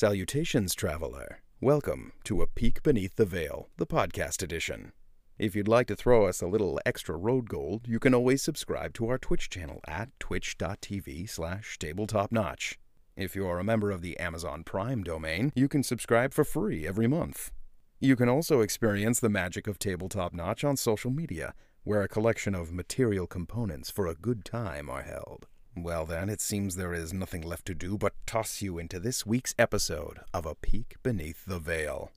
Salutations, traveler. Welcome to A Peek Beneath the Veil, the podcast edition. If you'd like to throw us a little extra road gold, you can always subscribe to our Twitch channel at twitch.tv slash tabletopnotch. If you're a member of the Amazon Prime domain, you can subscribe for free every month. You can also experience the magic of Tabletop Notch on social media, where a collection of material components for a good time are held. Well, then, it seems there is nothing left to do but toss you into this week's episode of A Peek Beneath the Veil.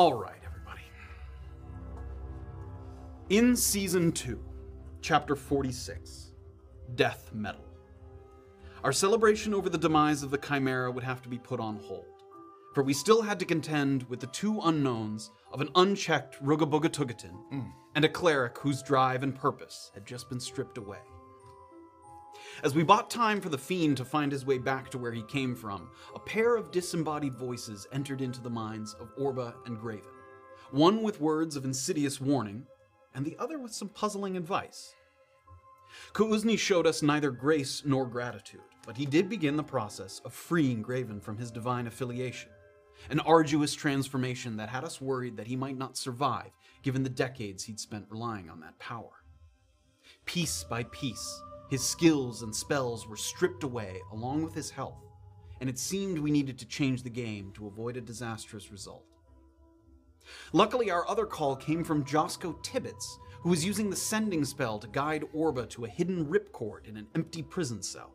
All right, everybody. In season 2, chapter 46, Death Metal. Our celebration over the demise of the Chimera would have to be put on hold, for we still had to contend with the two unknowns of an unchecked Rugabugatugatan mm. and a cleric whose drive and purpose had just been stripped away. As we bought time for the fiend to find his way back to where he came from, a pair of disembodied voices entered into the minds of Orba and Graven, one with words of insidious warning, and the other with some puzzling advice. Kuuzni showed us neither grace nor gratitude, but he did begin the process of freeing Graven from his divine affiliation, an arduous transformation that had us worried that he might not survive given the decades he'd spent relying on that power. Piece by piece, his skills and spells were stripped away along with his health, and it seemed we needed to change the game to avoid a disastrous result. Luckily, our other call came from Josco Tibbets, who was using the sending spell to guide Orba to a hidden ripcord in an empty prison cell.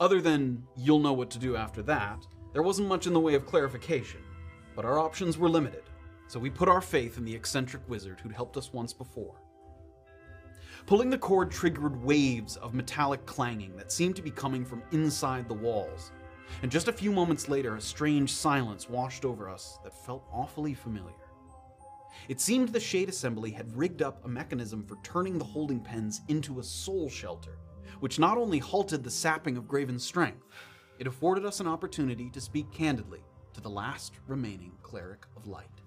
Other than, you'll know what to do after that, there wasn't much in the way of clarification, but our options were limited, so we put our faith in the eccentric wizard who'd helped us once before. Pulling the cord triggered waves of metallic clanging that seemed to be coming from inside the walls. And just a few moments later, a strange silence washed over us that felt awfully familiar. It seemed the Shade Assembly had rigged up a mechanism for turning the holding pens into a soul shelter, which not only halted the sapping of Graven's strength, it afforded us an opportunity to speak candidly to the last remaining cleric of light.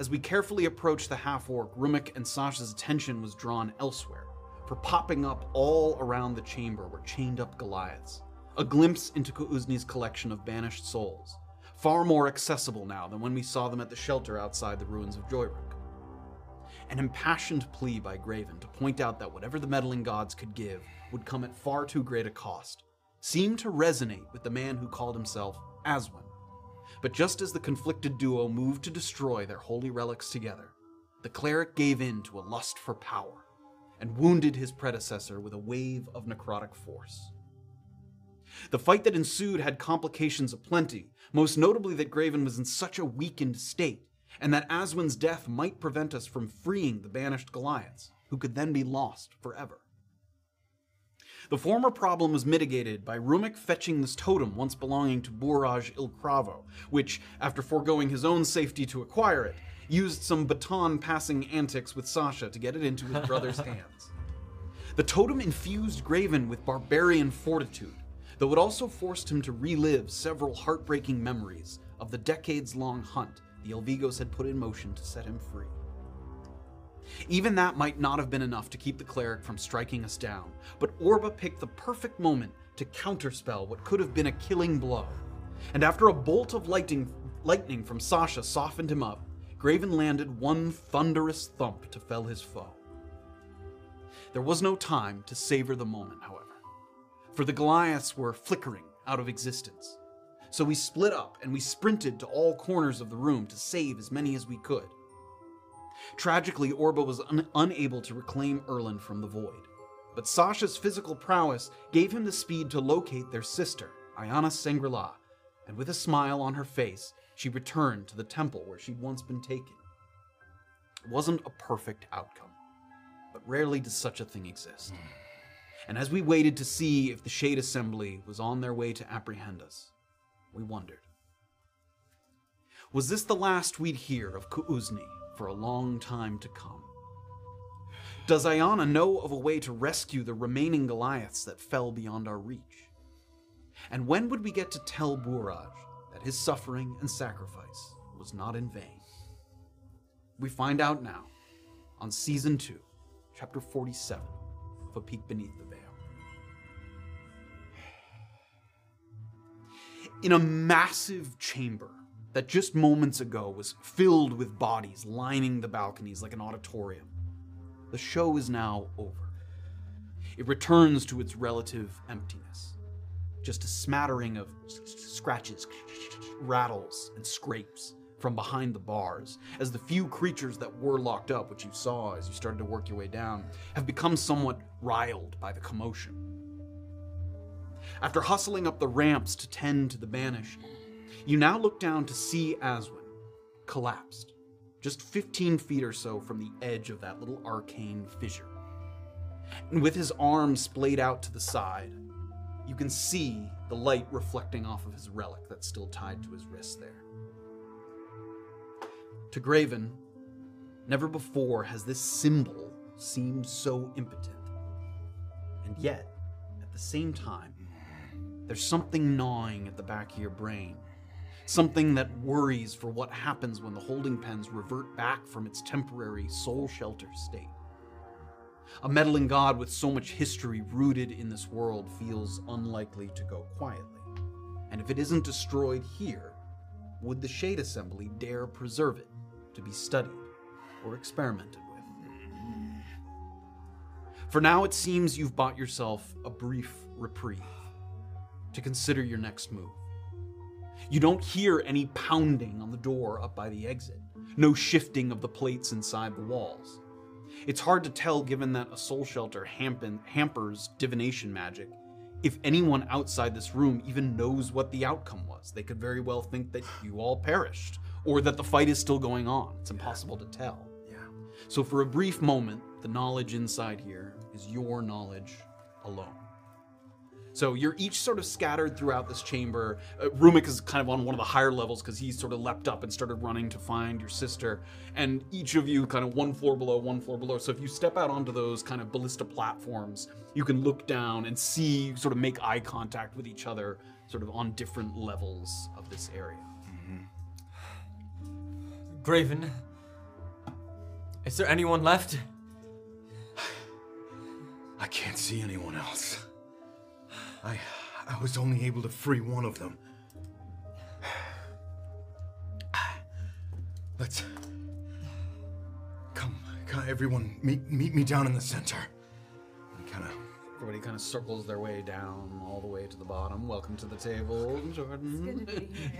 As we carefully approached the half orc, Rumik and Sasha's attention was drawn elsewhere, for popping up all around the chamber were chained up Goliaths, a glimpse into Kuuzni's collection of banished souls, far more accessible now than when we saw them at the shelter outside the ruins of Joyruk. An impassioned plea by Graven to point out that whatever the meddling gods could give would come at far too great a cost seemed to resonate with the man who called himself Aswin. But just as the conflicted duo moved to destroy their holy relics together, the cleric gave in to a lust for power and wounded his predecessor with a wave of necrotic force. The fight that ensued had complications aplenty, most notably that Graven was in such a weakened state, and that Aswin's death might prevent us from freeing the banished Goliaths, who could then be lost forever. The former problem was mitigated by Rumik fetching this totem once belonging to Buraj Ilkravo, which, after foregoing his own safety to acquire it, used some baton passing antics with Sasha to get it into his brother's hands. The totem infused Graven with barbarian fortitude, though it also forced him to relive several heartbreaking memories of the decades long hunt the il-Vigos had put in motion to set him free. Even that might not have been enough to keep the cleric from striking us down, but Orba picked the perfect moment to counterspell what could have been a killing blow. And after a bolt of lightning, lightning from Sasha softened him up, Graven landed one thunderous thump to fell his foe. There was no time to savor the moment, however, for the Goliaths were flickering out of existence. So we split up and we sprinted to all corners of the room to save as many as we could. Tragically, Orba was un- unable to reclaim Erlin from the void, but Sasha's physical prowess gave him the speed to locate their sister, Ayana Sangrila, and with a smile on her face, she returned to the temple where she'd once been taken. It wasn't a perfect outcome, but rarely does such a thing exist. Hmm. And as we waited to see if the Shade Assembly was on their way to apprehend us, we wondered. Was this the last we'd hear of Kuuzni for a long time to come? Does Ayana know of a way to rescue the remaining Goliaths that fell beyond our reach? And when would we get to tell Buraj that his suffering and sacrifice was not in vain? We find out now on season 2, chapter 47 of A Peek Beneath the Veil. In a massive chamber that just moments ago was filled with bodies lining the balconies like an auditorium, the show is now over. It returns to its relative emptiness. Just a smattering of scratches, rattles, and scrapes from behind the bars, as the few creatures that were locked up, which you saw as you started to work your way down, have become somewhat riled by the commotion. After hustling up the ramps to tend to the banished, you now look down to see Aswin, collapsed, just 15 feet or so from the edge of that little arcane fissure. And with his arms splayed out to the side, you can see the light reflecting off of his relic that's still tied to his wrist there. To Graven, never before has this symbol seemed so impotent. And yet, at the same time, there's something gnawing at the back of your brain. Something that worries for what happens when the holding pens revert back from its temporary soul shelter state. A meddling god with so much history rooted in this world feels unlikely to go quietly. And if it isn't destroyed here, would the Shade Assembly dare preserve it to be studied or experimented with? For now, it seems you've bought yourself a brief reprieve to consider your next move. You don't hear any pounding on the door up by the exit, no shifting of the plates inside the walls. It's hard to tell, given that a soul shelter hampers divination magic, if anyone outside this room even knows what the outcome was. They could very well think that you all perished, or that the fight is still going on. It's impossible to tell. Yeah. So, for a brief moment, the knowledge inside here is your knowledge alone. So you're each sort of scattered throughout this chamber. Uh, Rumik is kind of on one of the higher levels because he sort of leapt up and started running to find your sister. And each of you kind of one floor below, one floor below. So if you step out onto those kind of ballista platforms, you can look down and see, sort of make eye contact with each other, sort of on different levels of this area. Graven, is there anyone left? I can't see anyone else. I I was only able to free one of them. Let's come, come everyone meet meet me down in the center. Kind of Everybody kind of circles their way down all the way to the bottom. Welcome to the table, Jordan.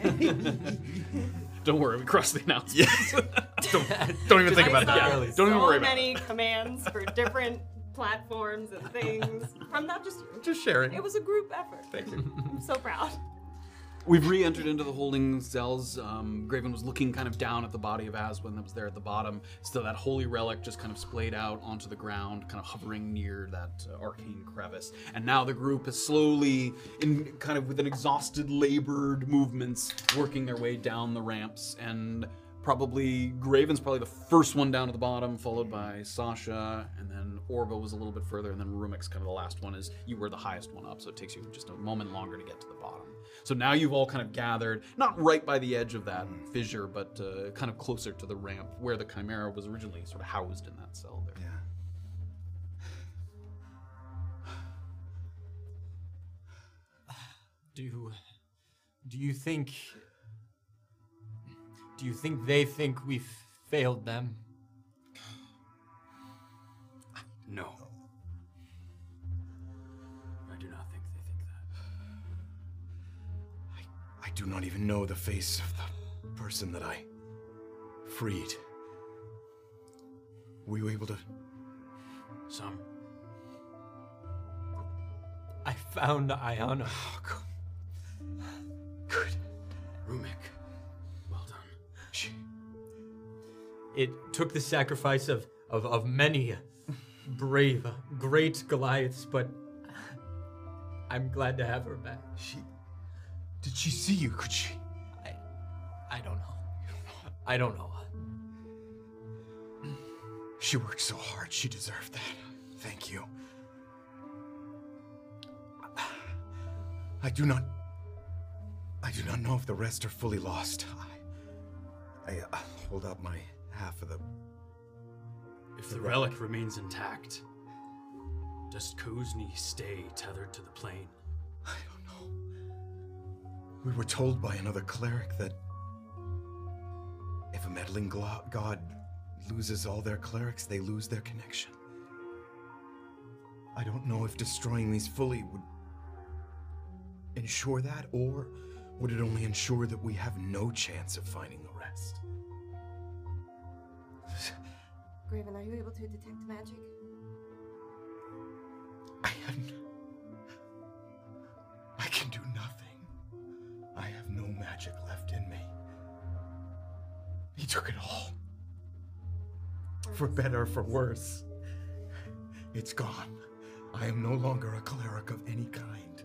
Don't worry, we crossed the announcement. don't, don't even think about that. Yeah. Don't even worry about it. many commands for different platforms and things from not just you. Just sharing. It was a group effort. Thank you. I'm so proud. We've re-entered into the holding cells. Um, Graven was looking kind of down at the body of Aswin that was there at the bottom. So that holy relic just kind of splayed out onto the ground, kind of hovering near that uh, arcane crevice. And now the group is slowly, in kind of with an exhausted, labored movements, working their way down the ramps. And probably Graven's probably the first one down to the bottom, followed by Sasha, and then Orba was a little bit further, and then Rumik's kind of the last one. Is you were the highest one up, so it takes you just a moment longer to get to the bottom. So now you've all kind of gathered, not right by the edge of that fissure, but uh, kind of closer to the ramp where the Chimera was originally sort of housed in that cell there. Yeah. Do do you think do you think they think we've failed them? No. I do not think they think that. I do not even know the face of the person that I freed. Were you able to? Some. I found Ayana. Oh, good. Good. Rumik. It took the sacrifice of, of, of many brave, great Goliaths, but I'm glad to have her back. She. Did she see you? Could she? I, I don't know. I don't know. She worked so hard. She deserved that. Thank you. I do not. I do not know if the rest are fully lost. I, I uh, hold up my half of the. If the relic remains intact, does Kuzni stay tethered to the plane? I don't know. We were told by another cleric that if a meddling god loses all their clerics, they lose their connection. I don't know if destroying these fully would ensure that, or would it only ensure that we have no chance of finding the Graven, are you able to detect magic? I have. n- I can do nothing. I have no magic left in me. He took it all. For better, for worse. It's gone. I am no longer a cleric of any kind.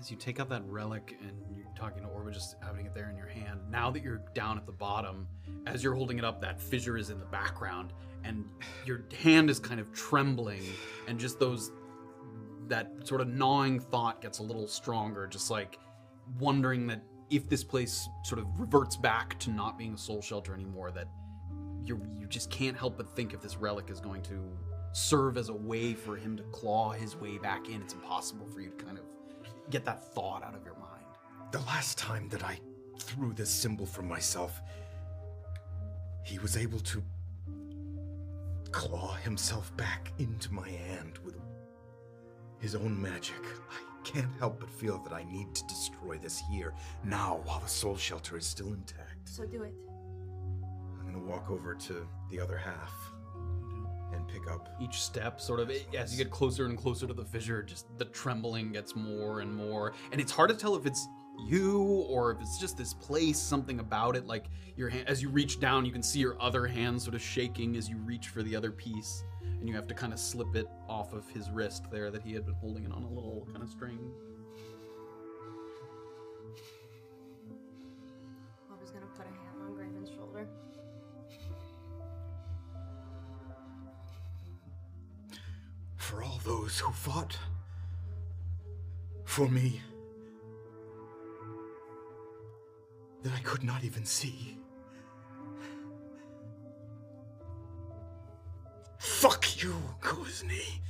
As you take out that relic and you're talking to Orba, just having it there in your hand, now that you're down at the bottom, as you're holding it up, that fissure is in the background, and your hand is kind of trembling, and just those, that sort of gnawing thought gets a little stronger, just like wondering that if this place sort of reverts back to not being a soul shelter anymore, that you you just can't help but think if this relic is going to serve as a way for him to claw his way back in. It's impossible for you to kind of get that thought out of your mind. The last time that I threw this symbol from myself, he was able to claw himself back into my hand with his own magic. I can't help but feel that I need to destroy this here, now, while the soul shelter is still intact. So do it. I'm gonna walk over to the other half and pick up. Each step, sort of, as you get closer and closer to the fissure, just the trembling gets more and more, and it's hard to tell if it's you or if it's just this place, something about it. Like your hand, as you reach down, you can see your other hand sort of shaking as you reach for the other piece, and you have to kind of slip it off of his wrist there that he had been holding it on a little kind of string. For all those who fought for me that I could not even see. Fuck you, Kuzni.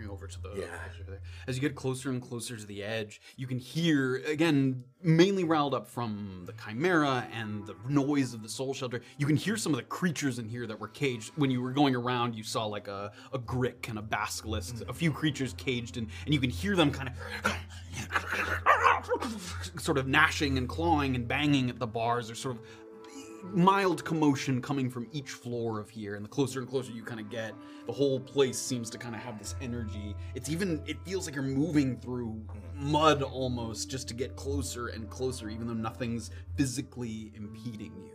Walking over to the Yeah. edge over there. As you get closer and closer to the edge, you can hear again, mainly riled up from the chimera and the noise of the soul shelter. You can hear some of the creatures in here that were caged. When you were going around, you saw like a, a grick and a basilisk, a few creatures caged, and, and you can hear them kind of sort of gnashing and clawing and banging at the bars. They're sort of mild commotion coming from each floor of here, and the closer and closer you kind of get, the whole place seems to kind of have this energy. It's even, it feels like you're moving through mud almost just to get closer and closer, even though nothing's physically impeding you.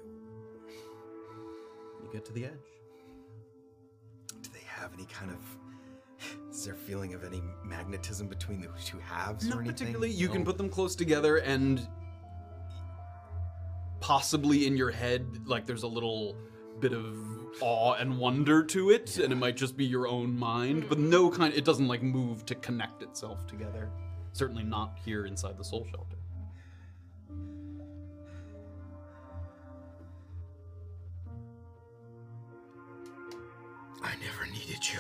You get to the edge. Do they have any kind of. Is there a feeling of any magnetism between the two halves or Not anything? particularly. You can put them close together, and possibly in your head, like there's a little bit of awe and wonder to it, and it might just be your own mind, but mm. no kind. It doesn't like move to connect itself together. Certainly not here inside the soul shelter. I never needed you.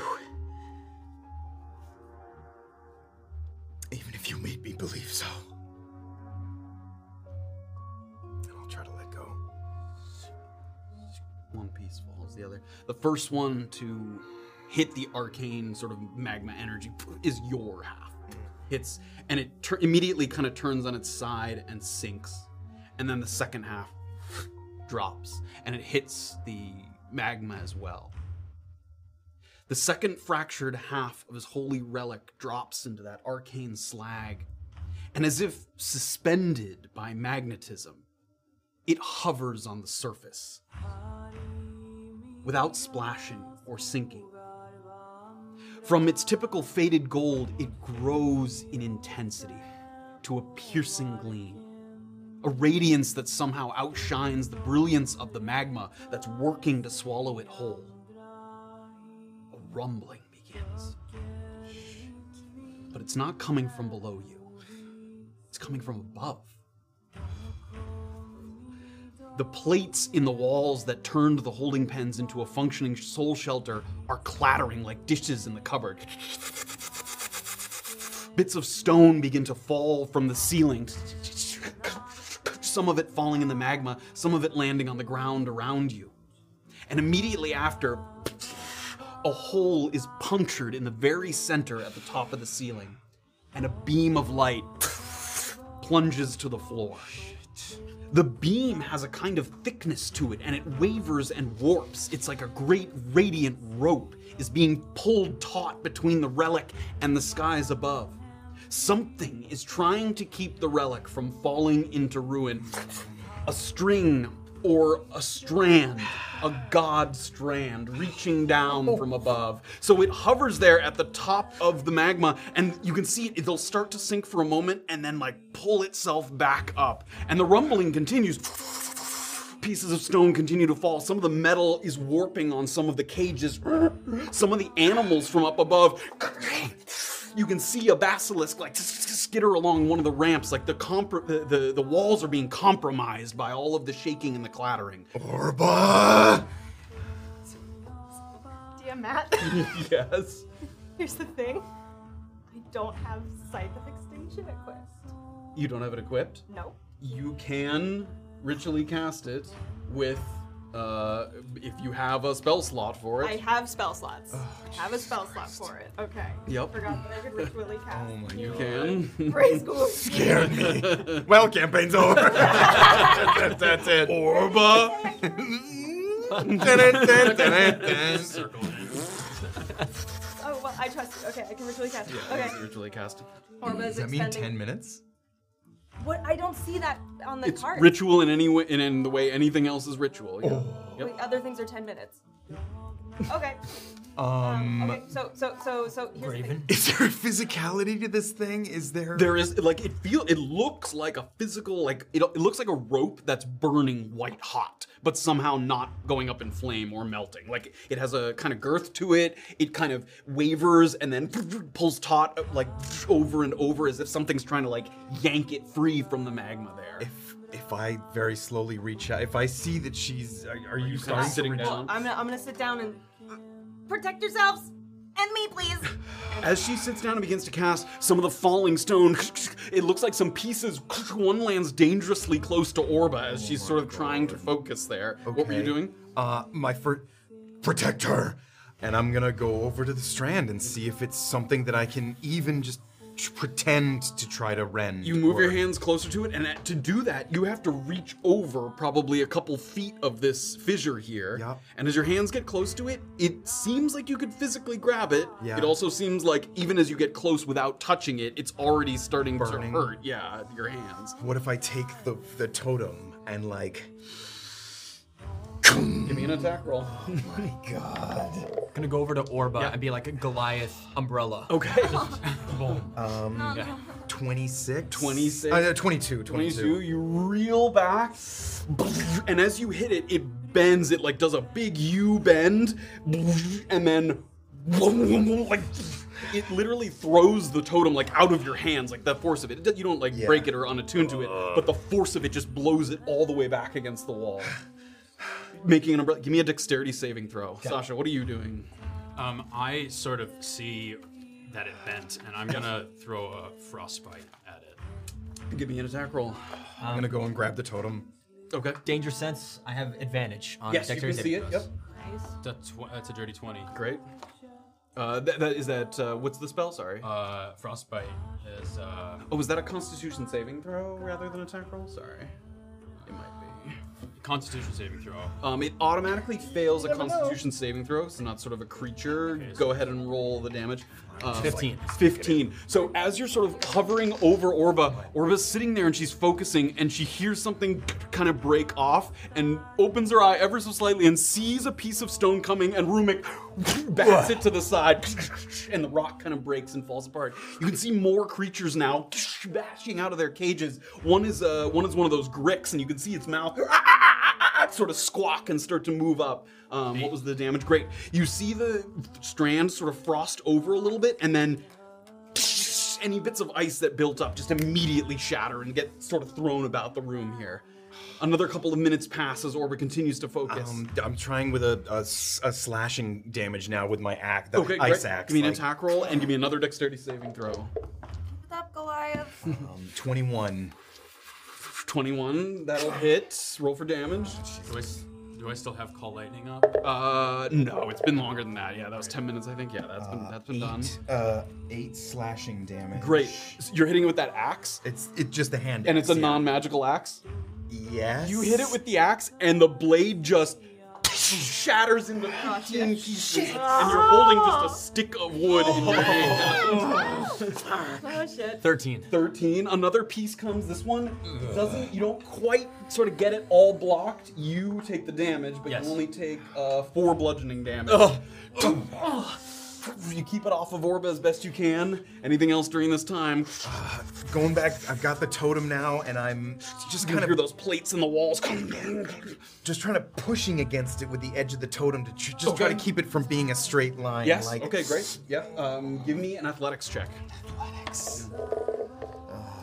Even if you made me believe so. One piece falls, the other. The first one to hit the arcane sort of magma energy is your half. Hits, and it immediately kind of turns on its side and sinks. And then the second half drops, and it hits the magma as well. The second fractured half of his holy relic drops into that arcane slag, and as if suspended by magnetism, it hovers on the surface without splashing or sinking. From its typical faded gold, it grows in intensity to a piercing gleam, a radiance that somehow outshines the brilliance of the magma that's working to swallow it whole. A rumbling begins. But it's not coming from below you, it's coming from above. The plates in the walls that turned the holding pens into a functioning soul shelter are clattering like dishes in the cupboard. Bits of stone begin to fall from the ceiling. Some of it falling in the magma, some of it landing on the ground around you. And immediately after, a hole is punctured in the very center at the top of the ceiling, and a beam of light plunges to the floor. The beam has a kind of thickness to it and it wavers and warps. It's like a great radiant rope is being pulled taut between the relic and the skies above. Something is trying to keep the relic from falling into ruin. A string or a strand, a god strand reaching down oh. from above. So it hovers there at the top of the magma, and you can see it, it'll start to sink for a moment and then like pull itself back up. And the rumbling continues. Pieces of stone continue to fall. Some of the metal is warping on some of the cages. Some of the animals from up above. You can see a basilisk like skitter along one of the ramps. Like the compr- the, the the walls are being compromised by all of the shaking and the clattering. Orba! Dear Matt, yes. here's the thing. I don't have sight of extinction equipped. You don't have it equipped. No. You can ritually cast it with uh if you have a spell slot for it. I have spell slots. I have a spell slot for it. Okay. Yep. Forgot that I could ritually cast. Oh my You can. Praise God. Scared me. well, campaign's over. that's, that's it. Orba. Circle. Oh well, I trust you. Okay, I can ritually cast. Okay. ritually cast. Orba is Does that mean 10 minutes? What? I don't see that on the It's card. ritual in any way in, in the way anything else is ritual. Yeah. Yep. Wait, other things are ten minutes. Okay. Um, Okay. So so so so here's the thing. Graven. is there a physicality to this thing? Is there? There is like it feel it looks like a physical like it, it looks like a rope that's burning white hot, but somehow not going up in flame or melting. Like it has a kind of girth to it. It kind of wavers and then pulls taut like over and over as if something's trying to like yank it free from the magma there. If if I very slowly reach out, if I see that she's, are, are you, kinda starting sitting to reach- down? I'm gonna I'm gonna sit down and protect yourselves and me, please. As she sits down and begins to cast some of the falling stone, it looks like some pieces. One lands dangerously close to Orba as she's sort of trying to focus there. What were you Okay. doing? Uh, my first, protect her, and I'm gonna go over to the strand and see if it's something that I can even just pretend to try to rend. You move or- your hands closer to it, and at- to do that, you have to reach over probably a couple feet of this fissure here. Yeah. And as your hands get close to it, it seems like you could physically grab it. Yeah. It also seems like even as you get close without touching it, it's already starting Burning. to hurt. Yeah, your hands. What if I take the the totem and like? Give me an attack roll. Oh my god. I'm gonna go over to Orba and be like a Goliath umbrella. Okay. Boom. No, Twenty six. 26? Uh, 22, 22. 22, you reel back, and as you hit it, it bends. It like does a big U bend, and then like it literally throws the totem like out of your hands, like the force of it. It- You don't like Yeah. break it or unattune to it, but the force of it just blows it all the way back against the wall, making an umbrella. Give me a dexterity saving throw, Sasha. What are you doing? Um, I sort of see that it bent, and I'm gonna throw a frostbite at it. Give me an attack roll. I'm gonna go and grab the totem. Okay. Danger sense. I have advantage on Yes, you can dexterity. see it. Yep. nice. That's, tw- that's a dirty 20. Great. Uh, that, that is that. Uh, what's the spell? Sorry. Uh, frostbite is uh, Oh, was that a Constitution saving throw rather than attack roll? Sorry, it might be. Constitution saving throw. Um, it automatically fails a Constitution saving throw, so not sort of a creature. Go ahead and roll the damage. Um, 15. 15. So as you're sort of hovering over Orba, Orba's sitting there and she's focusing and she hears something kind of break off and opens her eye ever so slightly and sees a piece of stone coming and Rumik bats it to the side and the rock kind of breaks and falls apart. You can see more creatures now bashing out of their cages. One is uh, one is one of those gricks and you can see its mouth sort of squawk and start to move up. Um, what was the damage? Great. You see the strand sort of frost over a little bit, and then any bits of ice that built up just immediately shatter and get sort of thrown about the room here. Another couple of minutes pass as Orba continues to focus. Um, I'm trying with a a slashing damage now with my axe, okay, ice great. axe. Give me an like, attack roll and give me another dexterity saving throw. What's up, Goliath? um, 21. 21, that'll hit. Roll for damage. Do I, s- do I still have call lightning up? Uh, no, it's been longer than that. Yeah, that was 10 minutes, I think. Yeah, that's been that's been done. Eight, uh, eight slashing damage. Great. So you're hitting it with that axe, It's it's just a hand. and it's a axe, yeah. non-magical axe. Yes. You hit it with the axe, and the blade just shatters into 15 pieces, and you're holding just a stick of wood in your hand. oh shit. 13. 13. Another piece comes. This one doesn't. You don't quite sort of get it all blocked. You take the damage, but Yes. you only take uh, four bludgeoning damage. You keep it off of Orba as best you can. Anything else during this time? Going back, I've got the totem now, and I'm just You kind hear of those plates in the walls. just trying to pushing against it with the edge of the totem to tr- just try to keep it from being a straight line. Yes. Like, okay. Great. Yeah. Um, give me an athletics check. Athletics.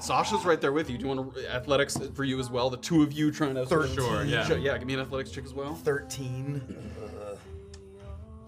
Sasha's right there with you. Do you want to, athletics for you as well? The two of you trying to. sort of- Sure, yeah. Yeah. Give me an athletics check as well. Thirteen.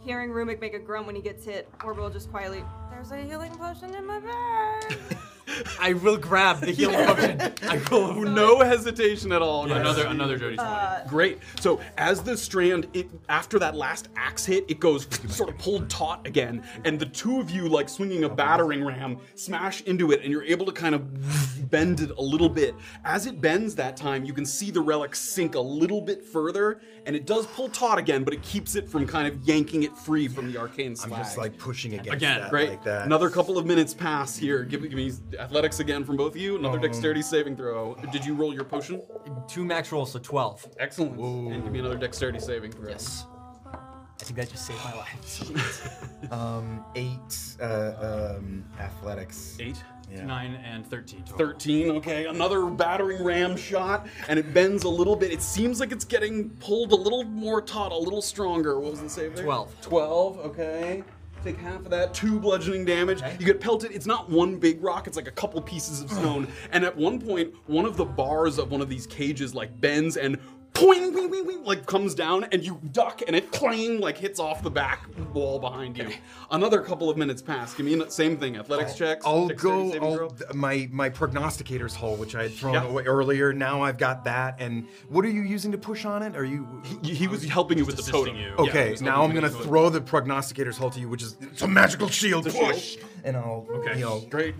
Hearing Rumik make a grunt when he gets hit, Orba will just quietly. There's a healing potion in my bag. I will grab the healing potion. I will. No hesitation at all. Nice. Another another dirty 20. Uh, great. So as the strand, it after that last axe hit, it goes sort of pulled taut again, and the two of you, like swinging a battering ram, smash into it, and you're able to kind of bend it a little bit. As it bends that time, you can see the relic sink a little bit further, and it does pull taut again, but it keeps it from kind of yanking it free from the arcane I'm just like pushing against Again, that Great. like that. Another couple of minutes pass here. Give, give me athletics again from both of you. Another Um, dexterity saving throw. Did you roll your potion? Two max rolls, so 12. Excellent. And give me another dexterity saving throw. Yes. I think that just saved my life. Um, eight. Uh, um, athletics. Eight. Yeah. 9 and 13 total. 13, okay. Another battering ram shot, and it bends a little bit. It seems like it's getting pulled a little more taut, a little stronger. What was the save there? 12. 12, okay. Take half of that, two bludgeoning damage. You get pelted. It's not one big rock, it's like a couple pieces of stone. and at one point, one of the bars of one of these cages like bends and poing, wing, wing, wing, like comes down, and you duck, and it clang, like hits off the back wall behind you. Another couple of minutes pass. Give me the same thing. Athletics checks. I'll go. I'll, th- my my prognosticator's hull, which I had thrown Yeah. away earlier. Now I've got that. And what are you using to push on it? Are you? He, he was helping you with the assisting totem. you. Okay, he was now I'm gonna with the throw the prognosticator's hull to you, which is it's a magical shield. It's a Push, and I'll. Okay. You know. Great.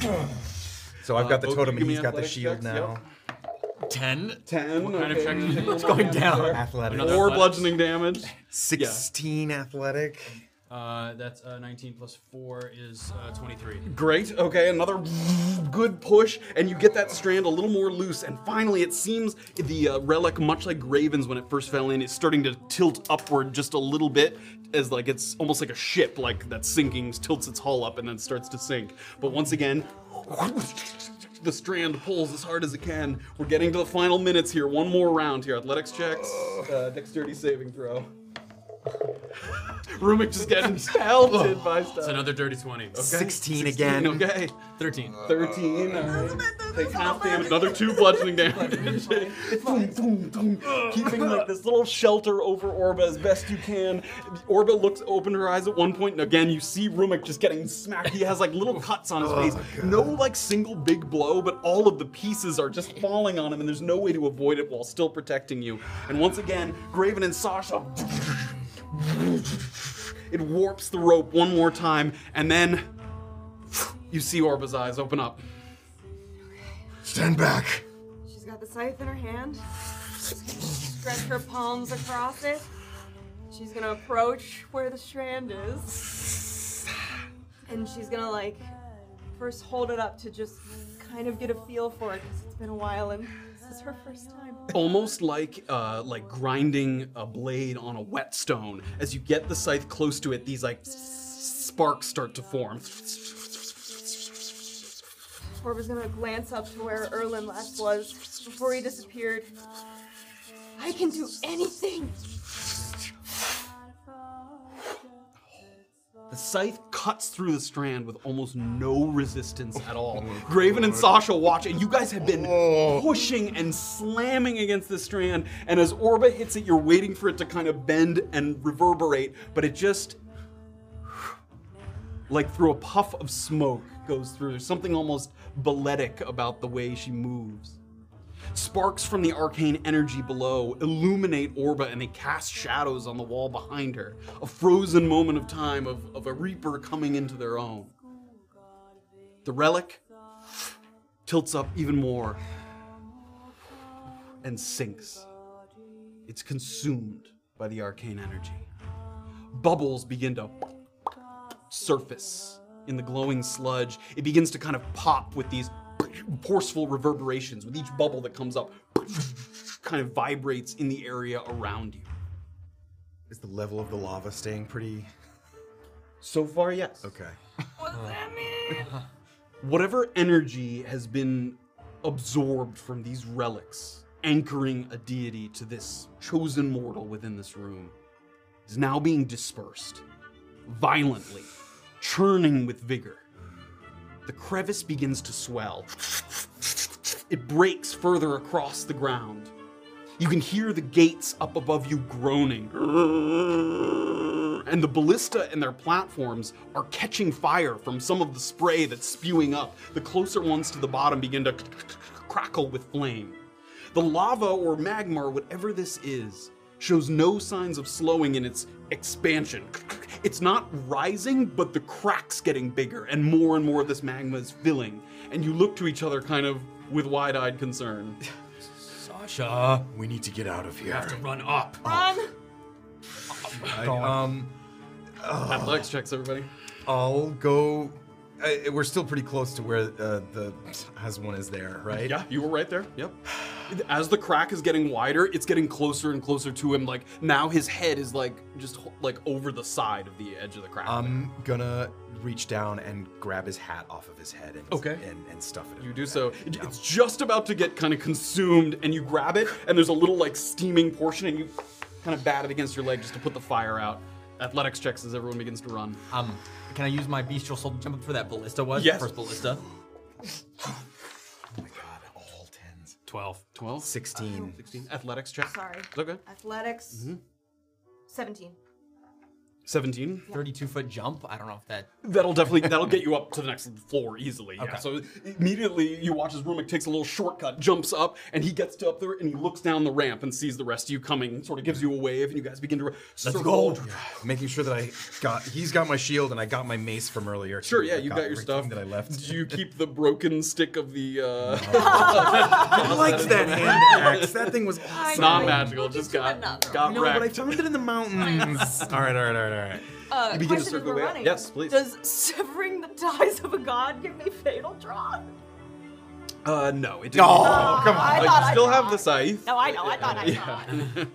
So I've uh, got the totem, and he's got the shield checks, now. Ten. Ten. What kind of check is it? It's going down. Athletic. Another Four athletics? bludgeoning damage. Sixteen athletic. Uh, that's uh, 19 plus 4 is uh, 23. Great. Okay, another good push, and you get that strand a little more loose. And finally, it seems the uh, relic, much like Graven's when it first fell in, is starting to tilt upward just a little bit, as like it's almost like a ship, like that's sinking, tilts its hull up and then starts to sink. But once again. The strand pulls as hard as it can. We're getting to the final minutes here. One more round here. Athletics checks, uh, dexterity saving throw. Rumik just getting pelted by stuff. It's another dirty 20. Sixteen again. Okay. 13. 13. Alright. Take half damage. Another two bludgeoning damage. boom, boom, boom. Keeping like this little shelter over Orba as best you can. Orba looks open her eyes at one point, and again you see Rumik just getting smacked. He has like little cuts on his face. No like single big blow, but all of the pieces are just falling on him, and there's no way to avoid it while still protecting you. And once again, Graven and Sasha. It warps the rope one more time, and then you see Orba's eyes open up. Stand back. She's got the scythe in her hand. She's stretch her palms across it. She's gonna approach where the strand is. And she's gonna like first hold it up to just kind of get a feel for it because it's been a while and this is her first time. Almost like uh, like grinding a blade on a whetstone. As you get the scythe close to it, these like sparks start to form. Orba's gonna glance up to where Erlin last was before he disappeared. I can do anything! The scythe cuts through the strand with almost no resistance at all. Oh Graven and Sasha watch, and you guys have been oh. pushing and slamming against the strand. And as Orba hits it, you're waiting for it to kind of bend and reverberate, but it just, like through a puff of smoke, goes through. There's something almost balletic about the way she moves. Sparks from the arcane energy below illuminate Orba and they cast shadows on the wall behind her. A frozen moment of time of, of a reaper coming into their own. The relic tilts up even more and sinks. It's consumed by the arcane energy. Bubbles begin to surface in the glowing sludge. It begins to kind of pop with these forceful reverberations, with each bubble that comes up, kind of vibrates in the area around you. Is the level of the lava staying pretty? So far, yes. Okay. What does that mean? Whatever energy has been absorbed from these relics, anchoring a deity to this chosen mortal within this room, is now being dispersed violently, churning with vigor. The crevice begins to swell. It breaks further across the ground. You can hear the gates up above you groaning. And the ballista and their platforms are catching fire from some of the spray that's spewing up. The closer ones to the bottom begin to crackle with flame. The lava or magma or whatever this is shows no signs of slowing in its expansion. It's not rising, but the cracks getting bigger and more and more of this magma is filling. And you look to each other kind of with wide-eyed concern. Sasha. We need to get out of here. You have to run up. Run! Oh, I, um, Athletics checks, everybody. I'll go. Uh, we're still pretty close to where uh, the Aswin is there, right? Yeah, you were right there. Yep. As the crack is getting wider, it's getting closer and closer to him. Like now, his head is like just like over the side of the edge of the crack. I'm gonna reach down and grab his hat off of his head and Okay. and, and stuff it. in You there. do so. It- It's just about to get kind of consumed, and you grab it, and there's a little like steaming portion, and you kind of bat it against your leg just to put the fire out. Athletics checks as everyone begins to run. Um, can I use my bestial soul to jump up for that ballista was? Yes. First ballista. Oh my god, all tens. 12. 12? 16. 16. Athletics check. Sorry. It's okay. Athletics. Mm-hmm. 17. 17. 32 foot jump. I don't know if that. That'll definitely that'll get you up to the next floor easily. Yeah. So immediately you watch as Rumik takes a little shortcut, jumps up, and he gets to up there and he looks down the ramp and sees the rest of you coming, sort of gives you a wave, and you guys begin to Let's go. Making sure that I got. He's got my shield and I got my mace from earlier. Sure, yeah, I you got your everything stuff. that I left. Do you keep the broken stick of the uh I liked that hand axe. That thing was I awesome. not magical, We'll just get you got another got No, but I wrecked. found it in the mountains. all right, all right, all right, all right. Uh, You begin to question circle as we're away. Yes, please. Does severing the ties of a god give me fatal draw? Uh no, it didn't. Oh, come I Uh, you thought I still have the scythe. No, I know. I thought I Yeah.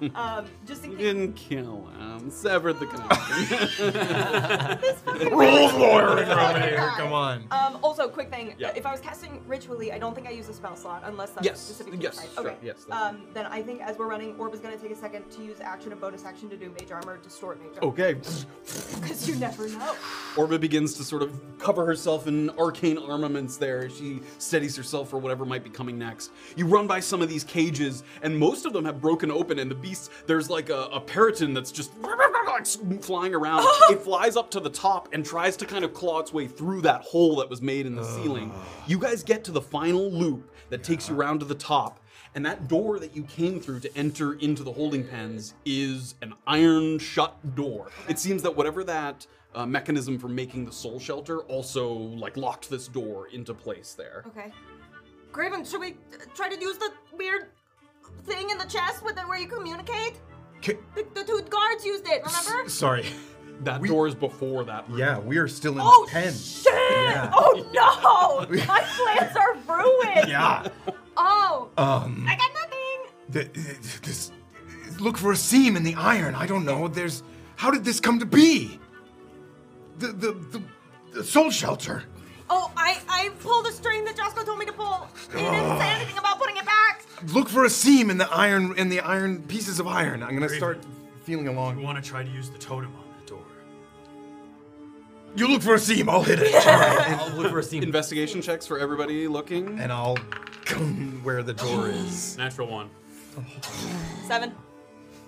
thought. Um, just in You case. didn't kill him. Severed the connection. This fucking Rules lawyering Fucking over here. Come on. Um, also, quick thing. Yeah. If I was casting ritually, I don't think I use a spell slot unless that's Yes, specific to yes, the type. sure, Okay. yes, that's- Um, then I think as we're running, Orb is going to take a second to use action and bonus action to do mage armor, distort mage armor. okay. Because you never know. Orba begins to sort of cover herself in arcane armaments there as she steadies herself for whatever might be coming next. You run by some of these cages, and most of them have broken open, and the beasts, there's like a, a peryton that's just flying around. it flies up to the top and tries to kind of claw its way through that hole that was made in the ceiling. You guys get to the final loop that takes you around to the top. And that door that you came through to enter into the holding pens is an iron shut door. It seems that whatever that uh, mechanism for making the soul shelter also like locked this door into place there. Okay. Graven, should we uh, try to use the weird thing in the chest with it where you communicate? K- The, the two guards used it, remember? Sorry. That door is before that. room. Yeah, we are still in Oh the pen. shit! Yeah. Oh no! My plans are ruined. Yeah. Oh, Um. I got nothing. The, this, look for a seam in the iron. I don't know. There's. How did this come to be? The the the, the soul shelter. Oh, I I pulled a string that Josco told me to pull. He didn't say ah. anything about putting it back. Look for a seam in the iron in the iron pieces of iron. I'm gonna start feeling along. You want to try to use the totem on the door. You look for a seam. I'll hit it. All right. I'll look for a scene. Investigation checks for everybody looking. And I'll come where the door is. Natural one. Seven.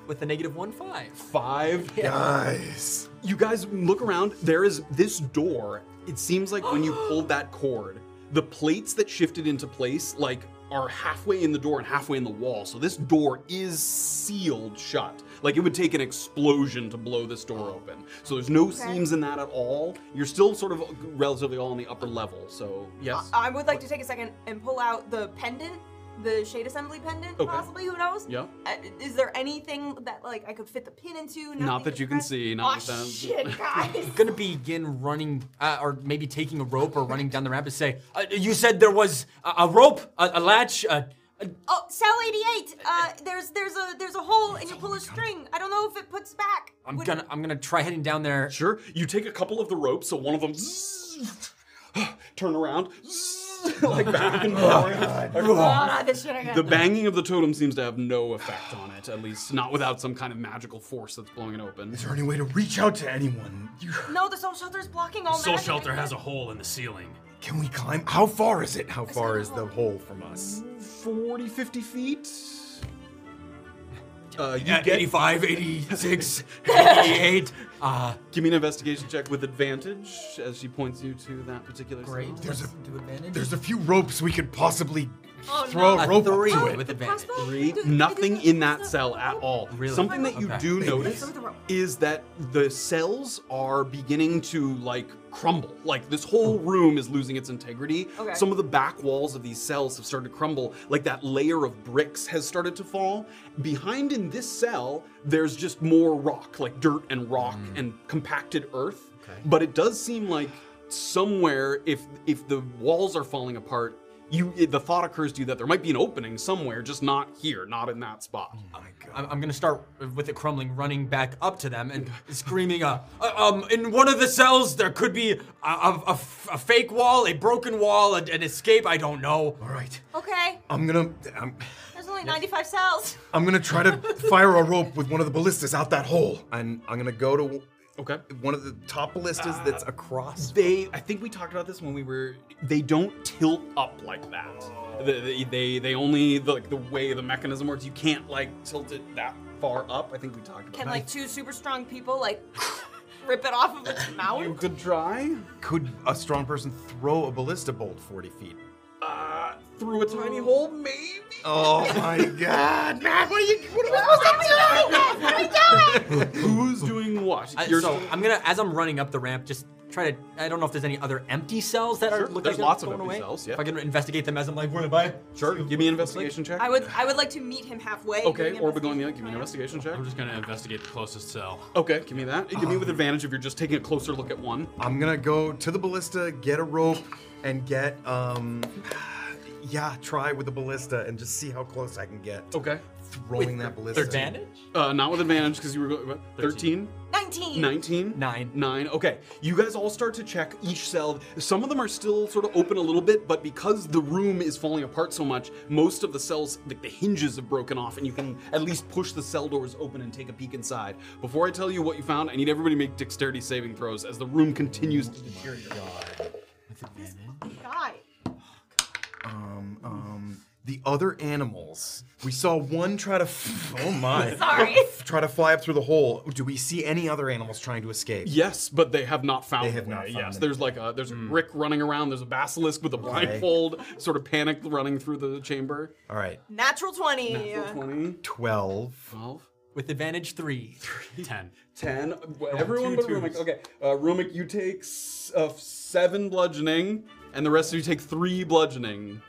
with a negative one five. Five. Guys. You guys look around. There is this door. It seems like when you pulled that cord, the plates that shifted into place, like, are halfway in the door and halfway in the wall. So this door is sealed shut. Like it would take an explosion to blow this door oh. open. So there's no seams in that at all. You're still sort of relatively all on the upper level. So yes. I would like to take a second and pull out the pendant, the shade assembly pendant, Okay. possibly. Who knows? Yeah. Uh, is there anything that like I could fit the pin into? Not that you can see, Aw, not with that- shit, guys. gonna begin running, uh, or maybe taking a rope or running down the ramp and say, uh, "You said there was a, a rope, a, a latch." Uh, a, Oh, cell 88. Uh, there's there's a there's a hole and you pull a string. I don't know if it puts back. I'm Would- gonna, I'm gonna try heading down there. Sure. You take a couple of the ropes, so one of them turn around, like back and forth. This shit again. The banging of the totem seems to have no effect on it, at least not without some kind of magical force that's blowing it open. Is there any way to reach out to anyone? You, No, the soul shelter's blocking all Soul magic. shelter has a hole in the ceiling. can we climb? How far is it? How far is the hole from us? 40, 50 feet? Uh, you At get, 85, 86, 88. Uh, give me an investigation check with advantage as she points you to that particular great. cell. There's a- do advantage. There's a few ropes we could possibly Oh, throw no. a rope three to it. with advantage. Crossbow? Three. Nothing in that cell at all. Really? Something that you Okay. do notice Throw the rope. is that the cells are beginning to like crumble. Like this whole room is losing its integrity. Okay. Some of the back walls of these cells have started to crumble. Like that layer of bricks has started to fall. Behind in this cell, there's just more rock, like dirt and rock hmm. and compacted earth. But it does seem like somewhere, if if the walls are falling apart. You, the thought occurs to you that there might be an opening somewhere, just not here, not in that spot. I'm, I'm gonna start with it crumbling, running back up to them and screaming, uh, uh, um, in one of the cells there could be a a fake wall, a broken wall, a- an escape, I don't know. All right. Okay, I'm gonna I'm, there's only 95 cells. I'm gonna try to fire a rope with one of the ballistas out that hole, and I'm gonna go to Okay. One of the top ballistas that's across. They, I think we talked about this when we were. They don't tilt up like that. They, they, they, they only the, like the way the mechanism works. You can't like tilt it that far up. I think we talked about. It. Can that. like two super strong people like rip it off of its you could try. Could a strong person throw a ballista bolt 40 feet? Uh, through a tiny hole, maybe. Oh my god, man, what are you what are we supposed to do? Who's doing what? I- You're so I'm gonna, as I'm running up the ramp, just try to. I don't know if there's any other empty cells that Sure, are look there's like they're lots of empty away. cells, yeah. If I can investigate them as I'm like running by. sure. Give me an investigation check. I would I would like to meet him halfway. Okay, doing or going the investigation other. Give me an investigation check. I'm just gonna investigate the closest cell. Okay, give me that. Give me with advantage if you're just taking a closer look at one. I'm gonna go to the ballista, get a rope, and get um yeah, try with the ballista and just see how close I can get. Okay. Throwing that ballista. Advantage? Uh, not with advantage because you were going. what, 13? 19. 19? Nine. Nine. Okay. You guys all start to check each cell. Some of them are still sort of open a little bit, but because the room is falling apart so much, most of the cells, like the hinges, have broken off, and you can at least push the cell doors open and take a peek inside. Before I tell you what you found, I need everybody to make dexterity saving throws as the room continues to deteriorate. Guy. Um, um, the other animals. We saw one try to. F- oh my. Sorry. Try to fly up through the hole. Do we see any other animals trying to escape? Yes, but they have not found. They have the not way. found Yes, it. there's like a there's a brick running around. There's a basilisk with a blindfold, sort of panicked running through the chamber. All right. Natural 20. Natural 20, 12. 12, With advantage three. Ten. 10. Everyone but Rumik. Okay, uh, Rumik, you take s- uh, seven bludgeoning, and the rest of you take three bludgeoning.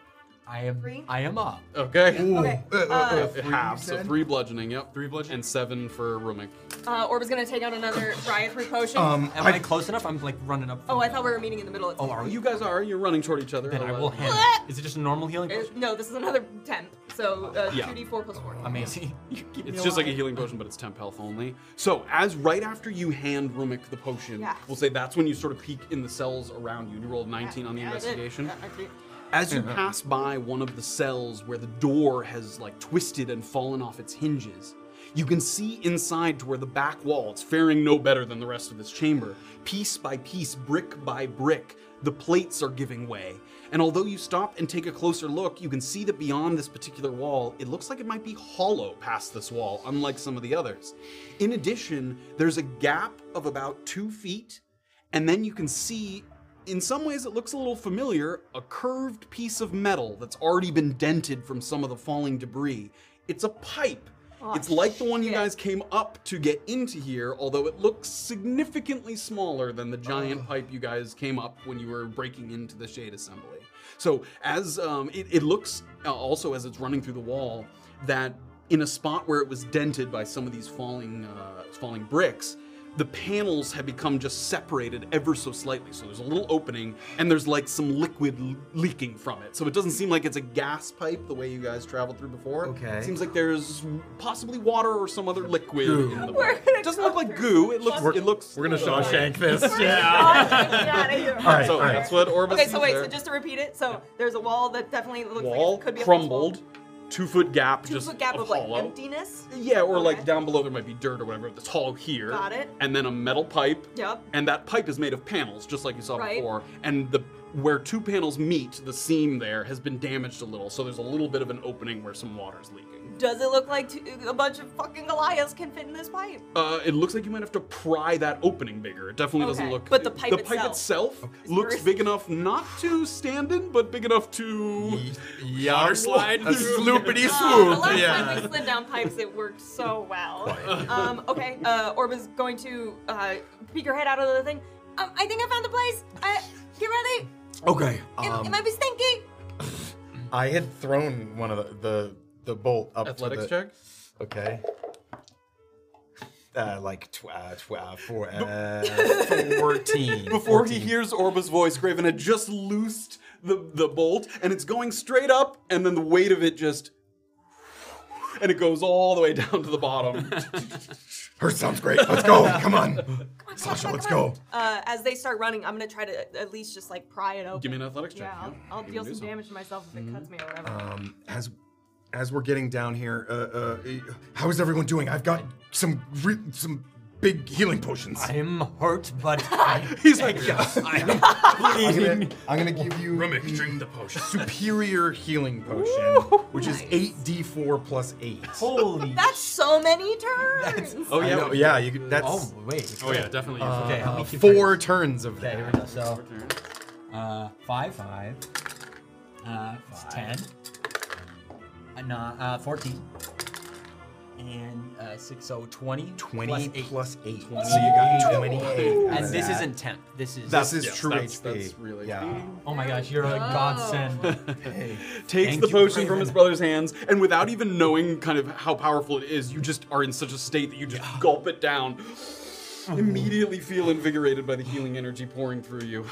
I am. Three? I am up. Okay. Okay. Uh, Half, so three bludgeoning. Yep. Three bludgeoning. And seven for Rumik. uh, Orb is gonna take out another Dryad potion. Um, Am I, close enough? I'm like running up. oh, I thought we were meeting in the middle. Of Oh, are we? You guys are. You're running toward each other. Then I I'll, will uh, hand. Is it just a normal healing? Uh, potion? no, this is another temp. So uh, Yeah. 2d4 plus 4. Amazing. It's just like a healing potion, but it's temp health only. So, as right after you hand Rumik the potion, Yeah. we'll say that's when you sort of peek in the cells around you. And you rolled 19 on the Yeah, I did. investigation. Yeah, I did. As you pass by one of the cells where the door has like twisted and fallen off its hinges, you can see inside to where the back wall, it's faring no better than the rest of this chamber. Piece by piece, brick by brick, the plates are giving way. And although you stop and take a closer look, you can see that beyond this particular wall, it looks like it might be hollow past this wall, unlike some of the others. In addition, there's a gap of about two feet, and then you can see in some ways, it looks a little familiar a curved piece of metal that's already been dented from some of the falling debris. It's a pipe. it's like the one you shit. guys came up to get into here, although it looks significantly smaller than the giant pipe you guys came up when you were breaking into the shade assembly. So, as um, it, it looks uh, also as it's running through the wall, that in a spot where it was dented by some of these falling uh, falling bricks, the panels have become just separated ever so slightly. So there's a little opening, and there's like some liquid l- leaking from it. So it doesn't seem like it's a gas pipe the way you guys traveled through before. Okay. It seems like there's possibly water or some other liquid Goo. in the. We're It doesn't look like goo. It looks. it looks. We're gonna Shawshank this. Get out of here. All right, So all right. that's what Orbis Okay, so sees wait, there. so just to repeat it, so there's a wall that definitely looks wall like it could be a crumbled, two foot gap, Two just foot gap of, like hollow. emptiness. Yeah, or like down below there might be dirt or whatever. That's hollow here. Got it. And then a metal pipe. Yep. And that pipe is made of panels, just like you saw Right. before. And the where two panels meet, the seam there has been damaged a little, so there's a little bit of an opening where some water's leaking. Does it look like two, a bunch of fucking Goliaths can fit in this pipe? Uh, it looks like you might have to pry that opening bigger. It definitely doesn't Okay, look. but the pipe the pipe itself- itself looks big enough not to stand in, but big enough to. Water slide A through. sloopity Uh, the swoop. last yeah. time we slid down pipes, it worked so well. um, okay, uh, Orb is going to uh, peek her head out of the thing. Um, I think I found the place. Uh, get ready. Okay. It, Um, it might be stinky. I had thrown one of the the, the bolt up Athletics to the, check. Okay. Uh, like tw- uh, tw- uh, four, uh, 14. Before he hears Orba's voice, Graven had just loosed the, the bolt, and it's going straight up, and then the weight of it just. And it goes all the way down to the bottom. Her sounds great. Let's go. Come on. Sasha, let's go. Uh, as they start running, I'm gonna try to at least just like pry it open. Give me an athletics check. Yeah, I'll, I'll deal can some damage to myself if it cuts me or whatever. Um, as as we're getting down here, uh, uh, how is everyone doing? I've got some re- some big healing potions. I'm hurt, but I, He's like, I'm I'm gonna, I'm gonna give you Rumik, the drink the potion. superior healing potion, which is eight d4 plus eight. Holy. That's so many turns. oh yeah, know, yeah, you, could- that's Oh wait. Oh yeah, definitely. use Okay, how many keep four turns of Okay, here that. we go. So, uh, five, five, uh, ten, uh, not, uh, fourteen, and uh, six, so twenty. 20 plus eight. plus 8. Twenty. So you got 28. out And this that. isn't temp. This is. This is yes, true that's- HP. that's really yeah. oh my gosh, you're a godsend. takes Thank the you, potion from his brother's hands, and without even knowing kind of how powerful it is, you just are in such a state that you just gulp it down. Immediately feel invigorated by the healing energy pouring through you.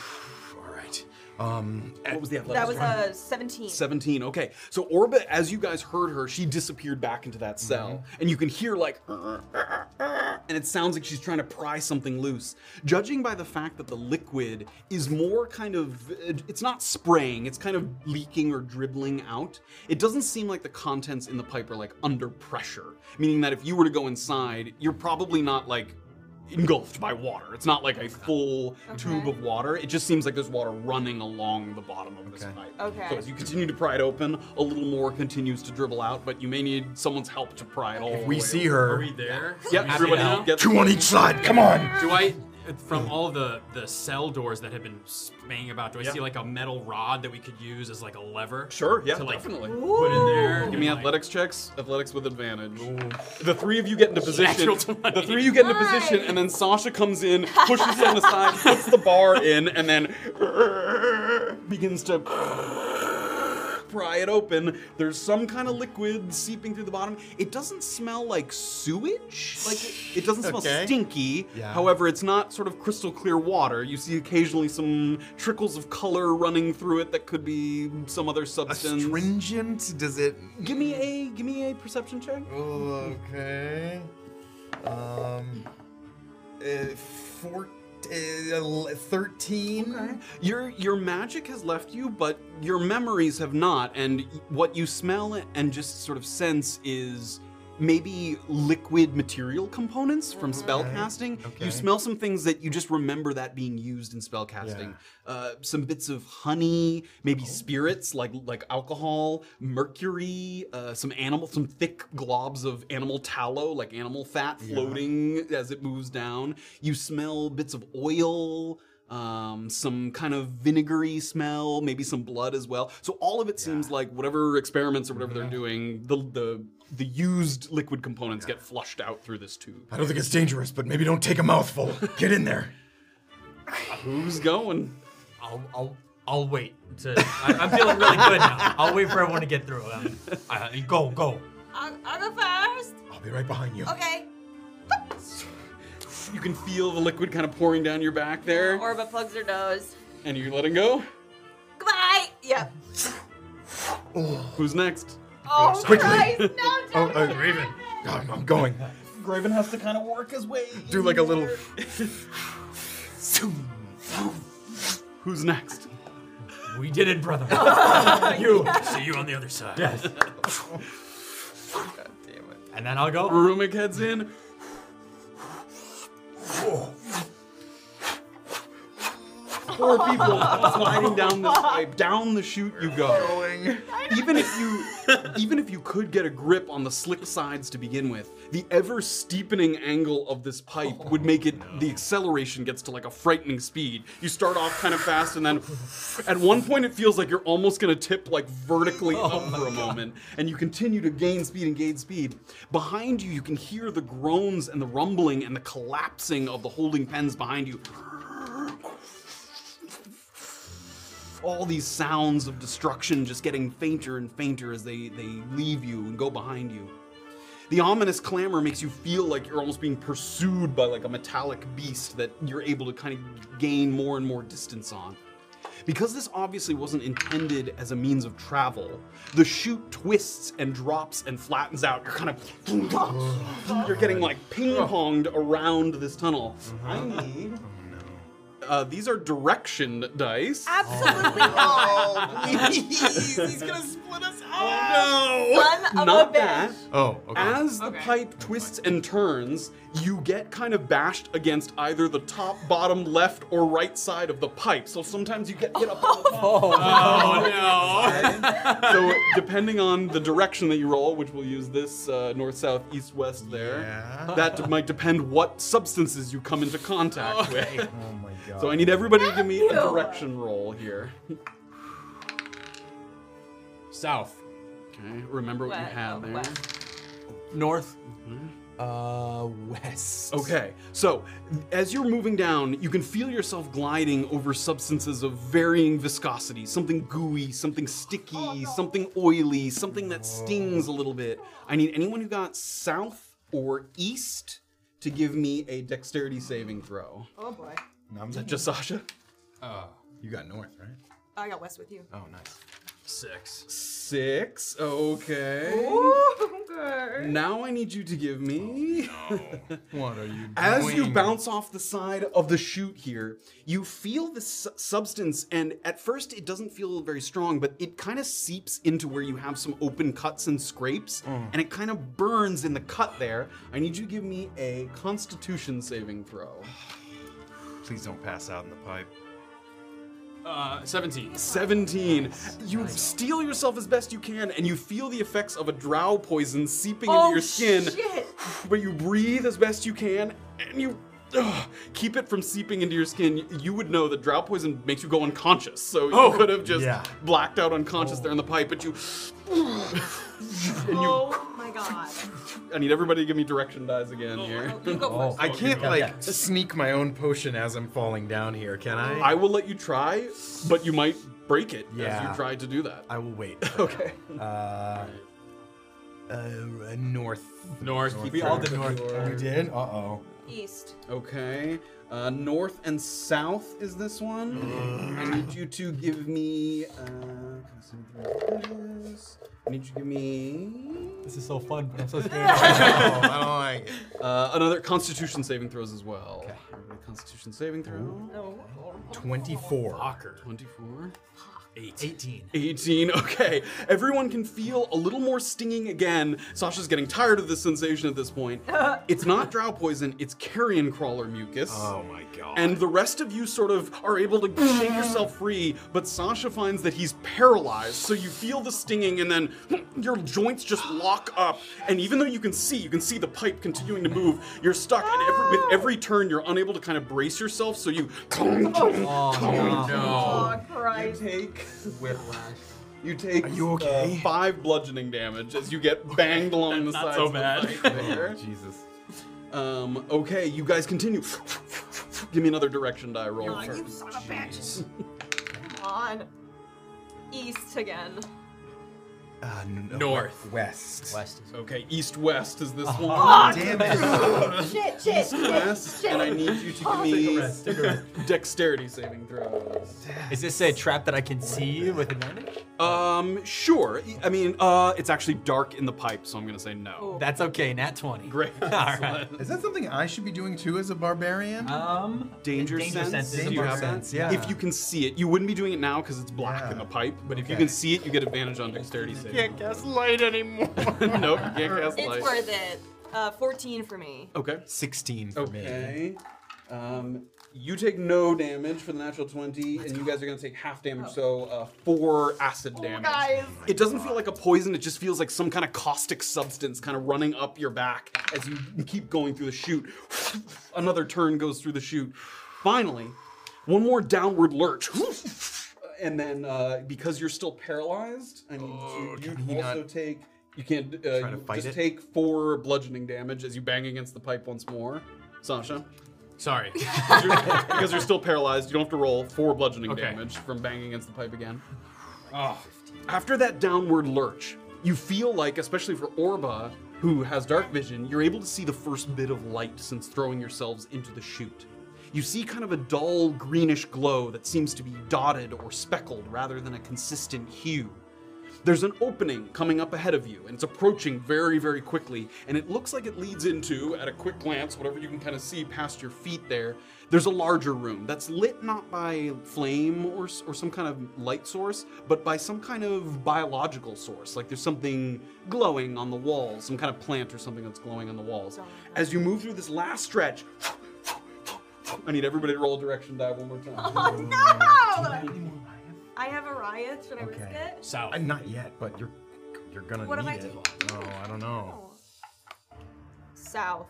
All right. Um, What was the athletic? That was athletics? a 17. 17. Okay. So Orba, as you guys heard her, she disappeared back into that cell. And you can hear like and it sounds like she's trying to pry something loose. Judging by the fact that the liquid is more kind of it's not spraying, it's kind of leaking or dribbling out. It doesn't seem like the contents in the pipe are like under pressure, meaning that if you were to go inside, you're probably not like engulfed by water. It's not like a full tube of water. It just seems like there's water running along the bottom of this Okay. pipe. Okay. So as you continue to pry it open, a little more continues to dribble out, but you may need someone's help to pry it all. if we way see over. Are her, we there? Yep, everybody get two on each side. Come on. Do I, from all the the cell doors that have been banging about, do I Yeah. see like a metal rod that we could use as like a lever? Sure, yeah, To like definitely. put in there. Give me and, like- athletics checks. Athletics with advantage. The three of you get into position. Natural 20. The three of you get into position, and then Sasha comes in, pushes it on the side, puts the bar in, and then begins to pry it open. There's some kind of liquid seeping through the bottom. It doesn't smell like sewage. Like it, it doesn't smell Okay. stinky. Yeah. However, it's not sort of crystal clear water. You see occasionally some trickles of color running through it that could be some other substance. Astringent? Does it? Give me a give me a perception check. Oh, okay. Um, uh, four, uh, thirteen. Your your magic has left you, but your memories have not. And what you smell and just sort of sense is maybe liquid material components from spell casting. okay. You smell some things that you just remember that being used in spell casting. Uh, some bits of honey, maybe spirits like like alcohol, mercury, uh, some animal, some thick globs of animal tallow, like animal fat, floating as it moves down. You smell bits of oil um, some kind of vinegary smell, maybe some blood as well. So all of it seems like whatever experiments or whatever they're doing, the the the used liquid components get flushed out through this tube. I don't think it's dangerous, but maybe don't take a mouthful. Get in there. Who's going? I'll, I'll, I'll wait. To, I, I'm feeling really good now. I'll wait for everyone to get through. Um, uh, go, go. I'll, I'll go first. I'll be right behind you. Okay. You can feel the liquid kind of pouring down your back there, Orba plugs her nose. and you're letting go. Goodbye. Yep. Who's next? Oh, Quickly. Christ, no, Oh, don't uh, do Raven. God, I'm going. Graven has to kind of work his way. Do like a little. Who's next? We did it, brother. You. See you on the other side. yes. God damn it. And then I'll go. Rumik heads in. Four people sliding down this pipe. Down the chute you go. Going. even if you even if you could get a grip on the slick sides to begin with the ever steepening angle of this pipe would make it the acceleration gets to like a frightening speed you start off kind of fast and then at one point it feels like you're almost going to tip like vertically oh up for a moment and you continue to gain speed and gain speed behind you you can hear the groans and the rumbling and the collapsing of the holding pens behind you all these sounds of destruction just getting fainter and fainter as they, they leave you and go behind you. The ominous clamor makes you feel like you're almost being pursued by like a metallic beast that you're able to kind of gain more and more distance on. Because this obviously wasn't intended as a means of travel, the chute twists and drops and flattens out. You're kind of you're getting like ping-ponged around this tunnel. I need uh, these are direction dice. Absolutely not. Please, he's gonna split us up. Oh Son I'm not a that. Oh, okay. As the Okay. pipe twists and turns, you get kind of bashed against either the top, bottom, left, or right side of the pipe. So sometimes you get hit up on the top. Oh no! So depending on the direction that you roll, which we'll use this uh, north, south, east, west there, Yeah. that might depend what substances you come into contact with. Oh my god. So I need everybody to give me a direction roll here. South. Okay, remember what West, you had oh, there. west. North. Uh west. Okay, so as you're moving down, you can feel yourself gliding over substances of varying viscosity something gooey, something sticky, something oily, something that stings a little bit. I need anyone who got south or east to give me a dexterity saving throw. Oh boy. Is that just Sasha? Uh, You got north, right? I got west with you. Oh, nice. Six. Six. Okay. okay. Now I need you to give me. Oh, what are you doing? As you bounce off the side of the chute here, you feel the su- substance, and at first it doesn't feel very strong, but it kind of seeps into where you have some open cuts and scrapes, mm. and it kind of burns in the cut there. I need you to give me a Constitution saving throw. Please don't pass out in the pipe. Uh, seventeen. 17. You steel yourself as best you can, and you feel the effects of a drow poison seeping Oh, into your skin. shit. But you breathe as best you can, and you ugh, keep it from seeping into your skin. You would know that drow poison makes you go unconscious, so you could have just yeah. blacked out unconscious there in the pipe. But you, and you, Oh my god. I need everybody to give me direction dies again here. You go Oh, first. I can't like sneak my own potion as I'm falling down here, can I? I will let you try, but you might break it as Yeah. you try to do that. I will wait. Okay. Uh, uh, north. North. We all did north. You did? Uh oh. East. Okay. Uh, north and south is this one. I need you to give me. Uh, can I see what that is? I need you to give me This is so fun. but I'm so scared. oh, I don't like it. uh, another Constitution saving throws as well. Everybody Constitution saving throw. No. 24. Locker. 24. Eight. 18. 18. Okay. Everyone can feel a little more stinging again. Sasha's getting tired of this sensation at this point. it's not drow poison, it's carrion crawler mucus. Oh my god. And the rest of you sort of are able to shake yourself free, but Sasha finds that he's paralyzed. So you feel the stinging, and then your joints just lock up. And even though you can see, you can see the pipe continuing to move, you're stuck. And every, with every turn, you're unable to kind of brace yourself. So you. Oh, oh, oh, oh no. Oh, Christ. take. Whiplash. You take Are you okay? uh, five bludgeoning damage as you get banged along the side. Not sides so of the bad. pipe there. Jesus. Um, okay, you guys continue. Give me another direction die roll. Oh, you son of a bitch. Come on. East again. Uh, n- North. West. West Okay, east west is this one. Damn it. shit, shit, East west, and I need you to give me rest, take a rest. dexterity saving throws. Is this a trap that I can see with advantage? Um, sure. I mean, uh, it's actually dark in the pipe, so I'm gonna say no. That's okay. Nat 20. Great. All right. Is that something I should be doing too as a barbarian? Um, Danger, Danger sense. sense is Do you a have sense, yeah. If you can see it, you wouldn't be doing it now because it's black Yeah. in the pipe. But if you can see it, you get advantage on dexterity saving. Can't cast light anymore. nope, you can't cast light. It's light. worth it. Uh, 14 for me. Okay. 16 for me. Okay. Um, you take no damage for the natural 20, and you guys are going to take half damage, so uh, four acid damage. guys. It doesn't feel like a poison, it just feels like some kind of caustic substance kind of running up your back as you keep going through the chute. Another turn goes through the chute. Finally, one more downward lurch. And then, uh, because you're still paralyzed, I need Oh, to, you can he also not take. You can't uh, try to you fight just it? take four bludgeoning damage as you bang against the pipe once more. Sasha, Sorry. because you're, because you're still paralyzed, you don't have to roll four bludgeoning Okay. damage from banging against the pipe again. oh. After that downward lurch, you feel like, especially for Orba, who has dark vision, you're able to see the first bit of light since throwing yourselves into the chute. You see kind of a dull greenish glow that seems to be dotted or speckled rather than a consistent hue. There's an opening coming up ahead of you, and it's approaching very, very quickly. And it looks like it leads into, at a quick glance, whatever you can kind of see past your feet there, there's a larger room that's lit not by flame or, or some kind of light source, but by some kind of biological source. Like there's something glowing on the walls, some kind of plant or something that's glowing on the walls. As you move through this last stretch, I need everybody to roll a direction die one more time. Oh no! I have a riot. Should I risk Okay. it? South. Uh, not yet, but you're you're gonna What if need I it. do- Oh, I don't know. South.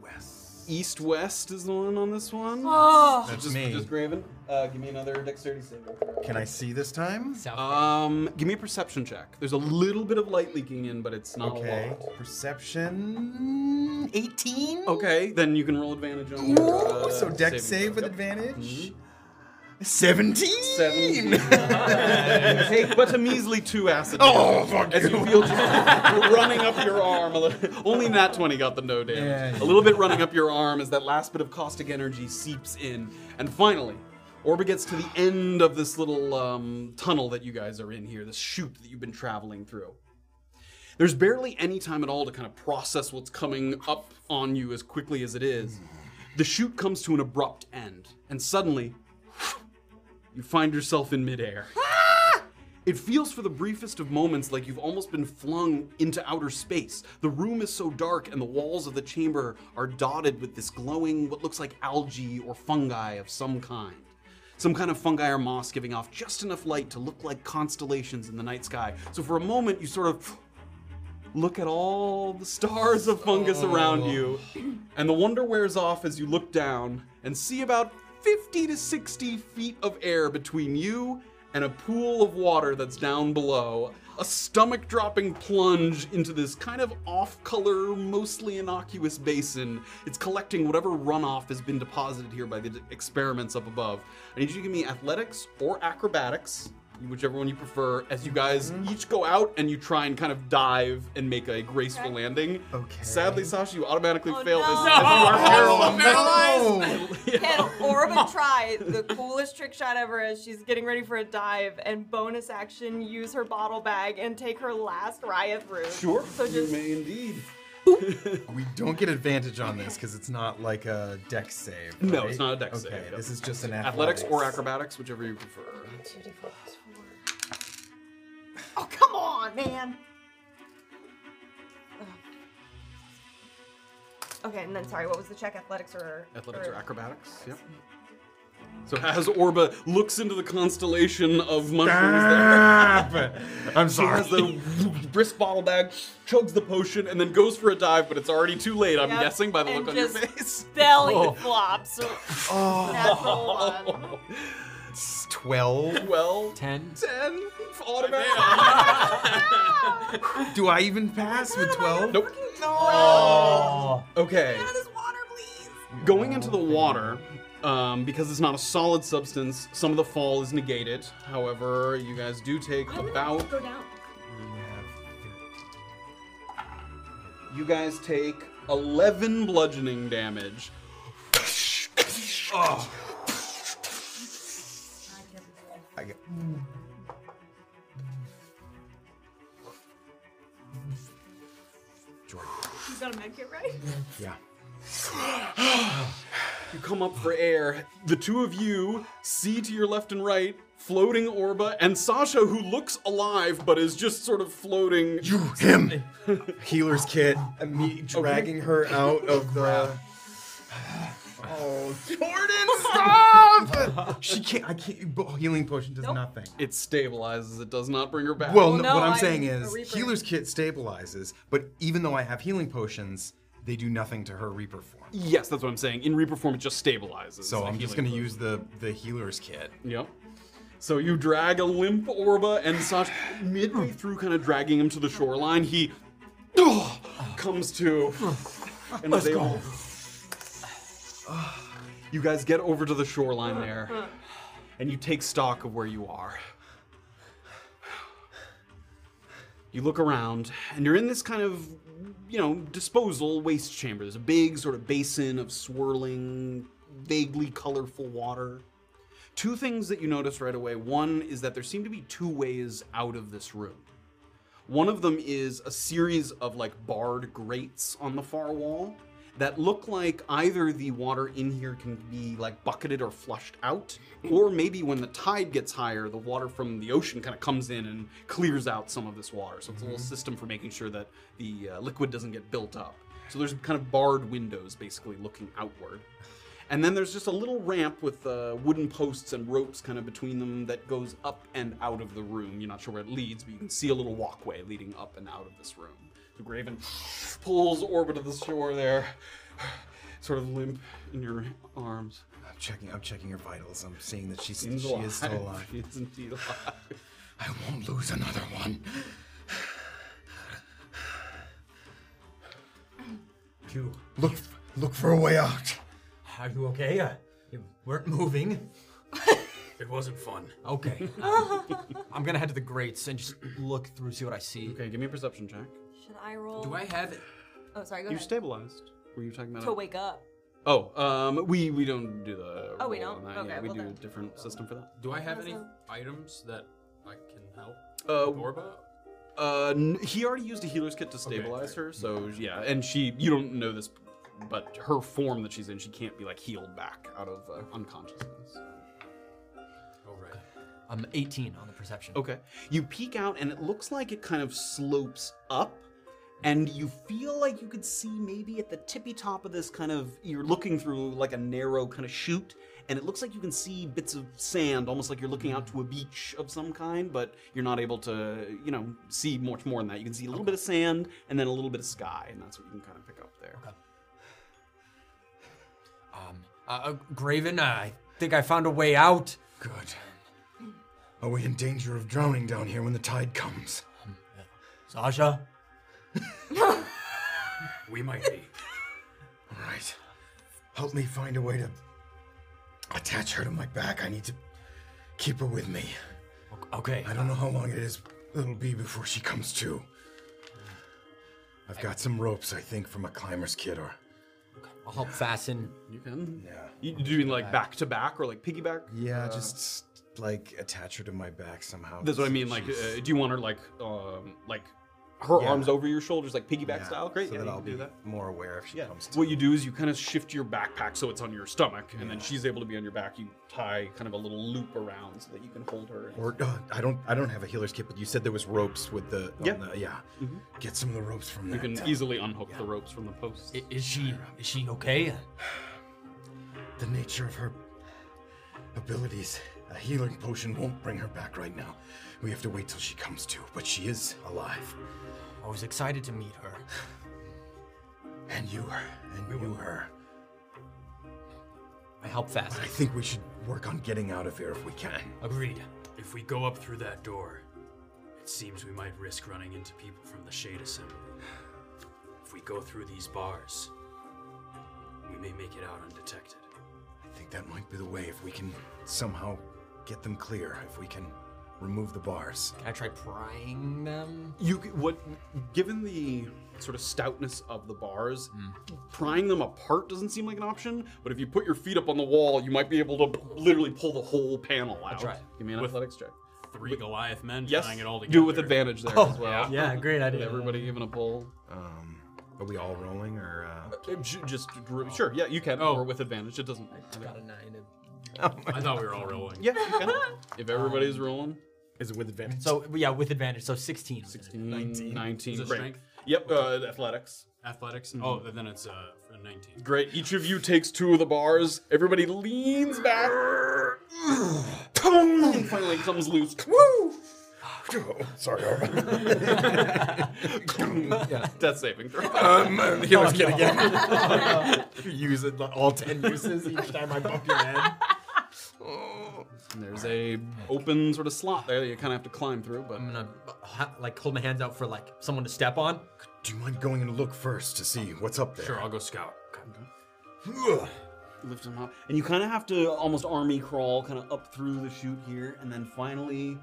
West. East west is the one on this one. Oh. That's just, me. Just Graven. Uh, give me another dexterity save. Can I see this time? South. Um, give me a perception check. There's a little bit of light leaking in, but it's not Okay. a lot. Perception. 18. Okay, then you can roll advantage on your. Ooh, Uh, so dex saving save throw. with Yep. advantage. 17. 17. Take but a measly two acid. Oh, damage fuck As you you. feel just running up your arm. A little, only nat 20 got the no damage. Yeah, yeah. A little bit running up your arm as that last bit of caustic energy seeps in. And finally, Orba gets to the end of this little um, tunnel that you guys are in here, this chute that you've been traveling through. There's barely any time at all to kind of process what's coming up on you as quickly as it is. The chute comes to an abrupt end, and suddenly, you find yourself in midair. It feels for the briefest of moments like you've almost been flung into outer space. The room is so dark, and the walls of the chamber are dotted with this glowing, what looks like algae or fungi of some kind. Some kind of fungi or moss giving off just enough light to look like constellations in the night sky. So for a moment, you sort of look at all the stars of fungus around you, oh. and the wonder wears off as you look down and see about 50 to 60 feet of air between you and a pool of water that's down below. A stomach dropping plunge into this kind of off color, mostly innocuous basin. It's collecting whatever runoff has been deposited here by the experiments up above. I need you to give me athletics or acrobatics whichever one you prefer, as you guys mm-hmm. each go out and you try and kind of dive and make a graceful landing. Okay. Sadly, Sasha, you automatically Oh, fail no. this as you are Oh, paralyzed. no. Can Orba try the coolest trick shot ever as she's getting ready for a dive and bonus action use her bottle bag and take her last riot through? Sure, So you just may indeed. We don't get advantage on this because it's not like a dex save. No, it's not a dex okay, save, yep. this is just an Athletics or acrobatics, whichever you prefer. Oh come on, man. Okay, and then sorry, what was the check? Athletics or Athletics or acrobatics? Yep. So as Orba looks into the constellation of mushrooms there, Stop! I'm She sorry. has the brisk bottle bag, chugs the potion, and then goes for a dive, but it's already too late, I'm Yep, guessing, by the and look on your just face. belly Oh. flops. oh, Natural one. it's 12. Well, 10. 10 automatic. Do I even pass with 12? nope. Oh. Okay. Out of this water, please. Going into the water, um, because it's not a solid substance, some of the fall is negated. However, you guys do take about. Go down. You guys take 11 bludgeoning damage. oh. I get, Jordan. You got a med kit, right? Yeah. You come up for air. The two of you see to your left and right floating Orba and Sasha, who looks alive but is just sort of floating. You, him! Healer's kit. Me dragging her out of the. Oh, Jordan, stop! she can't. I can't. Healing potion does Nope. nothing. It stabilizes. It does not bring her back. Well, Well, no, no, what I'm I'm saying is, Reaper. healer's kit stabilizes, but even though I have healing potions, they do nothing to her Reaper form. yes, that's what I'm saying. In Reaper form, it just stabilizes. So I'm just gonna use the the healer's kit. Yep. So you drag a limp Orba, and Sasha, midway through, kind of dragging him to the shoreline, he comes to. And Let's go. You guys get over to the shoreline there, and you take stock of where you are. You look around, and you're in this kind of, you know, disposal waste chamber. There's a big sort of basin of swirling, vaguely colorful water. Two things that you notice right away. One is that there seem to be two ways out of this room. One of them is a series of like barred grates on the far wall that look like either the water in here can be like bucketed or flushed out, or maybe when the tide gets higher, the water from the ocean kind of comes in and clears out some of this water. So it's a little system for making sure that the uh, liquid doesn't get built up. So there's kind of barred windows basically looking outward. And then there's just a little ramp with uh, wooden posts and ropes kind of between them that goes up and out of the room. You're not sure where it leads, but you can see a little walkway leading up and out of this room. The Graven pulls Orba to the shore there, sort of limp in your arms. I'm checking. I'm checking her vitals. I'm seeing that she's Seems she is still alive. She is indeed alive. I won't lose another one. You, Look, look for a way out. are you okay? Uh, you weren't moving. It wasn't fun. Okay. I'm gonna head to the grates and just look through, see what I see. Okay, give me a perception check. Should I roll? Do I have it? Oh, sorry. Go You ahead. stabilized. Were you talking about to it? wake up. Oh, um, we we don't do the. Oh, we roll don't? on that. Okay, yeah, we well do a then. different system for that. Do I have any Awesome. items that I can help Uh, Orba? Uh, n- he already used a healer's kit to stabilize her, so yeah, and she, you don't know this, but her form that she's in, she can't be like healed back out of uh, unconsciousness. Oh, right. I'm 18 on the perception. Okay, you peek out, and it looks like it kind of slopes up, and you feel like you could see maybe at the tippy top of this kind of, you're looking through like a narrow kind of chute, and it looks like you can see bits of sand, almost like you're looking out to a beach of some kind, but you're not able to, you know, see much more than that. You can see a little bit of sand and then a little bit of sky, and that's what you can kind of pick up there. Um, uh, uh, Graven, I think I found a way out. Good. Are we in danger of drowning down here when the tide comes? Sasha? We might be. All right. Help me find a way to attach her to my back. I need to keep her with me. Okay. I don't know how long it is it'll be before she comes to. I've got some ropes, I think, from a climber's kit or. I'll help fasten. You can. Yeah. You doing like back to back or like piggyback? Yeah, just like attach her to my back somehow. That's what I mean. Like, uh, do you want her like, um, like her Yeah. arms over your shoulders, like piggyback Yeah, style? Great. So yeah, that you I'll can be do that. more aware if she comes to. What you do is you kind of shift your backpack so it's on your stomach, and then she's able to be on your back. You tie kind of a little loop around so that you can hold her. Or uh, I don't. I don't have a healer's kit, but you said there was ropes with the. on Yeah. the- yeah. Get some of the ropes from you that. can easily unhook the ropes from the posts. I- Is she is she okay? the nature of her abilities. A healing potion won't bring her back right now. We have to wait till she comes to, but she is alive. I was excited to meet her. And you her. And you her. I help fast. I think we should work on getting out of here if we can. Agreed. If we go up through that door, it seems we might risk running into people from the Shade Assembly. If we go through these bars, we may make it out undetected. I think that might be the way if we can somehow get them clear. If we can remove the bars. Can I try prying them? You c- what? Given the sort of stoutness of the bars, prying them apart doesn't seem like an option. But if you put your feet up on the wall, you might be able to literally pull the whole panel out. try it. Give me an With- athletics check. Three Goliath men Yes. tying it all together. Do it with advantage there as well. Yeah, great With idea. everybody giving a pull. Um, are we all rolling or? Uh... Uh, j- Just sure, yeah, you can. Oh. Or with advantage, it doesn't. I got a nine. And- I thought we were all rolling. Yeah, you can. if everybody's rolling. Is it with advantage? So yeah, with advantage. So 16. 16, 19. 19. Is it Great. strength? Yep, uh, athletics. Athletics? Oh, then it's uh, a 19. Great. Each of you takes two of the bars. Everybody leans back. And finally comes loose. Woo! sorry. Death saving throw. um, healer's kit again. Use it all ten uses each time I bump your head. And there's a open sort of slot there that you kind of have to climb through, but I'm gonna uh, ha- like hold my hands out for like someone to step on. Do you mind going and look first to see what's up there? Sure, I'll go scout. lift him up. And you kind of have to almost army crawl kind of up through the chute here, and then finally you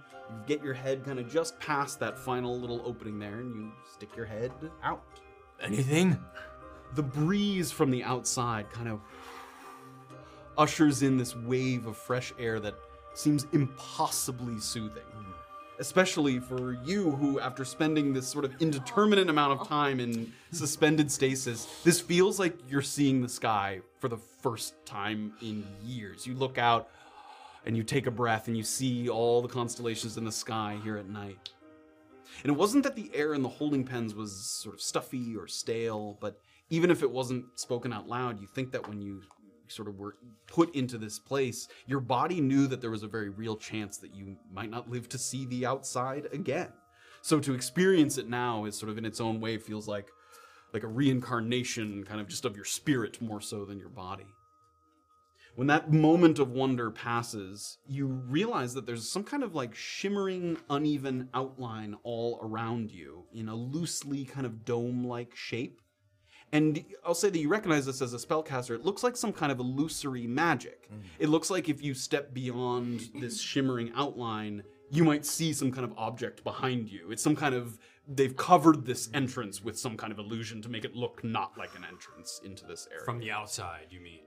get your head kind of just past that final little opening there, and you stick your head out. Anything? The breeze from the outside kind of ushers in this wave of fresh air that seems impossibly soothing. Mm. Especially for you, who, after spending this sort of indeterminate amount of time in suspended stasis, this feels like you're seeing the sky for the first time in years. You look out and you take a breath and you see all the constellations in the sky here at night. And it wasn't that the air in the holding pens was sort of stuffy or stale, but even if it wasn't spoken out loud, you think that when you sort of were put into this place, your body knew that there was a very real chance that you might not live to see the outside again. So to experience it now is sort of in its own way feels like like a reincarnation kind of just of your spirit more so than your body. When that moment of wonder passes, you realize that there's some kind of like shimmering, uneven outline all around you in a loosely kind of dome like shape. And I'll say that you recognize this as a spellcaster. It looks like some kind of illusory magic. Mm. It looks like if you step beyond this shimmering outline, you might see some kind of object behind you. It's some kind of. They've covered this mm. entrance with some kind of illusion to make it look not like an entrance into this area From the outside, you mean?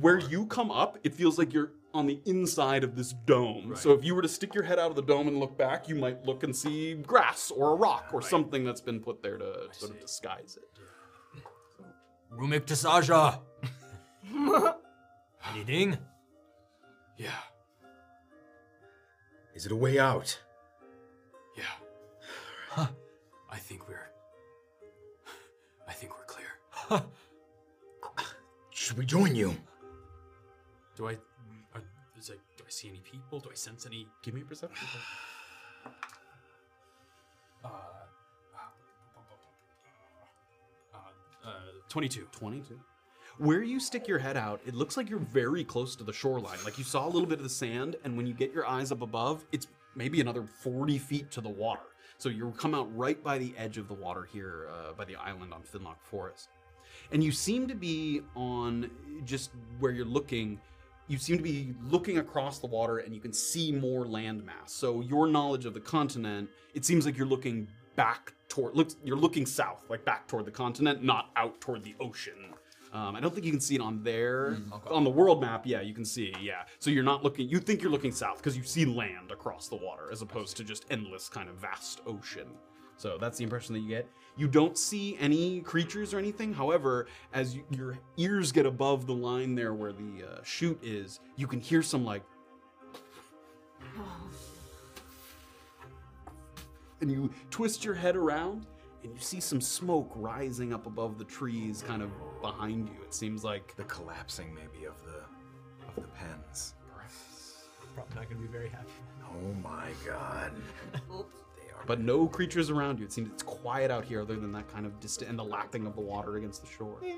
where you come up, it feels like you're on the inside of this dome. Right. So if you were to stick your head out of the dome and look back, you might look and see grass or a rock or something that's been put there to sort of disguise it. Rumik Tasaja. Anything? Yeah, Is it a way out? yeah. I think we're. I think we're clear. Should we join you? Do I? Are, is like, do I see any people? Do I sense any? Give me a perception. Uh, uh, Twenty-two. 22. Where you stick your head out, it looks like you're very close to the shoreline. Like you saw a little bit of the sand, and when you get your eyes up above, it's maybe another 40 feet to the water. So you come out right by the edge of the water here, uh, by the island on Finlock Forest. And you seem to be on just where you're looking. You seem to be looking across the water, and you can see more landmass. So your knowledge of the continent, it seems like you're looking back toward. Looks, you're looking south, like back toward the continent, not out toward the ocean. Um, I don't think you can see it on there. On the world map, yeah, you can see, yeah. So you're not looking, you think you're looking south because you see land across the water as opposed to just endless kind of vast ocean. So that's the impression that you get. You don't see any creatures or anything. However, as you, your ears get above the line there where the uh, chute is, you can hear some like. And you twist your head around and you see some smoke rising up above the trees kind of behind you. It seems like The collapsing, maybe, of the of the pens. Probably not gonna be very happy. Oh my god. They are but no creatures around you. It seems it's quiet out here other than that kind of distant and the lapping of the water against the shore.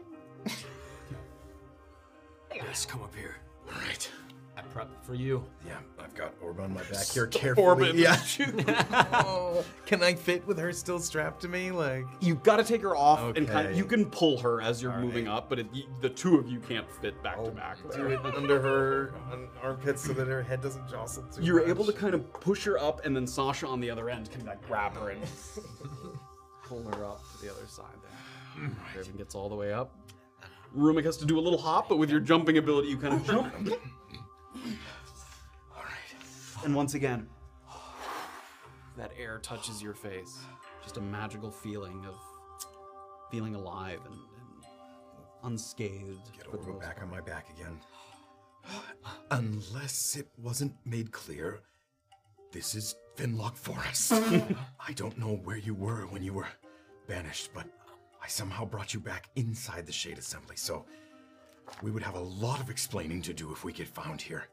Yes, come up here. all right. I prepped for you. Yeah, I've got Orb on my back here carefully. Yeah. oh, can I fit with her still strapped to me? Like You got to take her off and kind of, Okay. you can pull her as you're All moving right. up, but it, y the two of you can't fit back to oh, back. do there. it under her on armpits so that her head doesn't jostle too You're much. able to kind of push her up, and then Sasha on the other end can like grab her and pull her up to the other side there. Raven gets all the way up. Rumik has to do a little hop, but with your jumping ability, you kind of oh, jump. And once again, that air touches your face. Just a magical feeling of feeling alive and, and unscathed. Get for the Orba most back part. on my back again. Unless it wasn't made clear, this is Finlock Forest. I don't know where you were when you were banished, but I somehow brought you back inside the Shade Assembly, so we would have a lot of explaining to do if we get found here.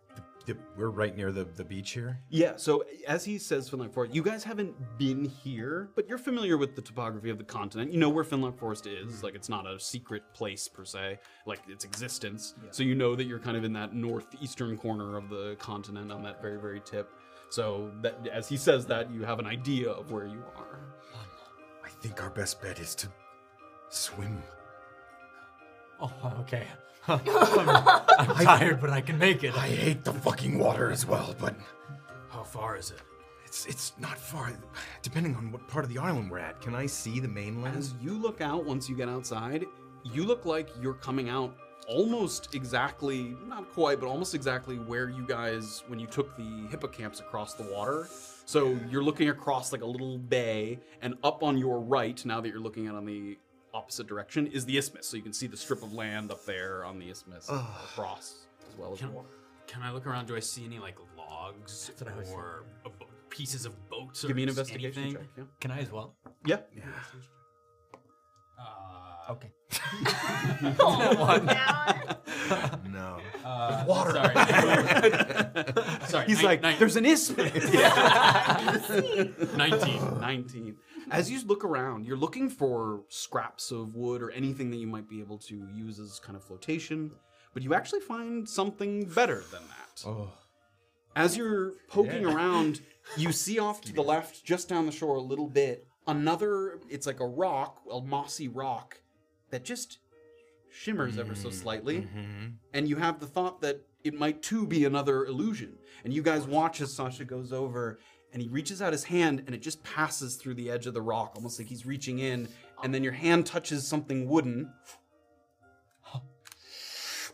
The, the, we're right near the, the beach here. Yeah, so as he says Finlock Forest, you guys haven't been here, but you're familiar with the topography of the continent. You know where Finlock Forest is. Like, it's not a secret place per se, like its existence. So you know that you're kind of in that northeastern corner of the continent on that very, very tip. So that as he says that, you have an idea of where you are. I think our best bet is to swim. Oh, okay. I'm, I'm tired, but I can make it. I hate the fucking water as well, but How far is it? it's it's not far. Depending on what part of the island we're at, can I see the mainland? As you look out once you get outside, you look like you're coming out almost exactly, not quite, but almost exactly where you guys, when you took the hippocamps across the water. So you're looking across like a little bay, and up on your right, now that you're looking at on the opposite direction, is the isthmus. So you can see the strip of land up there on the isthmus across, as well as the Can, water. can I look around? Do I see any like logs or a bo- pieces of boats? Give or me an investigation anything? check. Yeah. Can I as well? yeah. Uh, Okay. No. Water. Sorry. sorry. He's nine- like, nine- there's an isthmus. 19. 19. As you look around, you're looking for scraps of wood or anything that you might be able to use as kind of flotation, but you actually find something better than that. Oh. As you're poking around, you see off to the left, just down the shore a little bit, another, it's like a rock, a mossy rock, that just shimmers ever so mm-hmm. slightly. Mm-hmm. And you have the thought that it might too be another illusion. And you guys watch as Sasha goes over and he reaches out his hand and it just passes through the edge of the rock, almost like he's reaching in. And then your hand touches something wooden.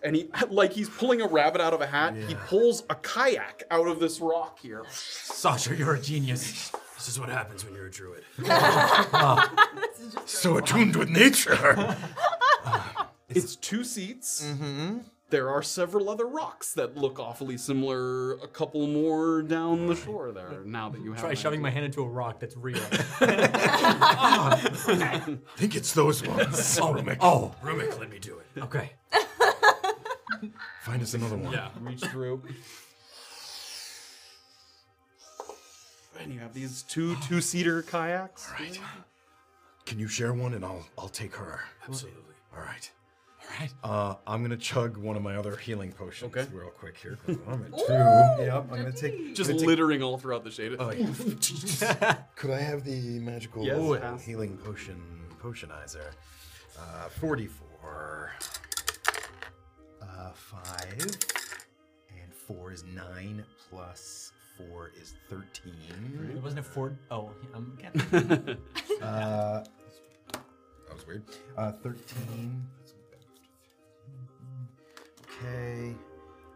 And he, like he's pulling a rabbit out of a hat, he pulls a kayak out of this rock here. Sasha, you're a genius. This is what happens when you're a druid. So attuned with nature. It's two seats. Mm-hmm. There are several other rocks that look awfully similar. A couple more down the shore there. Now that you have Try an shoving my idea. hand into a rock that's real. I think it's those ones. oh, Rumik. oh, Rumik, let me do it. okay. Find us another one. Yeah. reach through. And you have these two two-seater kayaks. All right. Can you share one and I'll I'll take her. Absolutely. All right. All right. Uh, I'm gonna chug one of my other healing potions Okay. real quick here. 'cause I'm at two. Yep. I'm gonna take. Just gonna take- littering all throughout the shade. Oh, Could I have the magical Yes, Ooh, pass. healing potion potionizer? Uh, 44. Uh, 5. And 4 is 9. Plus 4 is 13. It wasn't a Ford. Oh, I'm getting. Uh, that was weird. Uh, 13. Okay.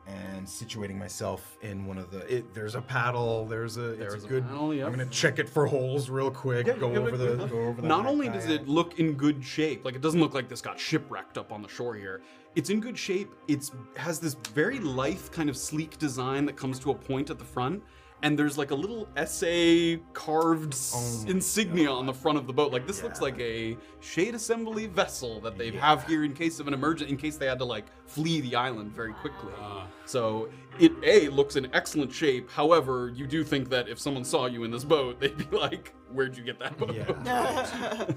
And situating myself in one of the. It, there's a paddle. There's a. There's it's a a good. paddle, yep. I'm gonna check it for holes real quick. Yeah, go give it a over the. Go over the. Not only does it look in good shape, like it doesn't look like this got shipwrecked up on the shore here. It's in good shape. It's has this very lithe kind of sleek design that comes to a point at the front, and there's like a little SA carved s- oh insignia on the front of the boat. Like this looks like a shade assembly vessel that they have here in case of an emergent, in case they had to like flee the island very quickly. Ah. So it a looks in excellent shape. However, you do think that if someone saw you in this boat, they'd be like, "Where'd you get that boat?" Yeah.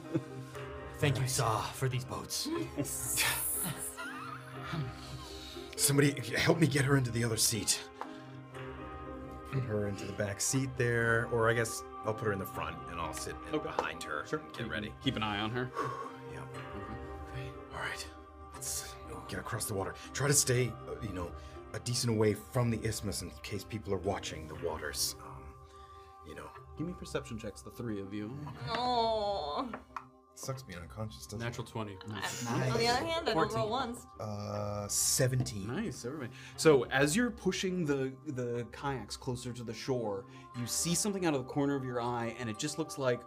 Thank you, Saw, for these boats. Somebody help me get her into the other seat. Put her into the back seat there, or I guess I'll put her in the front and I'll sit in Okay. behind her. Sure. Get ready. Keep an eye on her. Yep. All right. Let's get across the water. Try to stay, uh, you know, a decent away from the isthmus in case people are watching the waters. Um, you know, Give me perception checks, the three of you. Oh. Sucks being unconscious, doesn't Natural 20. On the other hand, I don't roll once. it? Uh, 17. Nice, everybody. So as you're pushing the the kayaks closer to the shore, you see something out of the corner of your eye, and it just looks like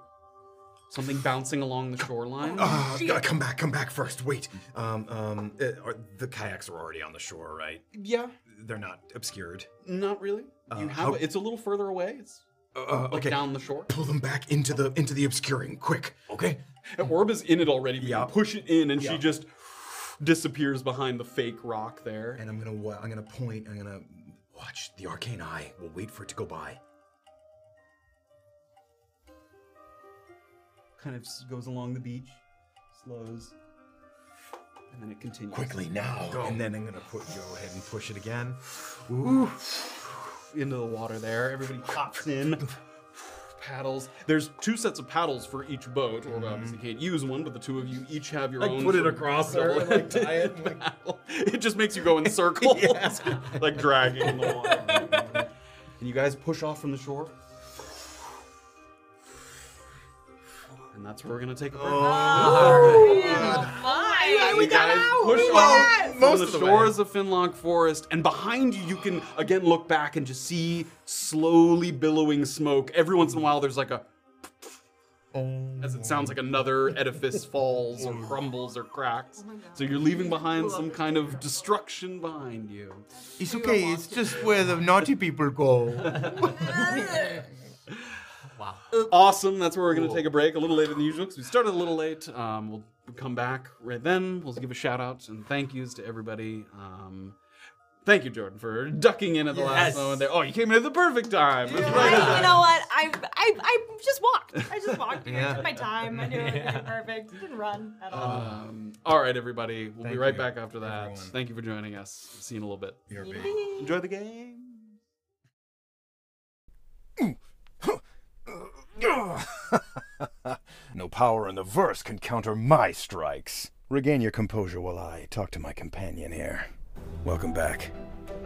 something bouncing along the shoreline. Uh, gotta come back, come back first. Wait. Um, um, uh, are, the kayaks are already on the shore, right? yeah, They're not obscured. not really. You Uh, have how- it's a little further away. It's Uh, like okay. down the shore. Pull them back into the into the obscuring, quick. Okay. And Orb is in it already. But Yeah. Push it in, and she just disappears behind the fake rock there. And I'm gonna I'm gonna point. I'm gonna watch the arcane eye. We'll wait for it to go by. kind of goes along the beach, slows, and then it continues. Quickly now. And then I'm gonna put go ahead and push it again. Into the water there. Everybody hops in, paddles. There's two sets of paddles for each boat. Or mm-hmm. obviously can't use one, but the two of you each have your Like, own. put it across her, double- like, tie it, and, like- paddle. It just makes you go in circles, like dragging in the water. and you guys push off from the shore. And that's where we're gonna take a break. Oh, oh my. you guys push off most of the the shores of Finlock Forest, and behind you, you can again look back and just see slowly billowing smoke. Every once in a while, there's like a as it sounds like another edifice falls or crumbles or cracks. so you're leaving behind some kind of destruction behind you. It's okay. It's just where the naughty people go. wow. Awesome. That's where we're going to take a break a little later than usual because we started a little late. Um, we'll come back right then. We'll give a shout out and thank yous to everybody. Um, thank you, Jordan, for ducking in at the last moment there. Oh, you came in at the perfect time. That's I, you know what? I, I I just walked. I just walked. Yeah. I took my time. I knew it was perfect. Didn't run at all. Um, all right, everybody. We'll be Thank right you, back after that. everyone. Thank you for joining us. See you in a little bit. You're big. Enjoy the game. No power in the verse can counter my strikes. Regain your composure while I talk to my companion here. Welcome back.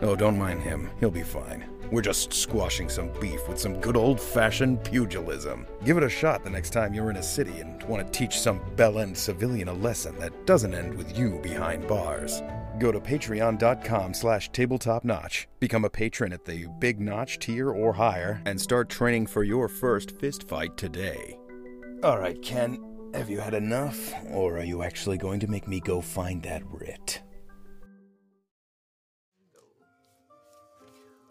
Oh, don't mind him. He'll be fine. We're just squashing some beef with some good old fashioned pugilism. Give it a shot the next time you're in a city and want to teach some bell end civilian a lesson that doesn't end with you behind bars. Go to patreon.com slash tabletopnotch, become a patron at the big notch tier or higher, and start training for your first fist fight today. All right, Ken, have you had enough? Or are you actually going to make me go find that writ?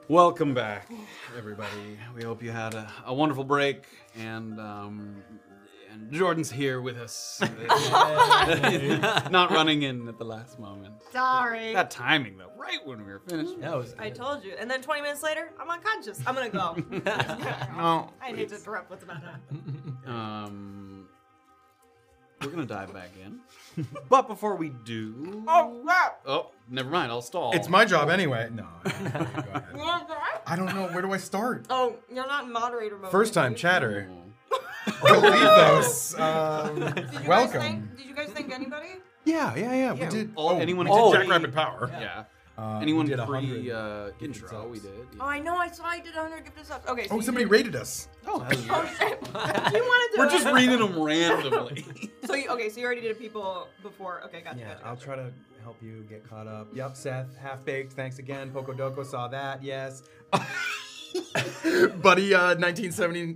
Welcome back, everybody. We hope you had a, a wonderful break, and um, Jordan's here with us, not running in at the last moment. Sorry. That timing though, right when we were finished. That was. I told you. And then 20 minutes later, I'm unconscious. I'm gonna go. No. I need to interrupt what's about to happen. Um, we're gonna dive back in, but before we do, Oh, wow. oh, never mind. I'll stall. It's my job anyway. No. Go ahead. I don't know. Where do I start? Oh, you're not in moderator mode. First time Did chatter. Oh. Lethos. Um, you guys welcome. Thank, did you guys thank anybody? Yeah, yeah, yeah. Yeah, We did. all- oh, anyone we who did did Jackrabbit Power. Yeah. We Anyone did pre 100 uh, gifted intro, subs. we did. Oh, I know. I saw I did 100 gifted subs. Okay. So Oh, you somebody did- rated us. Oh, hell. Oh shit! you want to do We're it? just reading them randomly. So you okay? So you already did people before? Okay, gotcha. Yeah, gotcha, I'll gotcha. try to help you get caught up. Yep, Seth, half baked. Thanks again. Poco Doco saw that. Yes. Buddy, uh, 1970,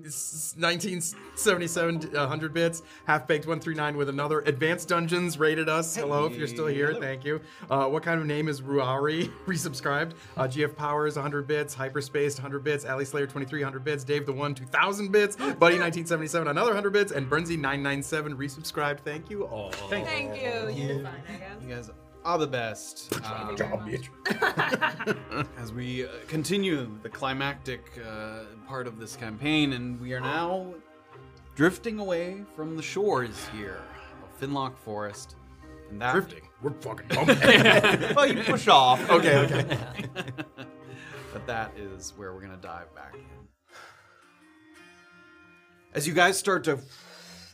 1977, uh, 100 bits. Half baked 139 with another. Advanced Dungeons rated us. Hello, if you're still here. hello. Thank you. Uh, what kind of name is Ruari? Resubscribed. Uh, GF Powers 100 bits. Hyperspaced 100 bits. Ali Slayer 2300 bits. Dave the One 2000 bits. Buddy 1977 another 100 bits. And Burnzy 997 resubscribed. Thank you all. Thank Thank you. You did fine, I guess. You guys are the best. Um, Job, as we uh, continue the climactic uh, part of this campaign, and we are now drifting away from the shores here of Finlock Forest. And that Drifting. We're fucking bumping. well, you push off. okay, okay. but that is where we're gonna dive back in. As you guys start to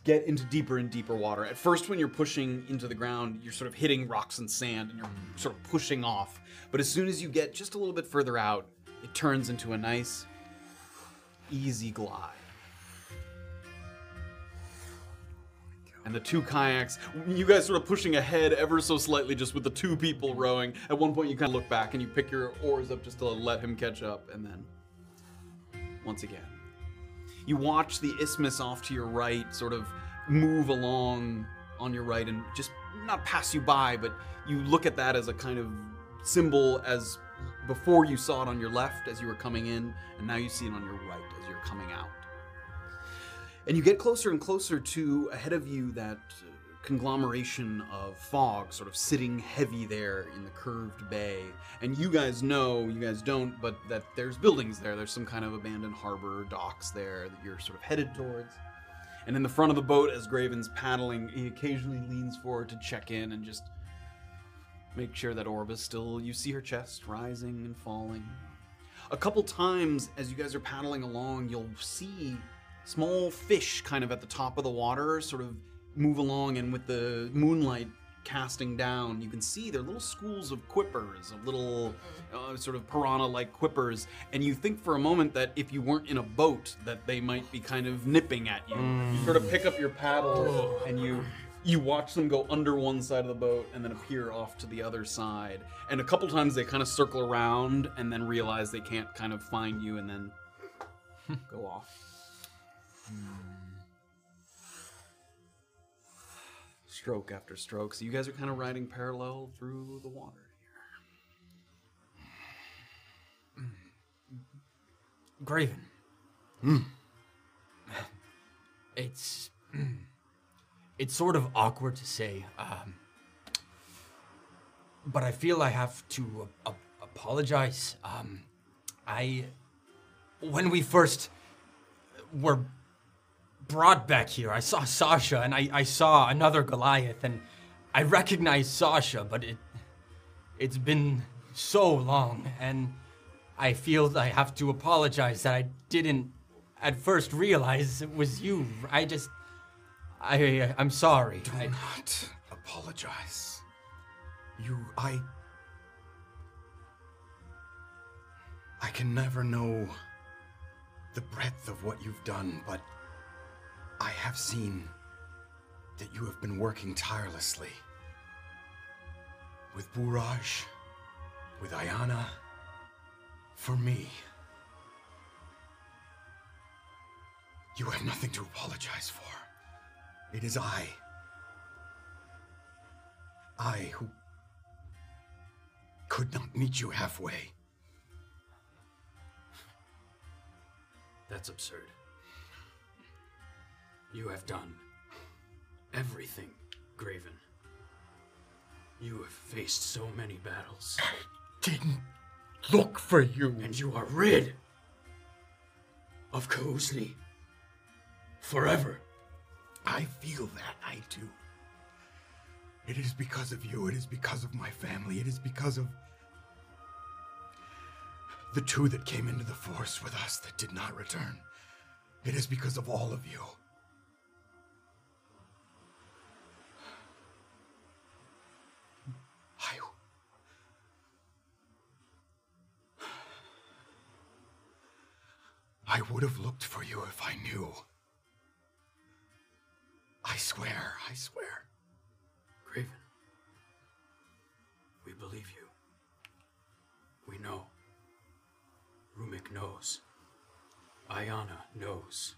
get into deeper and deeper water, at first when you're pushing into the ground, you're sort of hitting rocks and sand and you're mm. sort of pushing off. But as soon as you get just a little bit further out, it turns into a nice, easy glide. And the two kayaks, you guys sort of pushing ahead ever so slightly just with the two people rowing. At one point, you kind of look back and you pick your oars up just to let him catch up, and then once again. You watch the isthmus off to your right sort of move along on your right and just not pass you by, but you look at that as a kind of symbol as before you saw it on your left as you were coming in, and now you see it on your right as you're coming out. And you get closer and closer to ahead of you that uh, conglomeration of fog sort of sitting heavy there in the curved bay. And you guys know, you guys don't, but that there's buildings there. There's some kind of abandoned harbor docks there that you're sort of headed towards. And in the front of the boat, as Graven's paddling, he occasionally leans forward to check in and just make sure that Orb is still. You see her chest rising and falling. A couple times, as you guys are paddling along, you'll see small fish kind of at the top of the water sort of move along, and with the moonlight casting down, you can see they're little schools of quippers, of little mm-hmm. uh, sort of piranha-like quippers, and you think for a moment that if you weren't in a boat, that they might be kind of nipping at you. You sort of pick up your paddle mm. and you You watch them go under one side of the boat and then appear off to the other side. And a couple times they kind of circle around and then realize they can't kind of find you and then go off. Hmm. Stroke after stroke. So you guys are kind of riding parallel through the water here. Graven. It's it's sort of awkward to say, um, but I feel I have to uh, uh, apologize. Um, I when we first were brought back here, I saw Sasha and I, I saw another Goliath, and I recognized Sasha, but it it's been so long, and I feel I have to apologize that I didn't at first realize it was you. I just I I'm sorry. Do I, not apologize. You, I. I can never know the breadth of what you've done, but I have seen that you have been working tirelessly. With Buraj, with Ayana, for me. You have nothing to apologize for. It is I. I who could not meet you halfway. That's absurd. You have done everything, Graven. You have faced so many battles, I Didn't look for you. and you are rid of Kuzni forever. I feel that, I do. It is because of you, it is because of my family, it is because of the two that came into the force with us that did not return. It is because of all of you. I. I would have looked for you if I knew. I swear, I swear. Graven, we believe you. We know. Rumik knows. Ayana knows.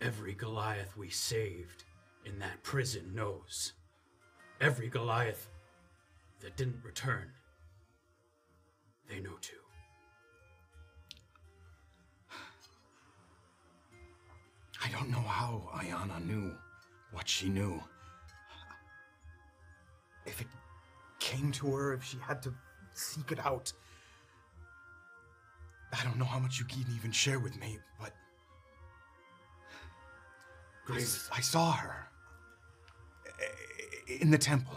Every Goliath we saved in that prison knows. Every Goliath that didn't return, they know too. I don't know how Ayana knew what she knew. If it came to her, if she had to seek it out. I don't know how much you can even share with me, but. I, s- I saw her in the temple.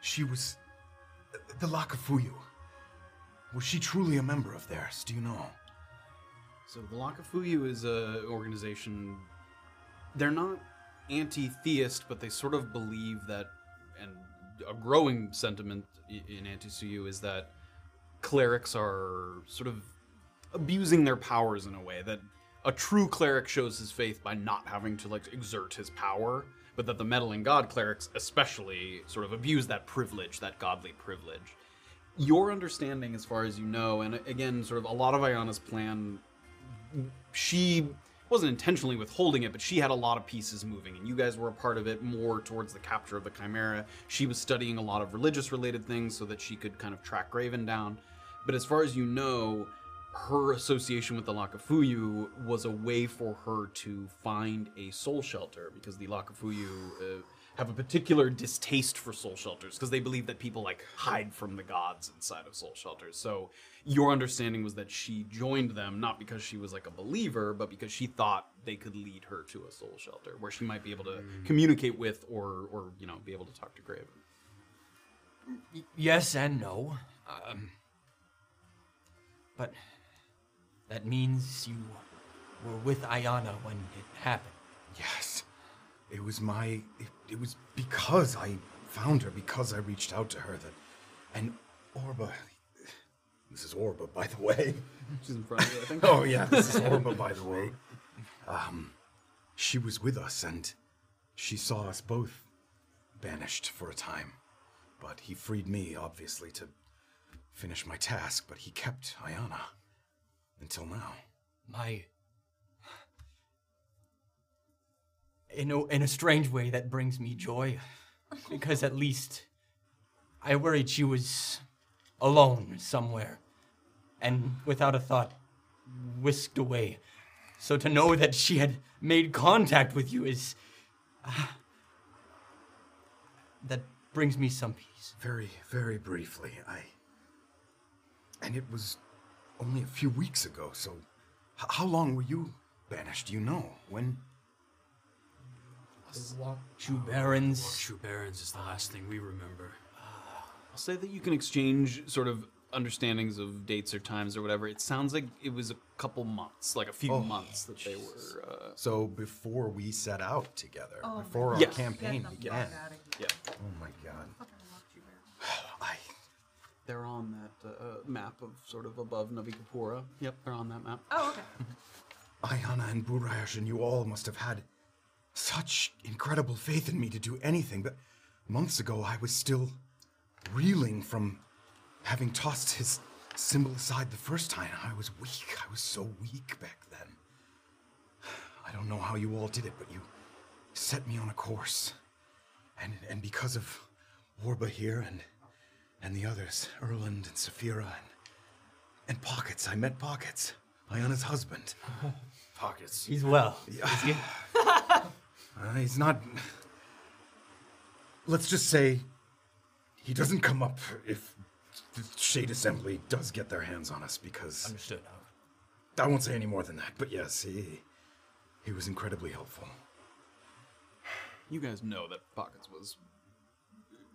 She was the Lakafuyu. Was she truly a member of theirs? Do you know? So the Lakafuyu is a organization. They're not anti-theist, but they sort of believe that, and a growing sentiment in anti-Suyu is that clerics are sort of abusing their powers in a way that a true cleric shows his faith by not having to like exert his power, but that the meddling god clerics especially sort of abuse that privilege, that godly privilege your understanding as far as you know and again sort of a lot of ayana's plan she wasn't intentionally withholding it but she had a lot of pieces moving and you guys were a part of it more towards the capture of the chimera. She was studying a lot of religious related things so that she could kind of track graven down. But as far as you know her association with the Lakafuyu was a way for her to find a soul shelter because the Lakafuyu uh, have a particular distaste for soul shelters because they believe that people like hide from the gods inside of soul shelters. So your understanding was that she joined them not because she was like a believer, but because she thought they could lead her to a soul shelter where she might be able to communicate with or or you know be able to talk to Graven. Yes and no. Um, but that means you were with Ayana when it happened. Yes. It was my. It, it was because I found her, because I reached out to her that. And Orba. This is Orba, by the way. She's in front of you, I think. Oh, yeah, this is Orba, by the way. Um, she was with us, and she saw us both banished for a time. But he freed me, obviously, to finish my task, but he kept Ayana until now. My. In a, in a strange way, that brings me joy. Because at least I worried she was alone somewhere and without a thought whisked away. So to know that she had made contact with you is. ah, that brings me some peace. Very, very briefly, I. And it was only a few weeks ago, so. H- how long were you banished? Do you know? When? True Barons. True Barons is the last thing we remember. I'll say that you can exchange sort of understandings of dates or times or whatever. It sounds like it was a couple months, like a few Oh, months that they were. Uh, So before we set out together, Oh before our Yes. campaign began. yeah, Oh my god. I. they're on that uh, map of sort of above Navikapura. Yep, they're on that map. Oh, okay. Ayana and Buraj and you all must have had such incredible faith in me to do anything, but months ago I was still reeling from having tossed his symbol aside the first time. I was weak. I was so weak back then. I don't know how you all did it, but you set me on a course. And and because of Orba here and and the others, Erland and Saphira and and Pockets, I met Pockets, Ayana's husband. Pockets. He's well. Uh, he's not. Let's just say he doesn't come up if the Shade Assembly does get their hands on us because Understood. I won't say any more than that. But yes, he he was incredibly helpful. You guys know that Pockets was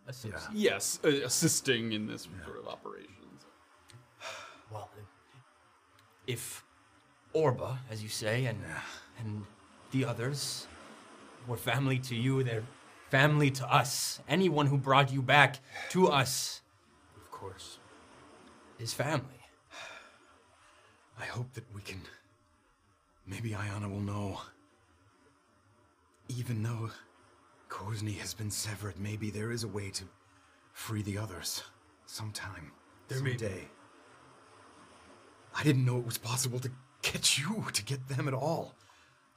Assist. yes uh, assisting in this sort of operations. Well, if Orba, as you say, and and the others were family to you, they're family to us. Anyone who brought you back to us Of course. is family. I hope that we can. Maybe Ayana will know. Even though Kuzni has been severed, maybe there is a way to free the others. Sometime. There may be. I didn't know it was possible to get you, to get them at all.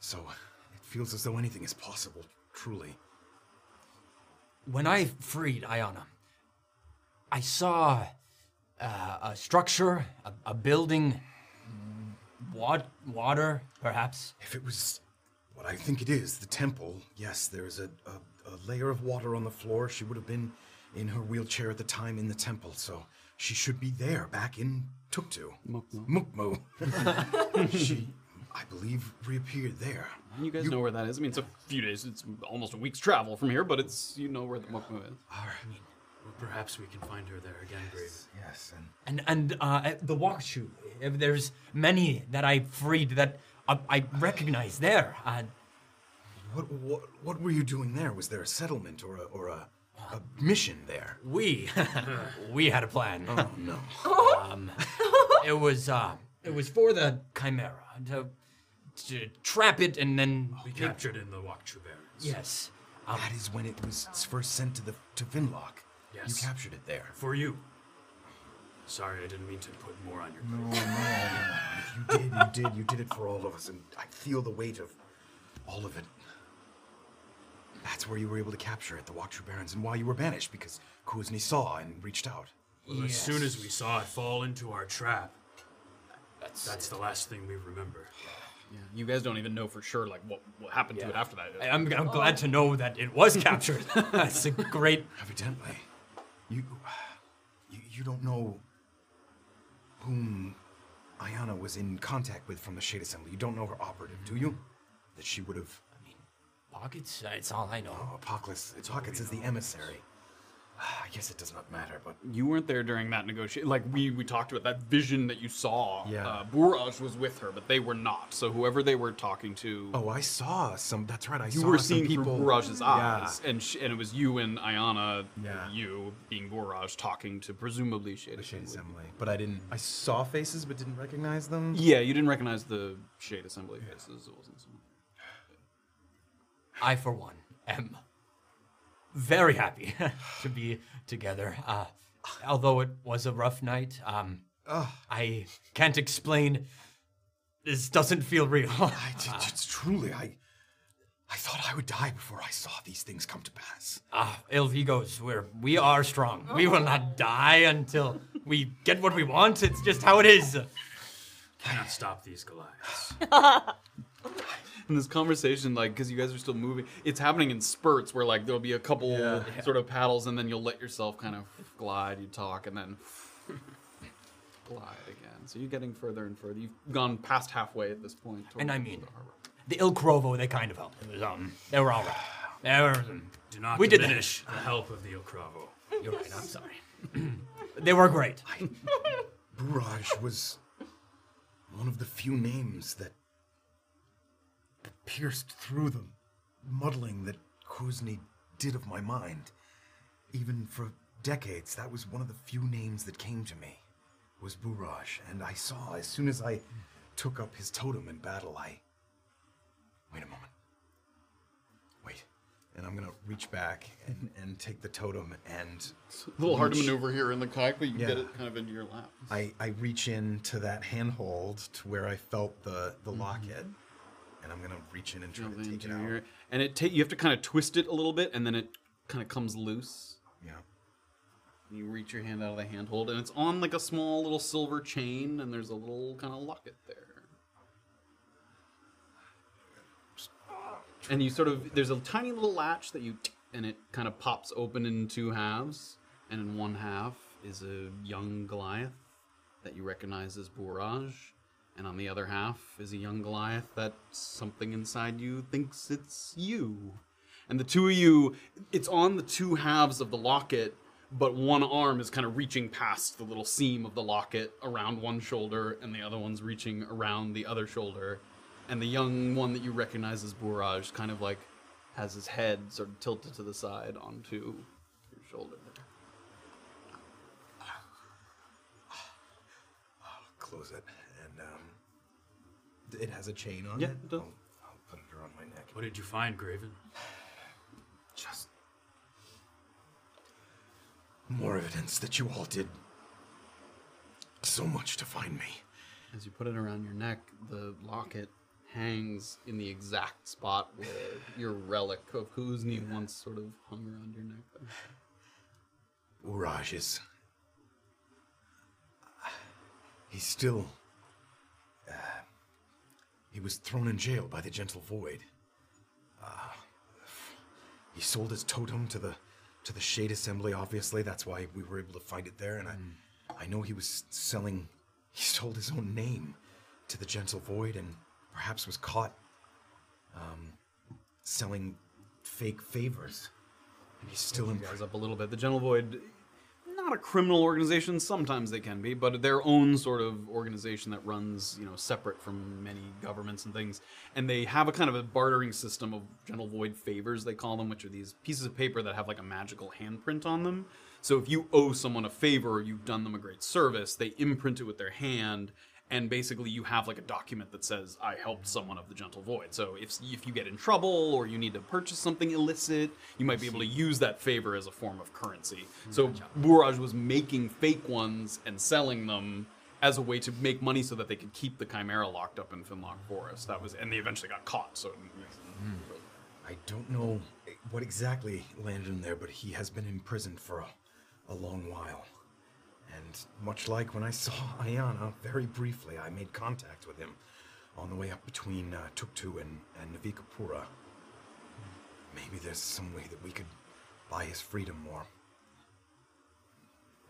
So feels as though anything is possible, truly. When I freed Ayana, I saw uh, a structure, a, a building, wa- water, perhaps. If it was what I think it is, the temple, yes, there is a, a, a layer of water on the floor. She would have been in her wheelchair at the time in the temple, so she should be there, back in Tuktu. Mukmu. Mukmu. she, I believe, reappeared there. You guys know where that is. I mean, it's a few days. It's almost a week's travel from here, but it's you know where the Mukmu is. Well, perhaps we can find her there again, Graven. Yes, and And and uh, at the Wakashu, if there's many that I freed that I, I recognize there. Uh, what, what, what were you doing there? Was there a settlement or a, or a, a mission there? we we had a plan. Oh, no. Um, it was uh, it was for the Chimera to to trap it and then We captured in the Wakchu Barrens. yes. Um, That is when it was first sent to the to Finlock. Yes. You captured it there. For you. Sorry, I didn't mean to put more on your No, plate. no, you did, you did, you did it for all of us, and I feel the weight of all of it. That's where you were able to capture it, the Wakchu Barrens, and why you were banished, because Kuzni saw and reached out. Well, as soon as we saw it fall into our trap, That's, that's the last thing we remember. Yeah, you guys don't even know for sure like what, what happened to it after that. I- I'm, I'm glad to know that it was captured. That's a great. Evidently. You, you, you don't know whom Ayana was in contact with from the Shade Assembly. You don't know her operative, do you? Mm-hmm. That she would have. I mean, Pockets? That's all I know. Oh, Apocalypse. Apocalypse is the emissary. I guess it does not matter, but You weren't there during that negotiation. Like we we talked about that vision that you saw. Yeah. Uh, Buraj was with her, but they were not. So whoever they were talking to, oh, I saw some. That's right. I you saw were some seeing people. through Buraj's Yeah. eyes, and sh- and it was you and Ayana, Yeah. you being Buraj, talking to presumably Shade Shade Assembly. Assembly. But I didn't. I saw faces, but didn't recognize them. Yeah, you didn't recognize the Shade Assembly faces. It wasn't so. I, for one, am very happy to be together. Uh, although it was a rough night, um, I can't explain. This doesn't feel real. I, t- it's truly, I, I thought I would die before I saw these things come to pass. Ah, il-Vigos, we're we are strong. We will not die until we get what we want. It's just how it is. Cannot stop these Goliaths. in this conversation, like, because you guys are still moving, it's happening in spurts where, like, there'll be a couple sort of paddles, and then you'll let yourself kind of glide. You talk, and then glide again. So you're getting further and further. You've gone past halfway at this point. And I mean, the harbor. the Il Crovo, they kind of helped. It was, um, they were all right. They were, Do not We did that. diminish the help of the Il Cravo. you're right. I'm sorry. they were great. Buraj was one of the few names that, that pierced through the muddling that Kuzni did of my mind. Even for decades, that was one of the few names that came to me, was Buraj. And I saw, as soon as I took up his totem in battle, I... Wait a moment. Wait. And I'm gonna reach back and, and take the totem and It's a little hard to maneuver here in the kayak, but you can get it kind of into your lap. I, I reach into that handhold to where I felt the, the mm-hmm. locket, and I'm gonna reach in and try to take it out. your- And it ta- you have to kind of twist it a little bit, and then it kind of comes loose. Yeah. You reach your hand out of the handhold, and it's on like a small little silver chain, and there's a little kind of locket there. And you sort of there's a tiny little latch that you tick, and it kind of pops open in two halves, and in one half is a young Goliath that you recognize as Buraj, and on the other half is a young Goliath that something inside you thinks it's you. And the two of you, it's on the two halves of the locket, but one arm is kind of reaching past the little seam of the locket around one shoulder, and the other one's reaching around the other shoulder. And the young one that you recognize as Buraj kind of like has his head sort of tilted to the side onto your shoulder. There. Close it, it has a chain on Yeah, it. I'll, I'll put it around my neck. What did you find, Graven? Just more evidence that you all did so much to find me. As you put it around your neck, the locket hangs in the exact spot where your relic of Kuzni once sort of hung around your neck. There. Uraj is. He's still. Uh, he was thrown in jail by the Gentle Void. Uh, he sold his totem to the to the Shade Assembly. Obviously, that's why we were able to find it there. And I, I know he was selling. He sold his own name to the Gentle Void, and perhaps was caught um, selling fake favors. And he's still in. Guys up a little bit. The Gentle Void, not a criminal organization. Sometimes they can be, but their own sort of organization that runs, you know, separate from many governments and things. And they have a kind of a bartering system of Gentle Void favors, they call them, which are these pieces of paper that have like a magical handprint on them. So if you owe someone a favor or you've done them a great service, they imprint it with their hand. And basically, you have like a document that says, "I helped someone of the Gentle Void." So if if you get in trouble or you need to purchase something illicit, you might be able to use that favor as a form of currency. Mm, so Buraj was making fake ones and selling them as a way to make money so that they could keep the Chimera locked up in Finlock Forest. That was, and they eventually got caught. So hmm. I don't know eh, what exactly landed him there, but he has been imprisoned for a, a long while. And much like when I saw Ayana very briefly, I made contact with him on the way up between uh, Tuktu and, and Navikapura. Maybe there's some way that we could buy his freedom more.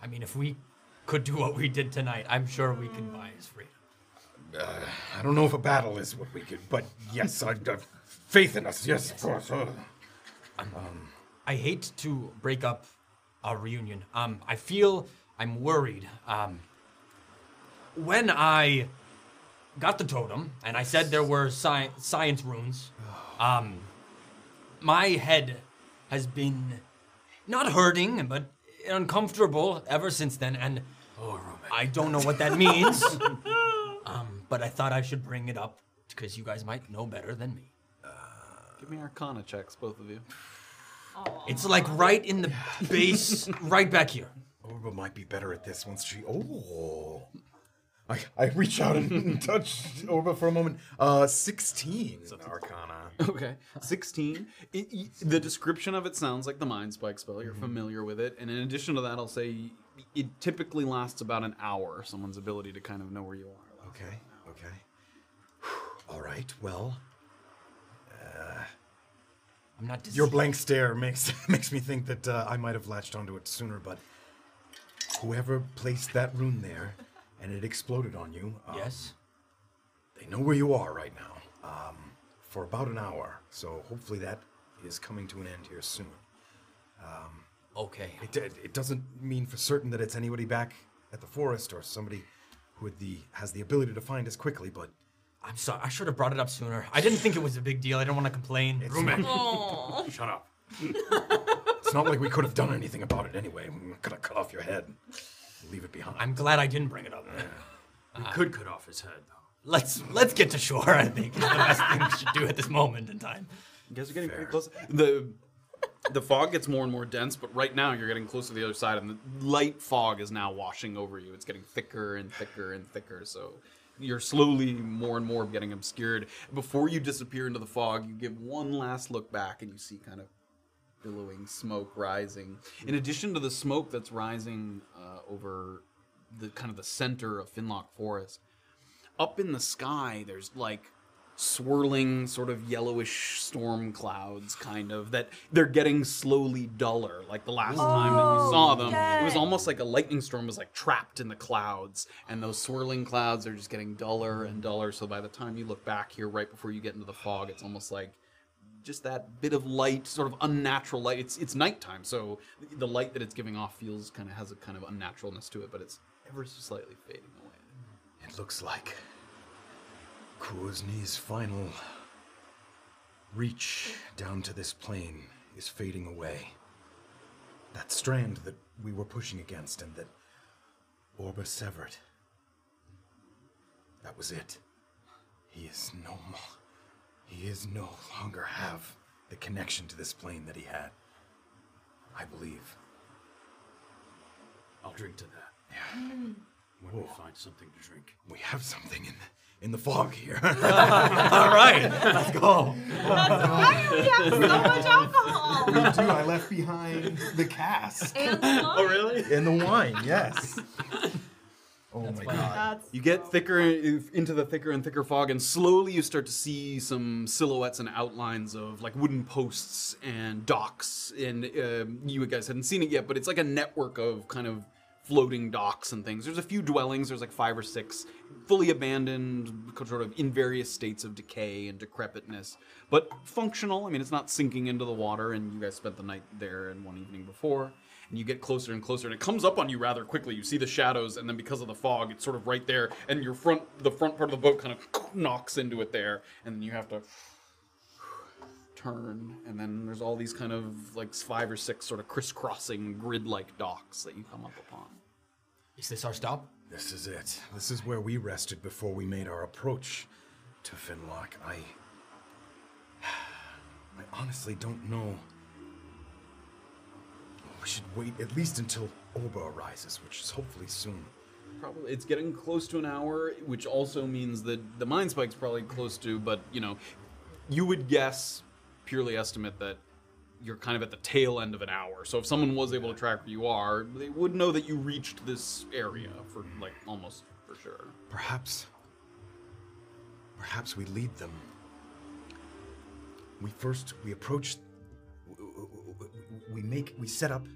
I mean, if we could do what we did tonight, I'm sure we can buy his freedom. I don't know if a battle is what we could, but yes, I have faith in us. Yes, of course. Uh, I hate to break up our reunion. Um, I feel I'm worried. Um, when I got the totem and I said there were sci- science runes, um, my head has been not hurting, but uncomfortable ever since then, and I don't know what that means. um, but I thought I should bring it up because you guys might know better than me. Give me Arcana checks, both of you. It's like right in the base, right back here. Orba might be better at this once she. Oh. I, I reach out and touch Orba for a moment. Uh, 16 Arcana. Okay, 16. It, y- the description of it sounds like the Mind Spike spell. You're familiar with it. And in addition to that, I'll say it typically lasts about an hour, someone's ability to kind of know where you are. Okay, okay. All right, well, I'm not. Dis- your blank stare makes makes me think that uh, I might have latched onto it sooner, but whoever placed that rune there and it exploded on you, uh, yes. they know where you are right now um, for about an hour. So hopefully that is coming to an end here soon. Okay. It, it, it doesn't mean for certain that it's anybody back at the forest or somebody who the has the ability to find us quickly, but I'm sorry. I should have brought it up sooner. I didn't think it was a big deal. I didn't want to complain. It's Rumik, shut up. it's not like we could have done anything about it anyway. We could have cut off your head, and leave it behind. I'm glad I didn't bring it up. We could cut off his head, though. Let's let's get to shore. I think is the best thing we should do at this moment in time. You guys are getting pretty close. The the fog gets more and more dense, but right now you're getting close to the other side, and the light fog is now washing over you. It's getting thicker and thicker and thicker, so you're slowly more and more getting obscured. Before you disappear into the fog, you give one last look back, and you see kind of billowing smoke rising. In addition to the smoke that's rising uh, over the kind of the center of Finlock Forest, up in the sky, there's like swirling sort of yellowish storm clouds kind of that they're getting slowly duller. Like the last time that you saw them it was almost like a lightning storm was like trapped in the clouds and those swirling clouds are just getting duller and duller. So by the time you look back here right before you get into the fog it's almost like just that bit of light sort of unnatural light it's it's nighttime so the light that it's giving off feels kind of has a kind of unnaturalness to it but it's ever so slightly fading away It looks like Kuzni's final reach down to this plane is fading away. That strand that we were pushing against and that Orba severed. That was it. He is no more. He is no longer have the connection to this plane that he had. I believe. I'll drink to that. Yeah. When we find something to drink. We have something in the, in the fog here. All right, let's go. Why do we have so much alcohol? We do. I left behind the cast And the oh, wine. oh, really? and the wine. Yes. Oh my god. That's You get thicker into the thicker and thicker fog, and slowly you start to see some silhouettes and outlines of like wooden posts and docks. And um you guys hadn't seen it yet, but it's like a network of kind of floating docks and things. There's a few dwellings. There's like five or six, fully abandoned, sort of in various states of decay and decrepitness, but functional. I mean, it's not sinking into the water. And you guys spent the night there and one evening before and you get closer and closer and it comes up on you rather quickly you see the shadows and then because of the fog it's sort of right there and your front the front part of the boat kind of knocks into it there and then you have to turn and then there's all these kind of like five or six sort of crisscrossing grid-like docks that you come up upon Is this our stop? This is it. This is where we rested before we made our approach to Finlock. I. I honestly don't know. We should wait at least until Orba arises, which is hopefully soon. probably it's getting close to an hour which also means that the mind spike's probably close to but you know you would guess purely estimate that you're kind of at the tail end of an hour so if someone was able to track where you are they would know that you reached this area for like almost for sure Perhaps. Perhaps we lead them. We first we approach. We make we set up.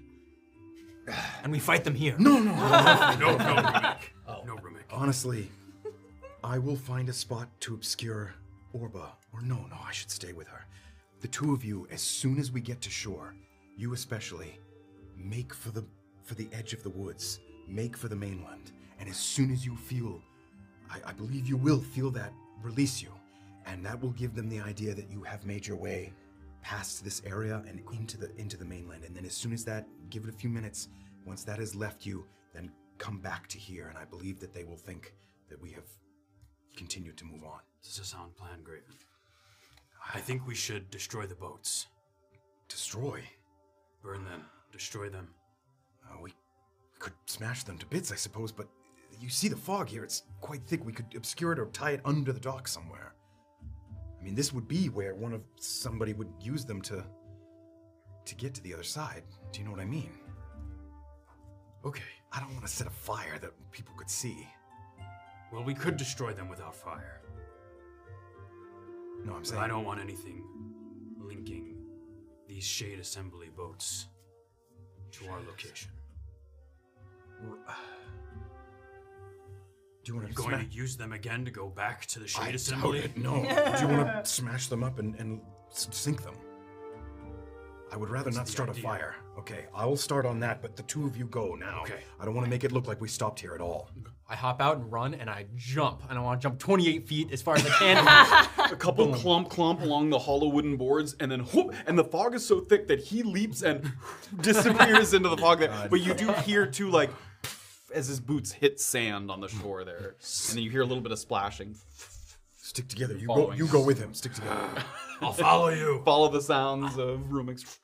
And we fight them here. No, no, no. No, no, Rumik. No, oh. Rumik. Honestly, I will find a spot to obscure Orba. Or no, no, I should stay with her. The two of you, as soon as we get to shore, you especially, make for the for the edge of the woods. Make for the mainland. And as soon as you feel I, I believe you will feel that release you. And that will give them the idea that you have made your way past this area and into the into the mainland. And then as soon as that, give it a few minutes. Once that has left you, then come back to here. And I believe that they will think that we have continued to move on. This is a sound plan, Graven. I think we should destroy the boats. Destroy. Burn them. Destroy them. Uh, we could smash them to bits, I suppose, but you see the fog here. It's quite thick. We could obscure it or tie it under the dock somewhere. I mean, this would be where one of somebody would use them to to get to the other side. Do you know what I mean? Okay. I don't want to set a fire that people could see. Well, we could destroy them without fire. No, I'm But saying I don't want anything linking these shade assembly boats to our location. Do you want You're to going smash? to use them again to go back to the shade I doubt assembly? it. No. Do you want to smash them up and, and s- sink them? I would rather What's not the start idea? a fire. Okay, I'll start on that, but the two of you go now. Okay. I don't want to make it look like we stopped here at all. I hop out and run, and I jump, and I want to jump 28 feet as far as I can. a couple clump clump along the hollow wooden boards, and then whoop, and the fog is so thick that he leaps and disappears into the fog there. But you do hear too, like as his boots hit sand on the shore there, and then you hear a little bit of splashing. Stick together. You go. Following. You go with him. Stick together. I'll follow you. Follow the sounds of Rumik's.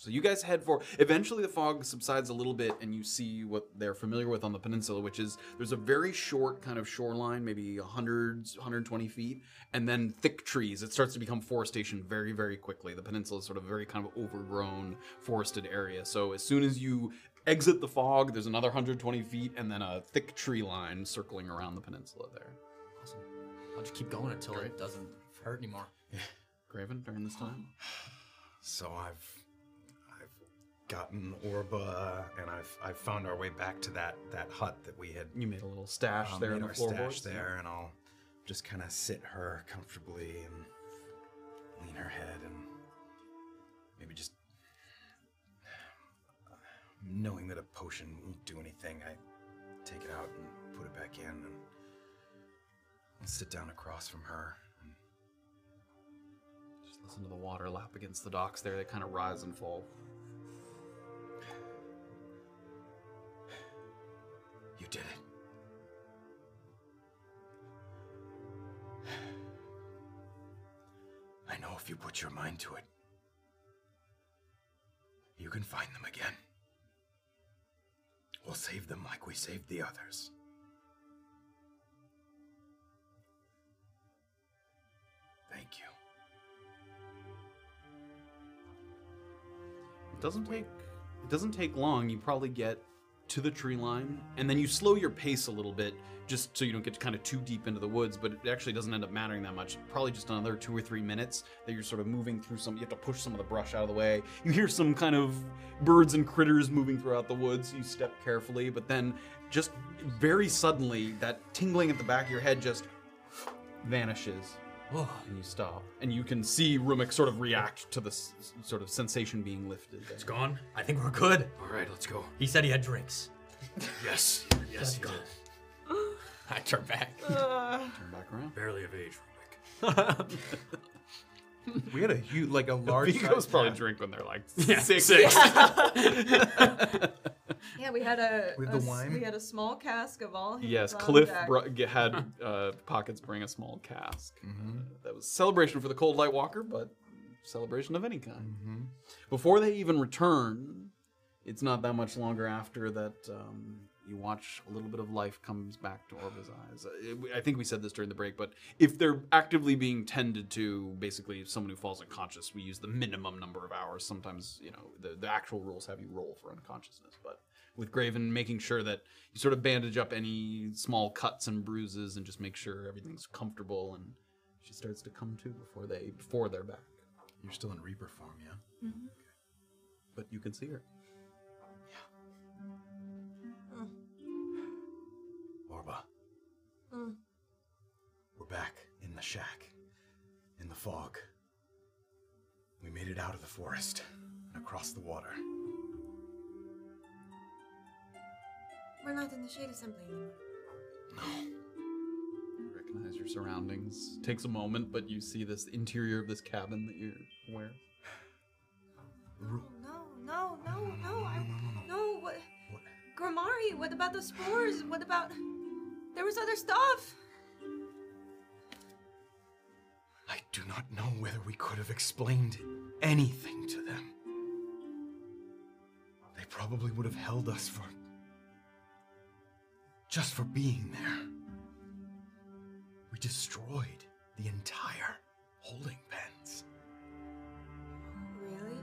So you guys head for. Eventually, the fog subsides a little bit, and you see what they're familiar with on the peninsula, which is there's a very short kind of shoreline, maybe 100, 120 feet, and then thick trees. It starts to become forestation very, very quickly. The peninsula is sort of a very kind of overgrown, forested area. So as soon as you exit the fog, there's another 120 feet, and then a thick tree line circling around the peninsula there. Awesome. I'll just keep going until it doesn't hurt anymore. Graven, during this time. so I've I've gotten Orba, and I've I've found our way back to that that hut that we had You made a little stash um, there in the our floorboards. stash there, and I'll just kind of sit her comfortably and lean her head and maybe just knowing that a potion won't do anything, I take it out and put it back in and sit down across from her. And Just listen to the water lap against the docks there. They kind of rise and fall. you did it. I know if you put your mind to it, you can find them again. We'll save them like we saved the others. Thank you. It doesn't take it doesn't take long. You probably get to the tree line, and then you slow your pace a little bit, just so you don't get kind of too deep into the woods. But it actually doesn't end up mattering that much. Probably just another two or three minutes that you're sort of moving through some. You have to push some of the brush out of the way. You hear some kind of birds and critters moving throughout the woods. You step carefully, but then just very suddenly, that tingling at the back of your head just vanishes. And you stop, and you can see Rumik sort of react to this sort of sensation being lifted. It's gone. I think we're good. All right, let's go. He said he had drinks. Yes. Yes, he did. I turn back. Turn back around. Barely of age, Rumik. We had a huge, like a large. Vigos size- probably yeah. drink when they're like Yeah, six. six. Yeah, we had a, With a the s- wine? we had a small cask of all. hands Yes, on Cliff deck. br- g- had uh, pockets bring a small cask. Uh, that was celebration for the Cold Light Walker, but celebration of any kind. Before they even return, it's not that much longer after that um, you watch a little bit of life comes back to Orba's eyes. Uh, it- I think we said this during the break, but if they're actively being tended to, basically someone who falls unconscious, we use the minimum number of hours. Sometimes, you know, the, the actual rules have you roll for unconsciousness, but with Graven making sure that you sort of bandage up any small cuts and bruises and just make sure everything's comfortable and she starts to come to before they before they're back. You're still in Reaper form, yeah? Mm-hmm. But you can see her. Yeah. Mm. Orba. Mm. We're back in the shack, in the fog. We made it out of the forest and across the water. We're not in the shade assembly anymore. You recognize your surroundings. Takes a moment, but you see this interior of this cabin that you're aware. No, no, no, no. I, no, what? Grimari, what about the spores? What about. There was other stuff. I do not know whether we could have explained anything to them. They probably would have held us for. Just for being there. We destroyed the entire holding pens. Really?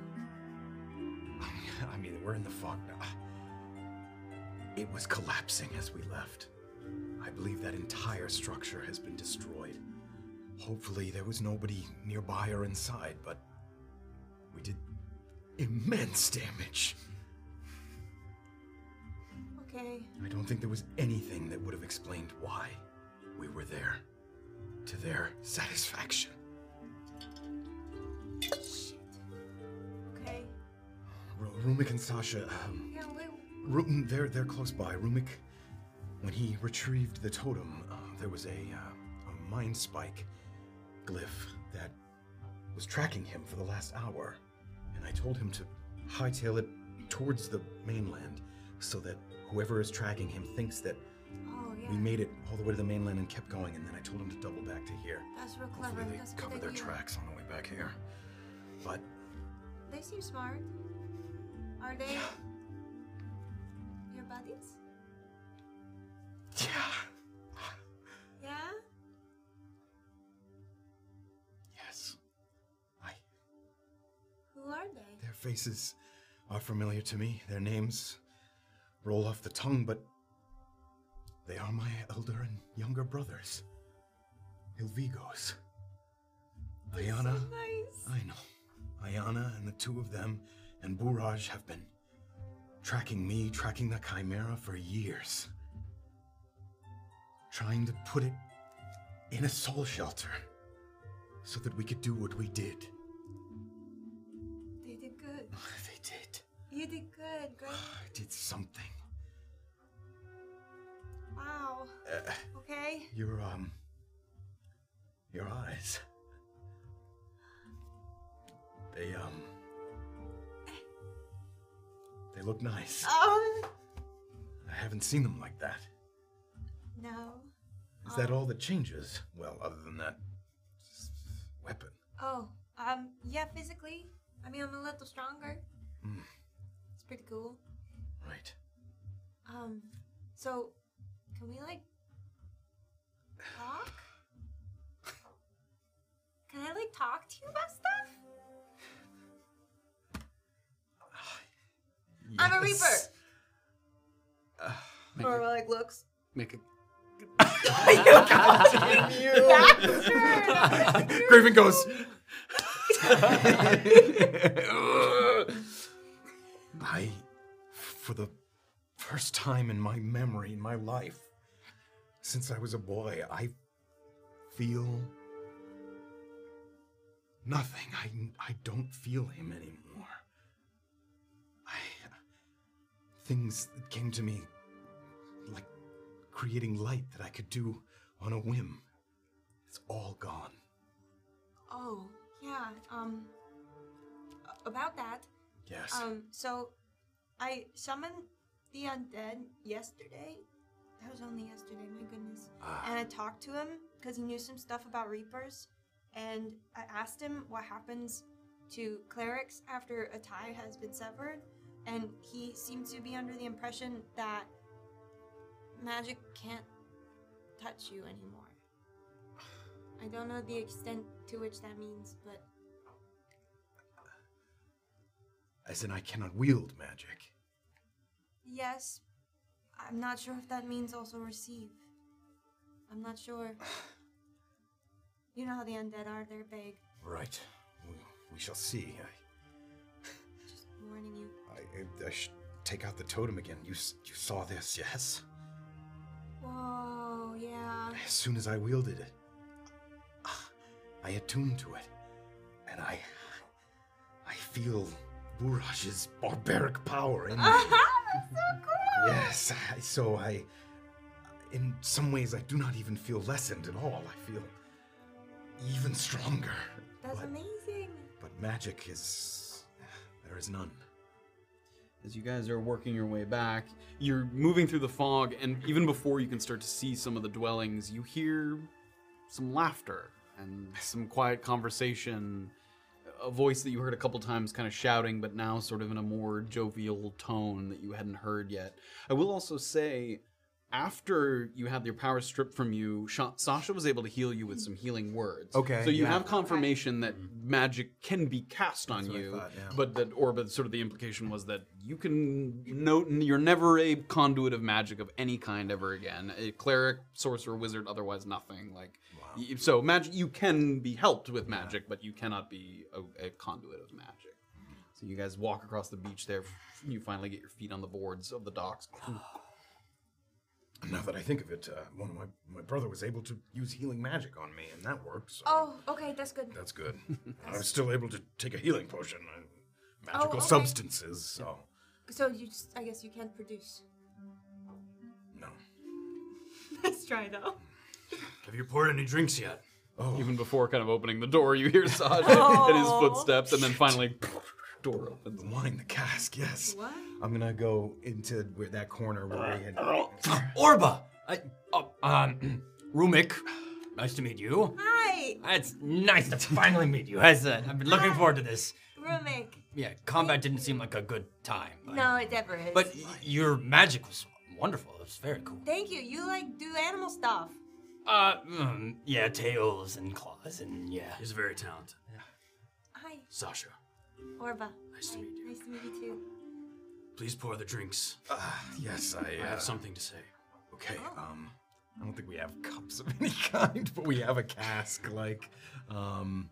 I mean, we're in the fog now. It was collapsing as we left. I believe that entire structure has been destroyed. Hopefully, there was nobody nearby or inside, but we did immense damage. Okay. I don't think there was anything that would have explained why we were there to their satisfaction. Shit. Okay. Ru- Rumik and Sasha, um, Yeah, wait. Ru- they're they're close by. Rumik, when he retrieved the totem, uh, there was a uh, a mind spike glyph that was tracking him for the last hour, and I told him to hightail it towards the mainland, so that whoever is tracking him thinks that Oh, yeah. we made it all the way to the mainland and kept going. And then I told him to double back to here. That's real clever. Hopefully, they That's cover their tracks on the way back here. But They seem smart. Are they your buddies? yeah, Yeah? yes, I Who are they? Their faces are familiar to me. Their names roll off the tongue, but they are my elder and younger brothers. il-Vigos. Ayana. Nice. I know. Ayana and the two of them and Buraj have been tracking me, tracking the Chimera for years. Trying to put it in a soul shelter so that we could do what we did. They did good. You did good. I did something. Wow. Uh, Okay. your um your eyes. They um they look nice. Um. I haven't seen them like that. No. Is that all that changes? Well, other than that weapon. Oh. Um. Yeah. Physically, I mean, I'm a little stronger. Mm. It's pretty cool. Right. Um. So, can we like talk? Can I like talk to you about stuff? I'm a reaper. Yes. Make Or a, like looks. make a You got to be Baxter. Graven goes. I, for the first time in my memory, in my life, since I was a boy, I feel nothing. I, I don't feel him anymore. I, things that came to me like creating light that I could do on a whim. It's all gone. Oh, yeah. Um. About that. Yes. Um. So, I summoned the undead yesterday. That was only yesterday. My goodness. Ah. And I talked to him because he knew some stuff about reapers, and I asked him what happens to clerics after a tie has been severed, and he seemed to be under the impression that magic can't touch you anymore. I don't know the extent to which that means, but As in, I cannot wield magic. yes, I'm not sure if that means also receive. I'm not sure. You know how the undead are, they're big. Right. We, we shall see. I, Just warning you. I, I, I should take out the totem again. You, you saw this, yes? Whoa, yeah. As soon as I wielded it, I attuned to it, and I, I feel Buraj's barbaric power in me. Uh-huh, that's so cool! Yes, I, so I. In some ways, I do not even feel lessened at all. I feel even stronger. That's but, amazing. but magic is. There is none. As you guys are working your way back, you're moving through the fog, and even before you can start to see some of the dwellings, you hear some laughter and some quiet conversation. A voice that you heard a couple times kind of shouting, but now sort of in a more jovial tone that you hadn't heard yet. I will also say, after you had your power stripped from you, Sha- Sasha was able to heal you with some healing words. Okay, So you yeah. have confirmation that mm-hmm. magic can be cast on what I you, thought, yeah. but that, or but sort of the implication was that you can no, you're never a conduit of magic of any kind ever again. A cleric, sorcerer, wizard, otherwise nothing. Like, y- so magic, you can be helped with magic, but you cannot be a, a conduit of magic. So you guys walk across the beach there. You finally get your feet on the boards of the docks. Now that I think of it, uh, one of my my brother was able to use healing magic on me, and that worked. So Oh, okay, that's good. that's good. I was still able to take a healing potion, uh, magical okay. substances. So So you just, I guess you can't produce. no. Let's try though. Have you poured any drinks yet? Oh. Even before kind of opening the door, you hear Sasha and his footsteps, and then finally, door opens. The wine, the cask, yes. What? I'm gonna go into where that corner where we had. Orba! I, oh, um, Rumik, nice to meet you. Hi, It's nice to finally meet you. As uh, I've been looking forward to this. Rumik. Yeah, combat didn't seem like a good time. But, No, it never is. but your magic was wonderful. It was very cool. Thank you. You like do animal stuff. Uh, mm, yeah, tails and claws and yeah. He's very talented. Yeah. Hi, Sasha, Orba. Nice to meet you. Nice to meet you too. please pour the drinks. Uh, Yes, I. I Uh, have something to say. Okay. Um. I don't think we have cups of any kind, but we have a cask. Like, um,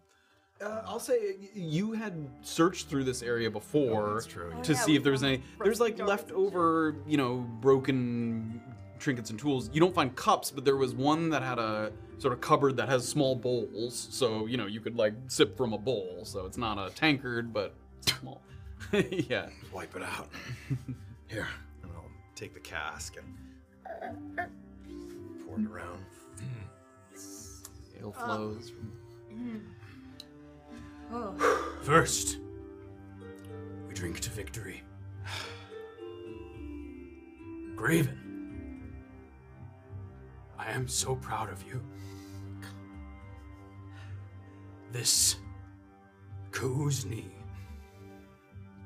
Uh, I'll say y- you had searched through this area before Oh, that's true, yeah. to Oh, yeah, see we if there's found any. There's like broken jars and leftover, you know, broken trinkets and tools. You don't find cups, but there was one that had a sort of cupboard that has small bowls, so you know you could like sip from a bowl. So it's not a tankard, but it's small. yeah. wipe it out. Here, and I'll take the cask and pour it around. Ale flows. Mm. Mm. Oh, First, we drink to victory. Graven, I am so proud of you. This Kuzni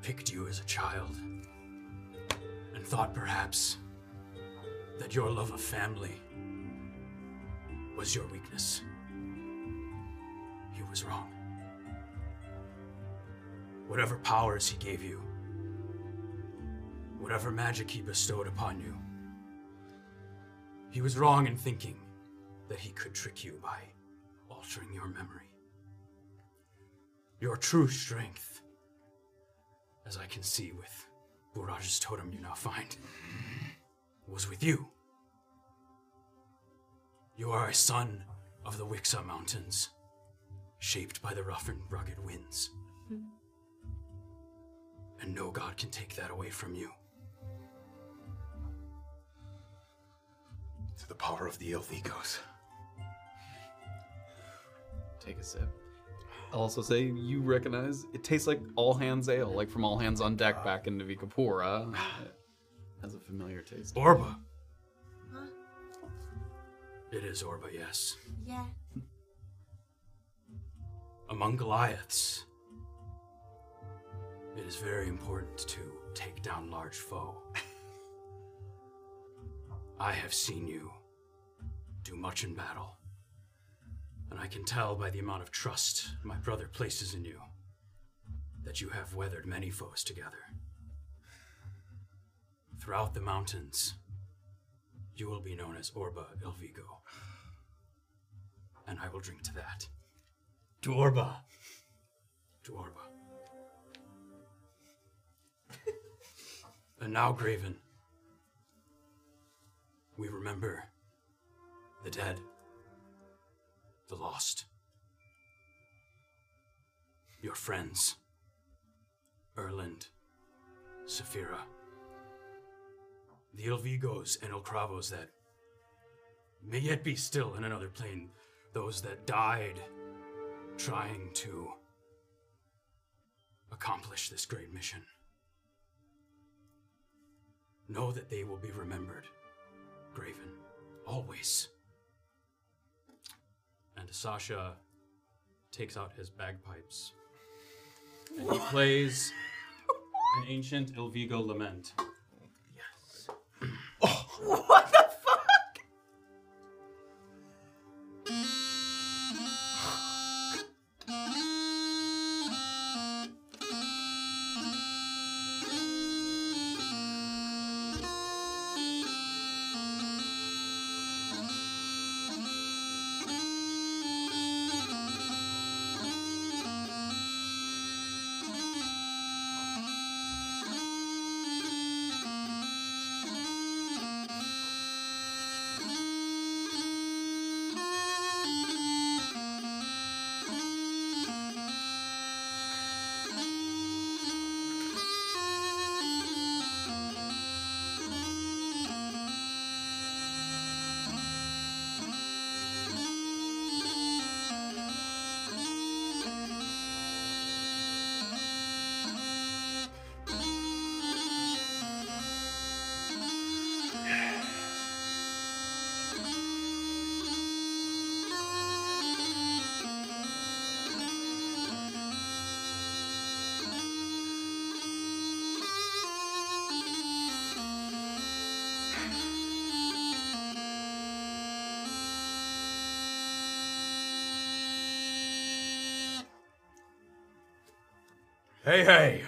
picked you as a child and thought perhaps that your love of family was your weakness. He was wrong whatever powers he gave you, whatever magic he bestowed upon you. He was wrong in thinking that he could trick you by altering your memory. Your true strength, as I can see with Buraj's totem you now find, was with you. You are a son of the Wixa Mountains, shaped by the rough and rugged winds hmm. and no god can take that away from you. To the power of the il-Vigos. Take a sip. I'll also say you recognize it tastes like all hands ale, like from all hands on deck back in Navikapura. It has a familiar taste. Orba. Huh? It is Orba, yes. yeah. Among Goliaths, it is very important to take down large foe. I have seen you do much in battle, and I can tell by the amount of trust my brother places in you that you have weathered many foes together. Throughout the mountains, you will be known as Orba il-Vigo, and I will drink to that. To Orba. to Orba. and now, Graven, we remember the dead, the lost, your friends, Erland, Saphira, the il-Vigos and Ilkravos that may yet be still in another plane, those that died trying to accomplish this great mission. Know that they will be remembered, Graven, always. And Sasha takes out his bagpipes and he plays an ancient il-Vigo lament. Yes. What the Hey, hey!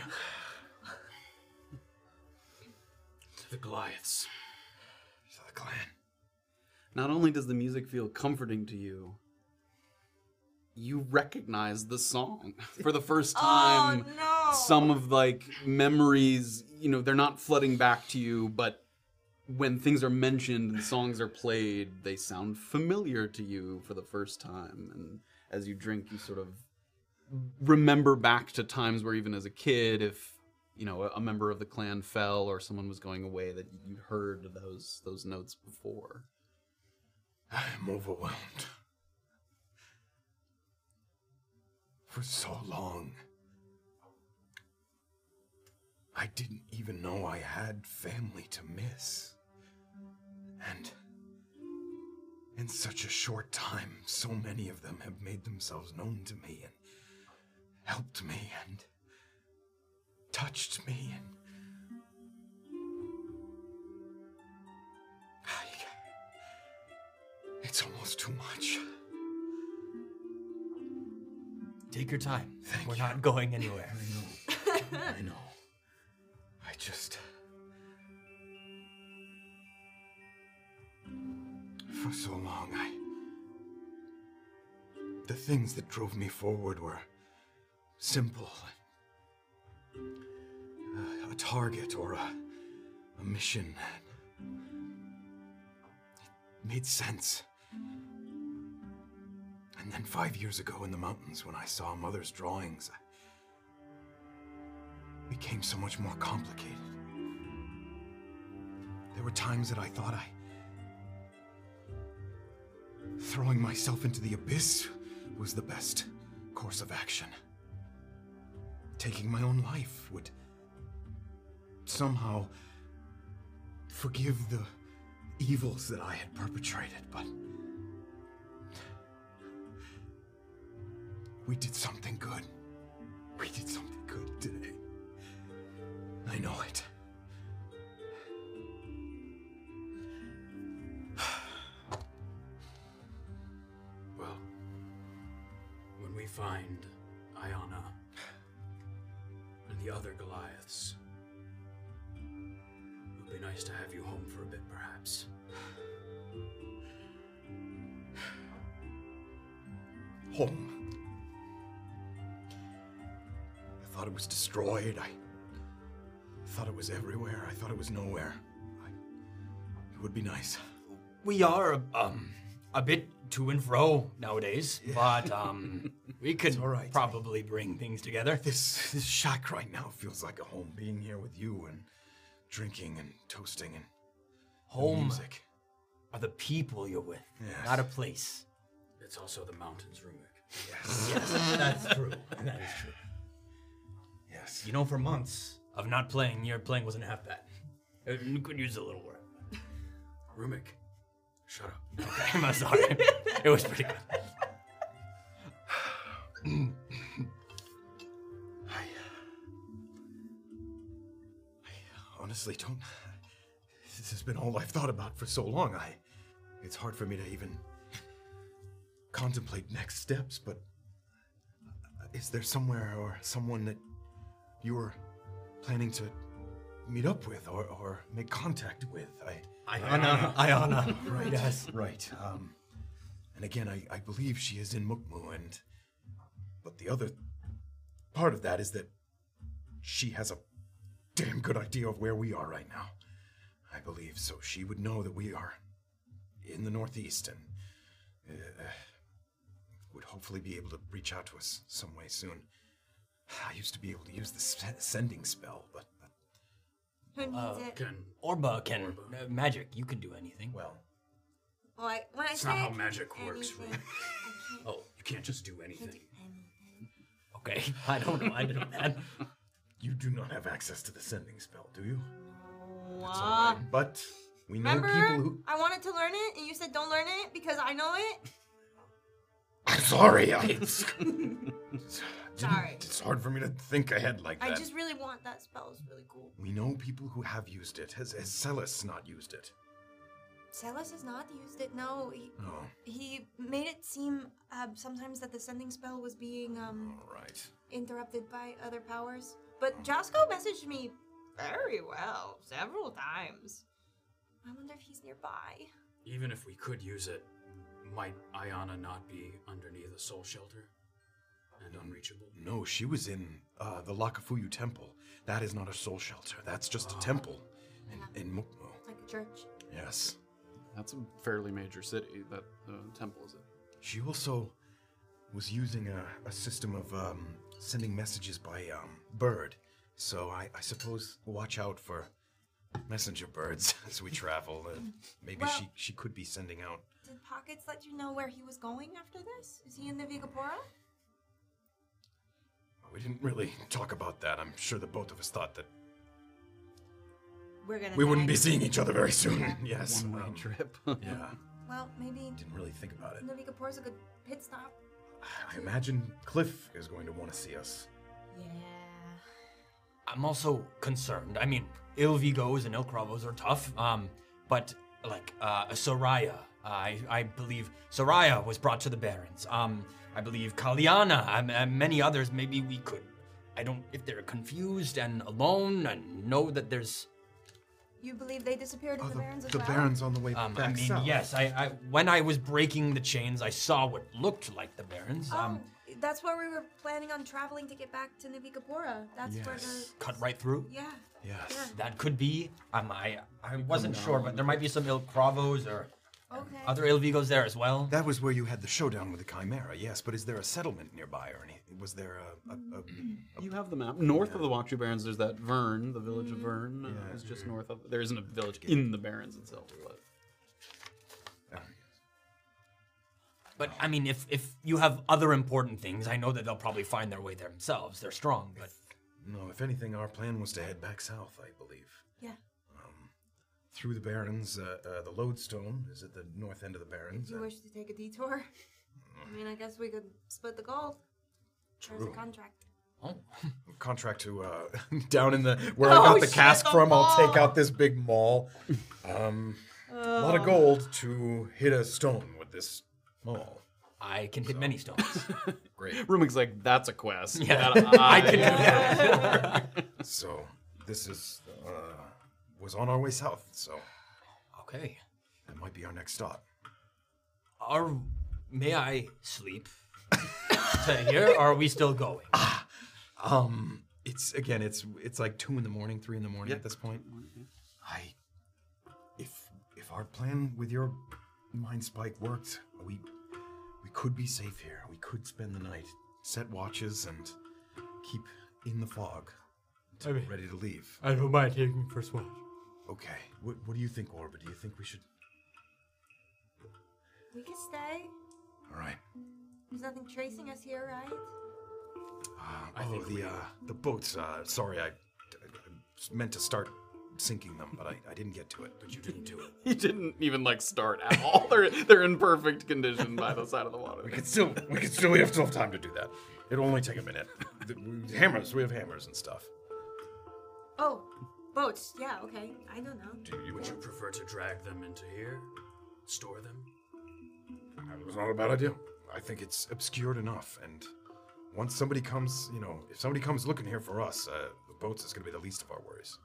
To the Goliaths. To the clan. Not only does the music feel comforting to you, you recognize the song for the first oh, time. Oh no! Some of like memories, you know, they're not flooding back to you, but when things are mentioned and songs are played, they sound familiar to you for the first time. And as you drink, you sort of remember back to times where even as a kid, if you know a member of the clan fell or someone was going away, that you'd heard those those notes before. I'm overwhelmed. For so long, I didn't even know I had family to miss. And in such a short time, so many of them have made themselves known to me and helped me and touched me and I- it's almost too much. Take your time. Thank We're you. not going anywhere. I know. I just. For so long, I. The things that drove me forward were simple. A target or a, a mission. It made sense. And then five years ago in the mountains, when I saw Mother's drawings, I became so much more complicated. There were times that I thought I. throwing myself into the abyss was the best course of action. Taking my own life would somehow forgive the evils that I had perpetrated, but. We did something good. We did something good today. I know it. Well, when we find the other Goliaths, it would be nice to have you home for a bit, perhaps. Home. I thought it was destroyed. I thought it was everywhere. I thought it was nowhere. I, it would be nice. We are um a bit to and fro nowadays, but um we could all right. probably bring things together. This this shack right now feels like a home. Being here with you and drinking and toasting and the Home music. are the people you're with, Yes. not a place. It's also the mountains, Rumik. Yes, that's true. That is true. Yes. You know, for months of not playing, your playing wasn't half bad. You could use a little work. Rumik, shut up. I'm sorry. it was pretty good. I, I honestly don't. This has been all I've thought about for so long. I, it's hard for me to even contemplate next steps. But is there somewhere or someone that you were planning to meet up with or, or make contact with? I, Iona, Iona. Right. Yes. Right. Um, and again, I, I believe she is in Mukmu, and but the other part of that is that she has a damn good idea of where we are right now. I believe so. She would know that we are in the Northeast, and uh, would hopefully be able to reach out to us some way soon. I used to be able to use the sending spell, but Who needs Uh, it? Can Orba can uh, magic. You can do anything. well, Well, I, when I That's say not I how can magic do works, anything, Ruben. I can't oh, you can't just do do anything. anything. Okay. I don't know. I don't know, man. you do not have access to the sending spell, do you? What? But we know Remember, people who. I wanted to learn it, and you said don't learn it because I know it. I'm sorry. I, it's, Sorry. It's hard for me to think ahead like that. I that. just really want that spell. It's really cool. We know people who have used it. Has, has Celis not used it? Celis has not used it. No, he, No. he made it seem uh, sometimes that the sending spell was being um, All right. interrupted by other powers. But Josco messaged me very well several times. I wonder if he's nearby. Even if we could use it, might Ayana not be underneath a soul shelter and unreachable? No, she was in uh, the Lakafuyu Temple. That is not a soul shelter. That's just a temple in, in Mukmu. Like a church. Yes. That's a fairly major city. That uh, temple is in. She also was using a, a system of um, sending messages by um, bird. So I, I suppose watch out for messenger birds as we travel. And maybe Well- she, she could be sending out. Did Pockets let you know where he was going after this? Is he in the Vigapora? We didn't really talk about that. I'm sure that both of us thought that We're gonna. we wouldn't die. be seeing each other very soon. yes. One way um, trip. Yeah. Well, maybe Didn't really think about it. the Vigapora's a good pit stop. I imagine Cliff is going to want to see us. Yeah. I'm also concerned. I mean, il-Vigos and Il Cravos are tough. Um, but like uh, Soraya, I I believe Soraya was brought to the Barrens. Um, I believe Kaliana and, and many others. Maybe we could. I don't. If they're confused and alone and know that there's. You believe they disappeared in Oh, the, the, Barrens as the well? Baron's on the way Um, back I mean, south. yes. I, I when I was breaking the chains, I saw what looked like the Barrens. Oh, Um, that's where we were planning on traveling to get back to Navigapura. That's where the. Cut right through. Yeah. Yes. Yeah. That could be. Um, I I wasn't sure, but there might be some Il Cravos or Okay. other il-Vigos there as well. That was where you had the showdown with the Chimera, yes, but is there a settlement nearby or anything? Was there a. a, a, You have the map. North of the Wakchu Barrens, there's that Vern, the village of Vern. Uh, Yeah. is just north of. There isn't a village in the Barrens itself, but But I mean, if if you have other important things, I know that they'll probably find their way there themselves. They're strong, but no, if anything, our plan was to head back south, I believe. Yeah. Through the Barrens, uh, uh, the Lodestone is at the north end of the Barrens. You uh, wish to take a detour? I mean, I guess we could split the gold. There's a True. contract. oh, contract to uh, down in the where Oh, I got the shit, cask the from. I'll take mall. out this big maul. Um, a lot of gold to hit a stone with this maul. I can hit many stones. Great. Rumik's like, that's a quest. Yeah. That I can do that. So this is uh, was on our way south. So okay. that might be our next stop. Are may I sleep to here, or are we still going? Um, it's again, it's it's like two in the morning, three in the morning at this point. I, if if our plan with your mind spike worked, we we could be safe here. We could spend the night, set watches, and keep in the fog until Okay. we're ready to leave. I don't mind taking first watch. Okay. What what do you think, Orba? Do you think we should? We could stay. All right. There's nothing tracing us here, right? Uh, oh, the uh, the boats. Uh, sorry, I, I meant to start sinking them, but I, I didn't get to it. But you didn't do it. He didn't even like start at all. they're they're in perfect condition by the side of the water. We can still, we can still, we have still have time to do that. It'll only take a minute. The- we- hammers, we have hammers and stuff. Oh, boats. Yeah, okay. I don't know. Do you, Would you prefer to drag them into here? Store them? It was not a bad idea. I think it's obscured enough, and once somebody comes, you know, if somebody comes looking here for us, uh, the boats is going to be the least of our worries.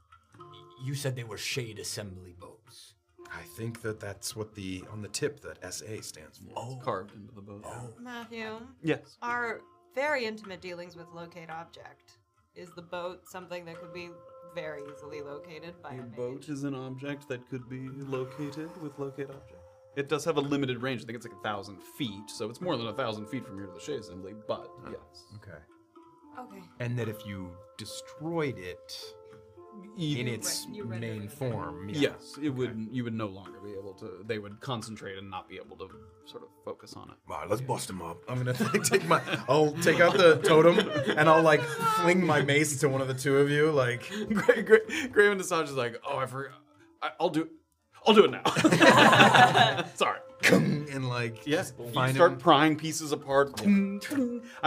You said they were shade assembly boats. I think that that's what the on the tip that SA stands for. It's carved into the boat. Matthew, Yes. our very intimate dealings with locate object. Is the boat something that could be very easily located by a A mage? boat is an object that could be located with locate object. It does have a limited range. I think it's like a thousand feet, so it's more than a thousand feet from here to the Shade Assembly. But yes, Okay. Okay. And that if you destroyed it in its you render main form, yeah. yes, it would. You would no longer be able to. They would concentrate and not be able to sort of focus on it. All right, let's bust him up. I'm gonna like, take my. I'll take out the totem and I'll like fling my mace to one of the two of you. Like, Gra- Gra- Graham Assange is like, oh, I forgot. I, I'll do. I'll do it now. Sorry. and like, Yes, you start him. prying pieces apart. I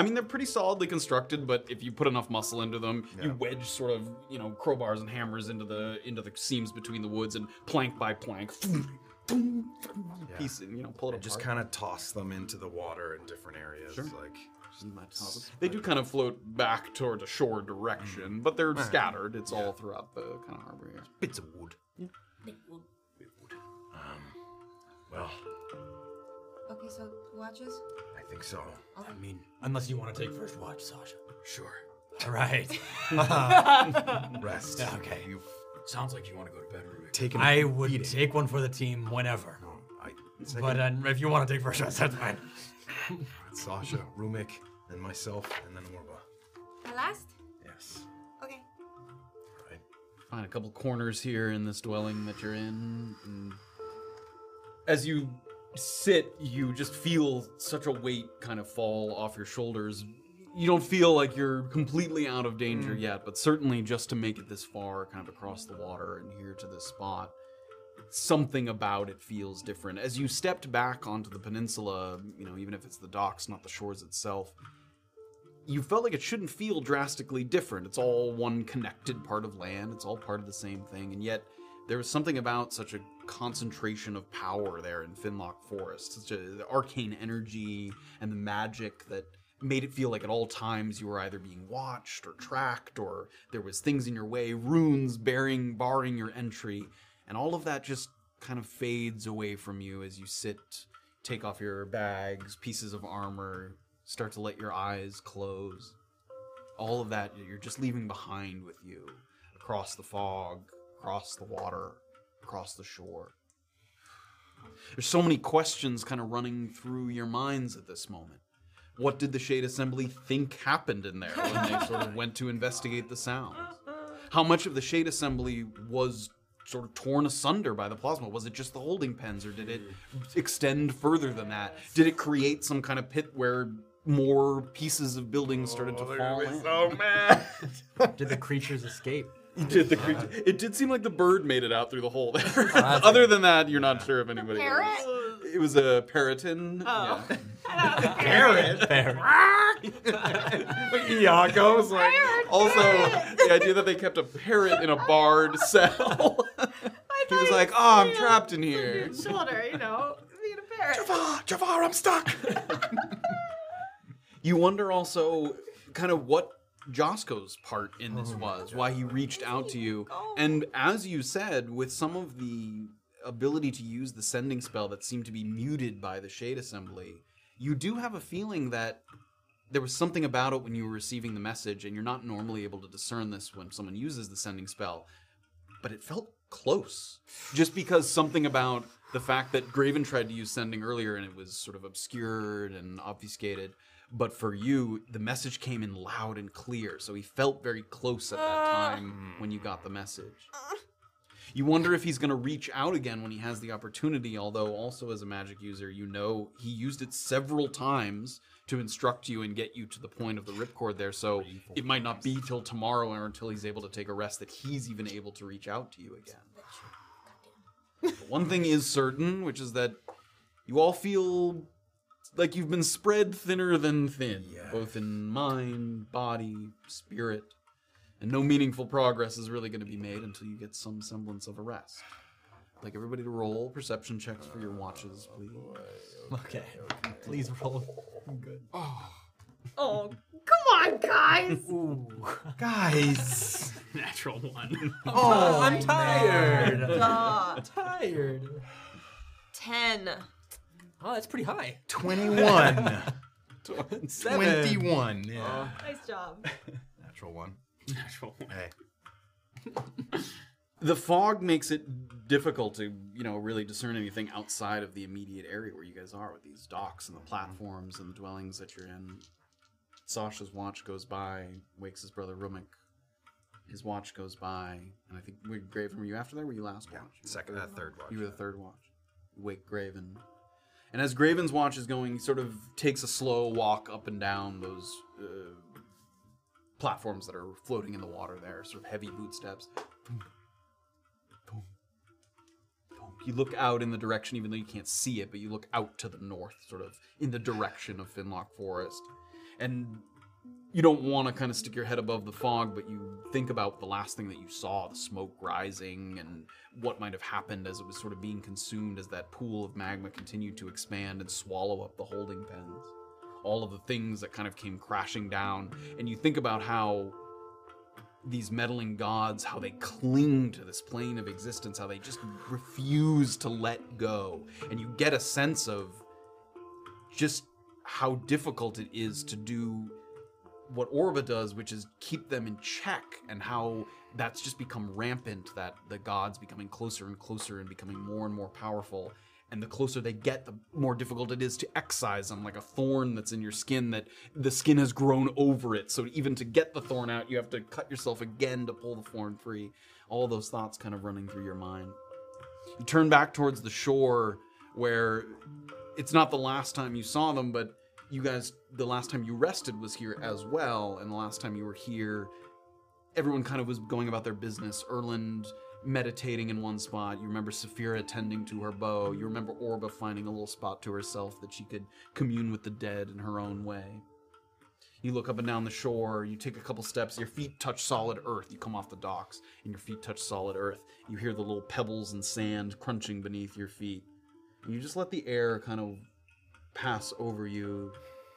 mean, they're pretty solidly constructed, but if you put enough muscle into them, you wedge sort of, you know, crowbars and hammers into the into the seams between the woods, and plank by plank, piece, you know, pull it And apart. just kind of toss them into the water in different areas. Like, They do kind of float back toward a shore direction, but they're scattered. It's all throughout the kind of harbor here. Bits of wood yeah bits of wood. Um, well, Okay, so watches. I think so. I mean, unless you want to take first watch, Sasha. Sure. All right. Rest. Okay. You've Sounds like you want to go to bed, Rumik. taken. a I would beating. take one for the team whenever. I, second, But uh, if you want to take first watch, that's fine. Sasha, Rumik, and myself, and then Orba. The last. Yes. Okay. Right. find a couple corners here in this dwelling that you're in. And as you sit, you just feel such a weight kind of fall off your shoulders. You don't feel like you're completely out of danger mm. yet, but certainly just to make it this far, kind of across the water and here to this spot, something about it feels different. As you stepped back onto the peninsula, you know, even if it's the docks, not the shores itself, you felt like it shouldn't feel drastically different. It's all one connected part of land, it's all part of the same thing, and yet there was something about such a concentration of power there in Finlock Forest, such a the arcane energy and the magic that made it feel like at all times you were either being watched or tracked or there was things in your way, runes bearing barring your entry, and all of that just kind of fades away from you as you sit, take off your bags, pieces of armor, start to let your eyes close. All of that you're just leaving behind with you across the fog, across the water, across the shore. There's so many questions kind of running through your minds at this moment. What did the Shade Assembly think happened in there when they sort of went to investigate the sounds? How much of the Shade Assembly was sort of torn asunder by the plasma? Was it just the holding pens, or did it extend further than that? Did it create some kind of pit where more pieces of buildings started to fall in? so mad. Did the creatures escape? It did the creature. It did seem like the bird made it out through the hole there. Oh, Other than that, you're not sure if anybody. Parrot? else. It was a parrotin. Oh. Yeah. Parrot. Fair. Iago's like. Also, the idea that they kept a parrot in a barred cell. he was like, "Oh, I'm trapped in here." Dude's shoulder, you know, being a parrot. Jafar, Jafar, I'm stuck. You wonder also kind of what Josco's part in this oh was, why he reached out to you. And as you said, with some of the ability to use the sending spell that seemed to be muted by the Shade Assembly, you do have a feeling that there was something about it when you were receiving the message, and you're not normally able to discern this when someone uses the sending spell, but it felt close. Just because something about the fact that Graven tried to use sending earlier and it was sort of obscured and obfuscated, but for you, the message came in loud and clear, so he felt very close at that ah. time when you got the message. You wonder if he's going to reach out again when he has the opportunity, although, also as a magic user, you know he used it several times to instruct you and get you to the point of the ripcord there, so it might not be till tomorrow or until he's able to take a rest that he's even able to reach out to you again. But one thing is certain, which is that you all feel like you've been spread thinner than thin, both in mind, body, spirit, and no meaningful progress is really going to be made until you get some semblance of a rest. I'd like everybody to roll perception checks for your watches, please. Okay. Please roll. I'm good. Oh, oh come on, guys. Guys. Natural one. Oh, I'm tired. Duh. tired. Ten. Oh, that's pretty high. 21. Seven. 21. Yeah. Nice job. Natural one. Natural one. Hey. The fog makes it difficult to, you know, really discern anything outside of the immediate area where you guys are with these docks and the platforms and the dwellings that you're in. Sasha's watch goes by, wakes his brother Rumik. His watch goes by, and I think we Graven, were you after that? Were you last watch? Second, third uh, third watch. You were the third watch. You wake Graven. And as Graven's watch is going, he sort of takes a slow walk up and down those uh, platforms that are floating in the water there, sort of heavy boot steps. You look out in the direction, even though you can't see it, but you look out to the north, sort of in the direction of Finlock Forest. And you don't want to kind of stick your head above the fog, but you think about the last thing that you saw the smoke rising and what might have happened as it was sort of being consumed as that pool of magma continued to expand and swallow up the holding pens. All of the things that kind of came crashing down. And you think about how these meddling gods, how they cling to this plane of existence, how they just refuse to let go. And you get a sense of just how difficult it is to do what Orba does, which is keep them in check, and how that's just become rampant that the gods becoming closer and closer and becoming more and more powerful. And the closer they get, the more difficult it is to excise them, like a thorn that's in your skin that the skin has grown over it. So even to get the thorn out, you have to cut yourself again to pull the thorn free. All those thoughts kind of running through your mind. You turn back towards the shore where it's not the last time you saw them, but you guys, the last time you rested was here as well, and the last time you were here, everyone kind of was going about their business. Erland meditating in one spot. You remember Saphira tending to her bow. You remember Orba finding a little spot to herself that she could commune with the dead in her own way. You look up and down the shore, you take a couple steps, your feet touch solid earth. You come off the docks, and your feet touch solid earth. You hear the little pebbles and sand crunching beneath your feet. And you just let the air kind of pass over you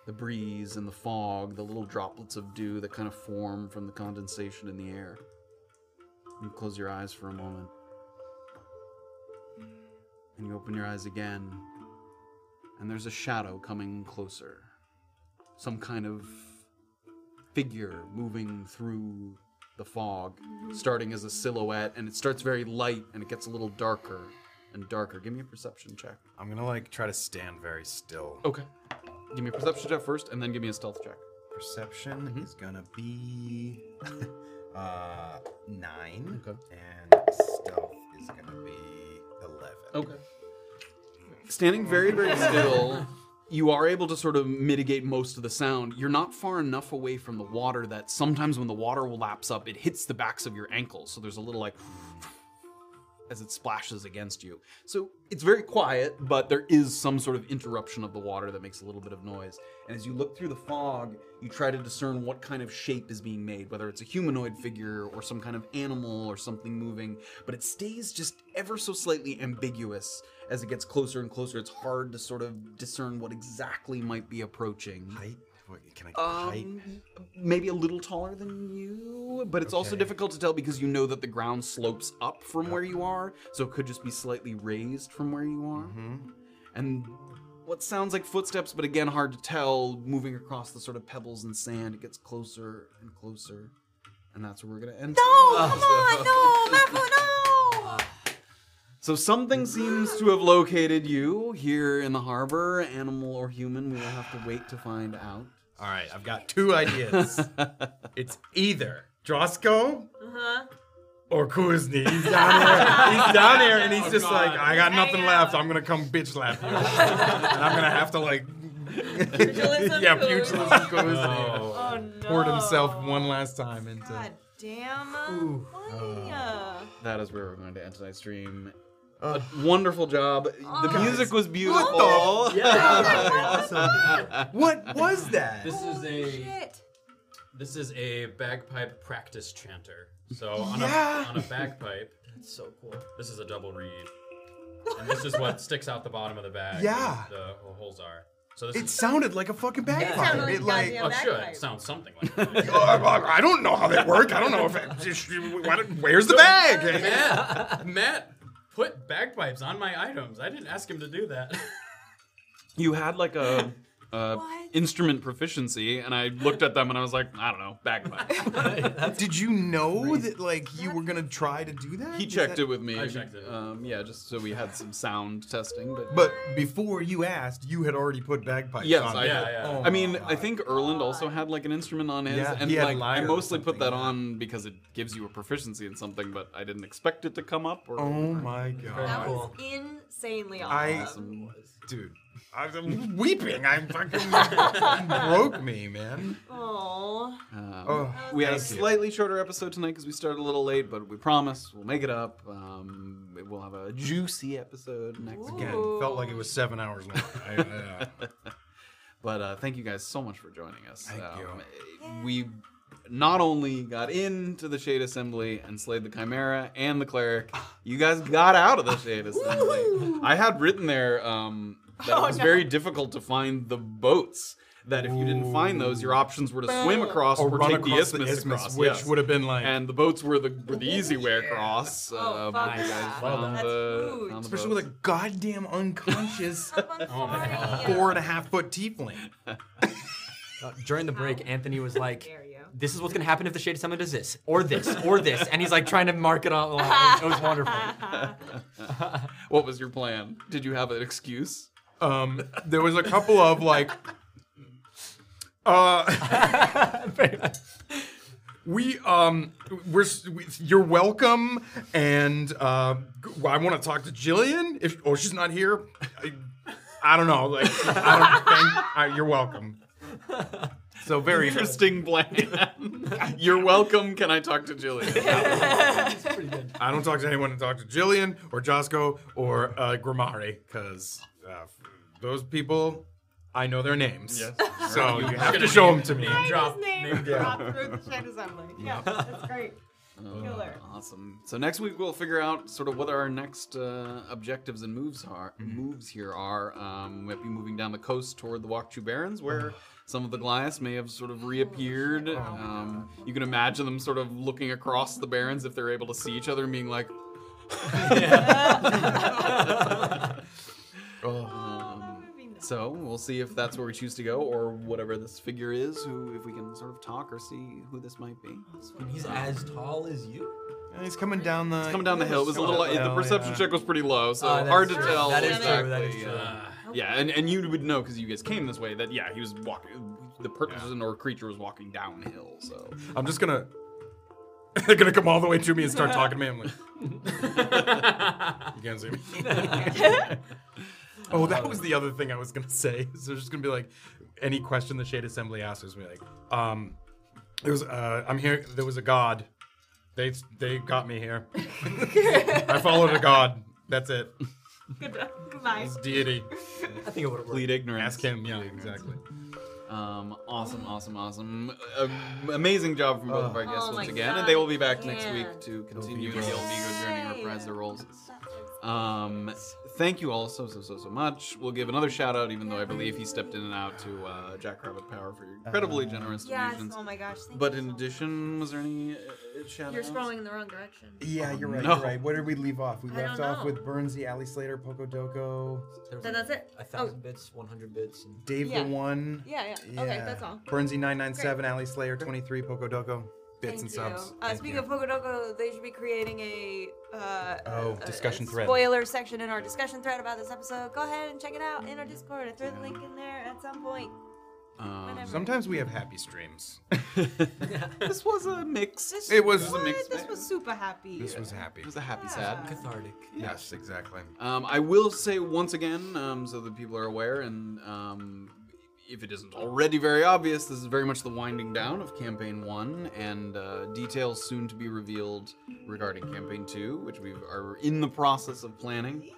the breeze and the fog, the little droplets of dew that kind of form from the condensation in the air. You close your eyes for a moment. And you open your eyes again, and there's a shadow coming closer. Some kind of figure moving through the fog, starting as a silhouette, and it starts very light and it gets a little darker and darker. Give me a perception check. I'm gonna like try to stand very still. Okay. Give me a perception check first, and then give me a stealth check. Perception is gonna be uh nine. Okay. And stealth is gonna be eleven. Okay. Standing very, very still, you are able to sort of mitigate most of the sound. You're not far enough away from the water that sometimes when the water will lapse up, it hits the backs of your ankles. So there's a little like as it splashes against you. So it's very quiet, but there is some sort of interruption of the water that makes a little bit of noise. And as you look through the fog, you try to discern what kind of shape is being made, whether it's a humanoid figure or some kind of animal or something moving, but it stays just ever so slightly ambiguous as it gets closer and closer. It's hard to sort of discern what exactly might be approaching. What, can I get height? Um, maybe a little taller than you, but it's also difficult to tell because you know that the ground slopes up from where you are, so it could just be slightly raised from where you are. Mm-hmm. And what sounds like footsteps, but again hard to tell, moving across the sort of pebbles and sand. It gets closer and closer, and that's where we're gonna end. No, come on, no, Mafu, no. So something seems to have located you here in the harbor, animal or human. We will have to wait to find out. All right, I've got two ideas. it's either Drosko Uh huh. or Kuzni. He's down here. He's down here, and he's just like, I got nothing Hang left. out. I'm gonna come bitch slap you, and I'm gonna have to like, Pugilism yeah, Kuzni. pugilism Kuzni. Oh no. Poured himself one last time into. God damn. Why? That is where we're going to end tonight's stream. A wonderful job. The Oh. music was beautiful. What was that? This is a Shit. this is a bagpipe practice chanter. So on Yeah. a on a bagpipe, That's so cool. this is a double reed, and this is what sticks out the bottom of the bag. Yeah. the holes are. So this It is sounded like a fucking sounded bagpipe. like It like. goddamn- oh, should bagpipe. sound something like that. Uh, I don't know how they work. I don't know if it, where's the bag? Matt, Matt put bagpipes on my items. I didn't ask him to do that. You had like a, a What? instrument proficiency, and I looked at them and I was like, I don't know, bagpipe. Did you know that like you were gonna try to do that? he Is checked that- it with me. I checked it. Um, yeah, just so we had some sound testing. But, But before you asked, you had already put bagpipes yes, on. I, Yeah, yeah. Oh I mean, my I think Erland also had like an instrument on his, Yeah, and he had like I lyre or mostly put something, that yeah. on because it gives you a proficiency in something, but I didn't expect it to come up. Or, Oh my god. That was Cool. insanely I- Dude, I'm weeping. I'm fucking broke me, man. Aww. Um, Oh, we had a thank you. slightly shorter episode tonight because we started a little late, but we promise we'll make it up. Um, we'll have a juicy episode next week. Again, felt like it was seven hours long. I, uh, But uh, thank you guys so much for joining us. Thank um, you. We not only got into the Shade Assembly and slayed the Chimera and the Cleric, you guys got out of the Shade Assembly. I had written there um, that it was very difficult to find the boats. That if you didn't find those, your options were to swim across or, or run take the across isthmus, the isthmus, across, which yes. would have been like, and the boats were the were the easy way across. Oh, uh, fuck but you guys That's the, huge. found the especially with a goddamn unconscious Oh my god. four and a half foot tiefling. Uh, during the break, Anthony was like, "This is what's gonna happen if the Shade Summon does this, or this, or this," and he's like trying to mark it all. It was wonderful. what was your plan? Did you have an excuse? Um, there was a couple of like, uh, we um, we're we, you're welcome, and uh, g- I want to talk to Jillian. If oh she's not here, I, I don't know. Like I don't think uh, you're welcome. So very Interesting plan. You're welcome. Can I talk to Jillian? I don't talk to anyone to talk to Jillian or Josco or uh, Grimari because uh, those people, I know their names. Yes. So you have to show them to me. Drop. His name dropped through the Shade Assembly. Yeah, that's great. Killer. Awesome. So next week we'll figure out sort of what our next uh, objectives and moves are. Moves here are. Um, we might be moving down the coast toward the Wakchu Barrens, where some of the Goliaths may have sort of reappeared. Um, you can imagine them sort of looking across the Barrens if they're able to see each other and being like. Um, so we'll see if that's where we choose to go, or whatever this figure is. Who, if we can sort of talk or see who this might be. And he's as tall as you. And he's coming down the. Coming down the hill, it was a little. Coming the hill, perception yeah. check was pretty low, so Uh, hard to true. tell. That is exactly. true. That is true. uh, yeah, and, and you would know because you guys came this way that yeah he was walking. The person or creature was walking downhill. So I'm just gonna. They're gonna come all the way to me and start talking to me. I'm like, you can't see me. oh, that was the other thing I was gonna say. So there's just gonna be like, any question the Shade Assembly asks is gonna be like, um, there was, uh, I'm here. There was a god. They they got me here. I followed a god. That's it. Good, goodbye. It's deity. I think it would have plead ignorance. Ask him. Yeah, exactly. Um, awesome, awesome, awesome. Uh, amazing job from both of our guests Oh once my again, God, and they will be back next man. week to continue the Vigo. il-Vigo journey and reprise their roles. Um, thank you all so so so so much. We'll give another shout out, even though I believe he stepped in and out to uh, Jackrabbit Power for your incredibly generous Yes. donations. Oh my gosh. Thank But you in so much. addition, was there any uh, shout You're outs? scrolling in the wrong direction. Yeah, you're right. No. You're right. Where did we leave off? We I left don't off know. with Burnsy, Ali Slater, Poco Doko, Then that's it. A Oh, thousand bits, one hundred bits, and Dave Yeah. the One. yeah, yeah. Okay, that's all. Burnsy nine nine seven, Ali Slayer twenty three, Poco Doko. Bits Thank and you. subs. Uh, Thank speaking you. of Pokodoko, they should be creating a uh, Oh, a- a- discussion a thread. spoiler section in our discussion thread about this episode. Go ahead and check it out in our Discord. I throw the link in there at some point. Um, Sometimes we have happy streams. this was a mix. This It was- what? a mixed This was super happy. This was happy. It was a happy sad. Cathartic. Yes, exactly. Um, I will say once again, um, so that people are aware, and um, if it isn't already very obvious, this is very much the winding down of Campaign 1, and uh, details soon to be revealed regarding Campaign 2, which we are in the process of planning.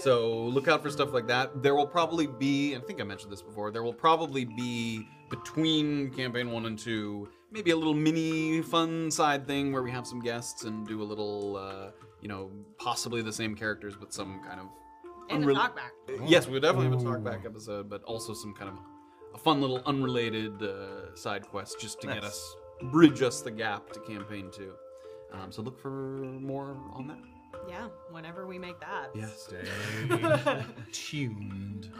So look out for stuff like that. There will probably be, I think I mentioned this before, there will probably be between Campaign 1 and 2, maybe a little mini fun side thing where we have some guests and do a little, uh, you know, possibly the same characters, but some kind of and a unrel- talkback. Yes, we would definitely have a talkback episode, but also some kind of a fun little unrelated uh, side quest just to get Nice. us bridge us the gap to campaign two. Um, so look for more on that. Yeah, whenever we make that. Yes. Stay tuned.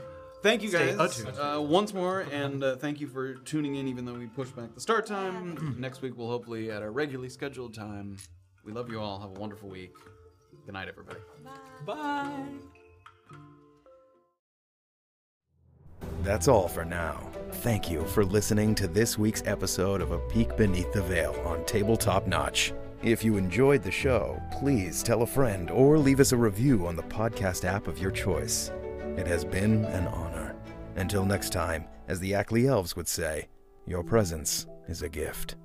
Thank you Stay guys attuned. uh, once more, and uh, thank you for tuning in, even though we pushed back the start time. Next week we'll hopefully at our regularly scheduled time. We love you all. Have a wonderful week. Good night, everybody. Bye. That's all for now. Thank you for listening to this week's episode of A Peek Beneath the Veil on Tabletop Notch. If you enjoyed the show, please tell a friend or leave us a review on the podcast app of your choice. It has been an honor. Until next time, as the Ackley Elves would say, your presence is a gift.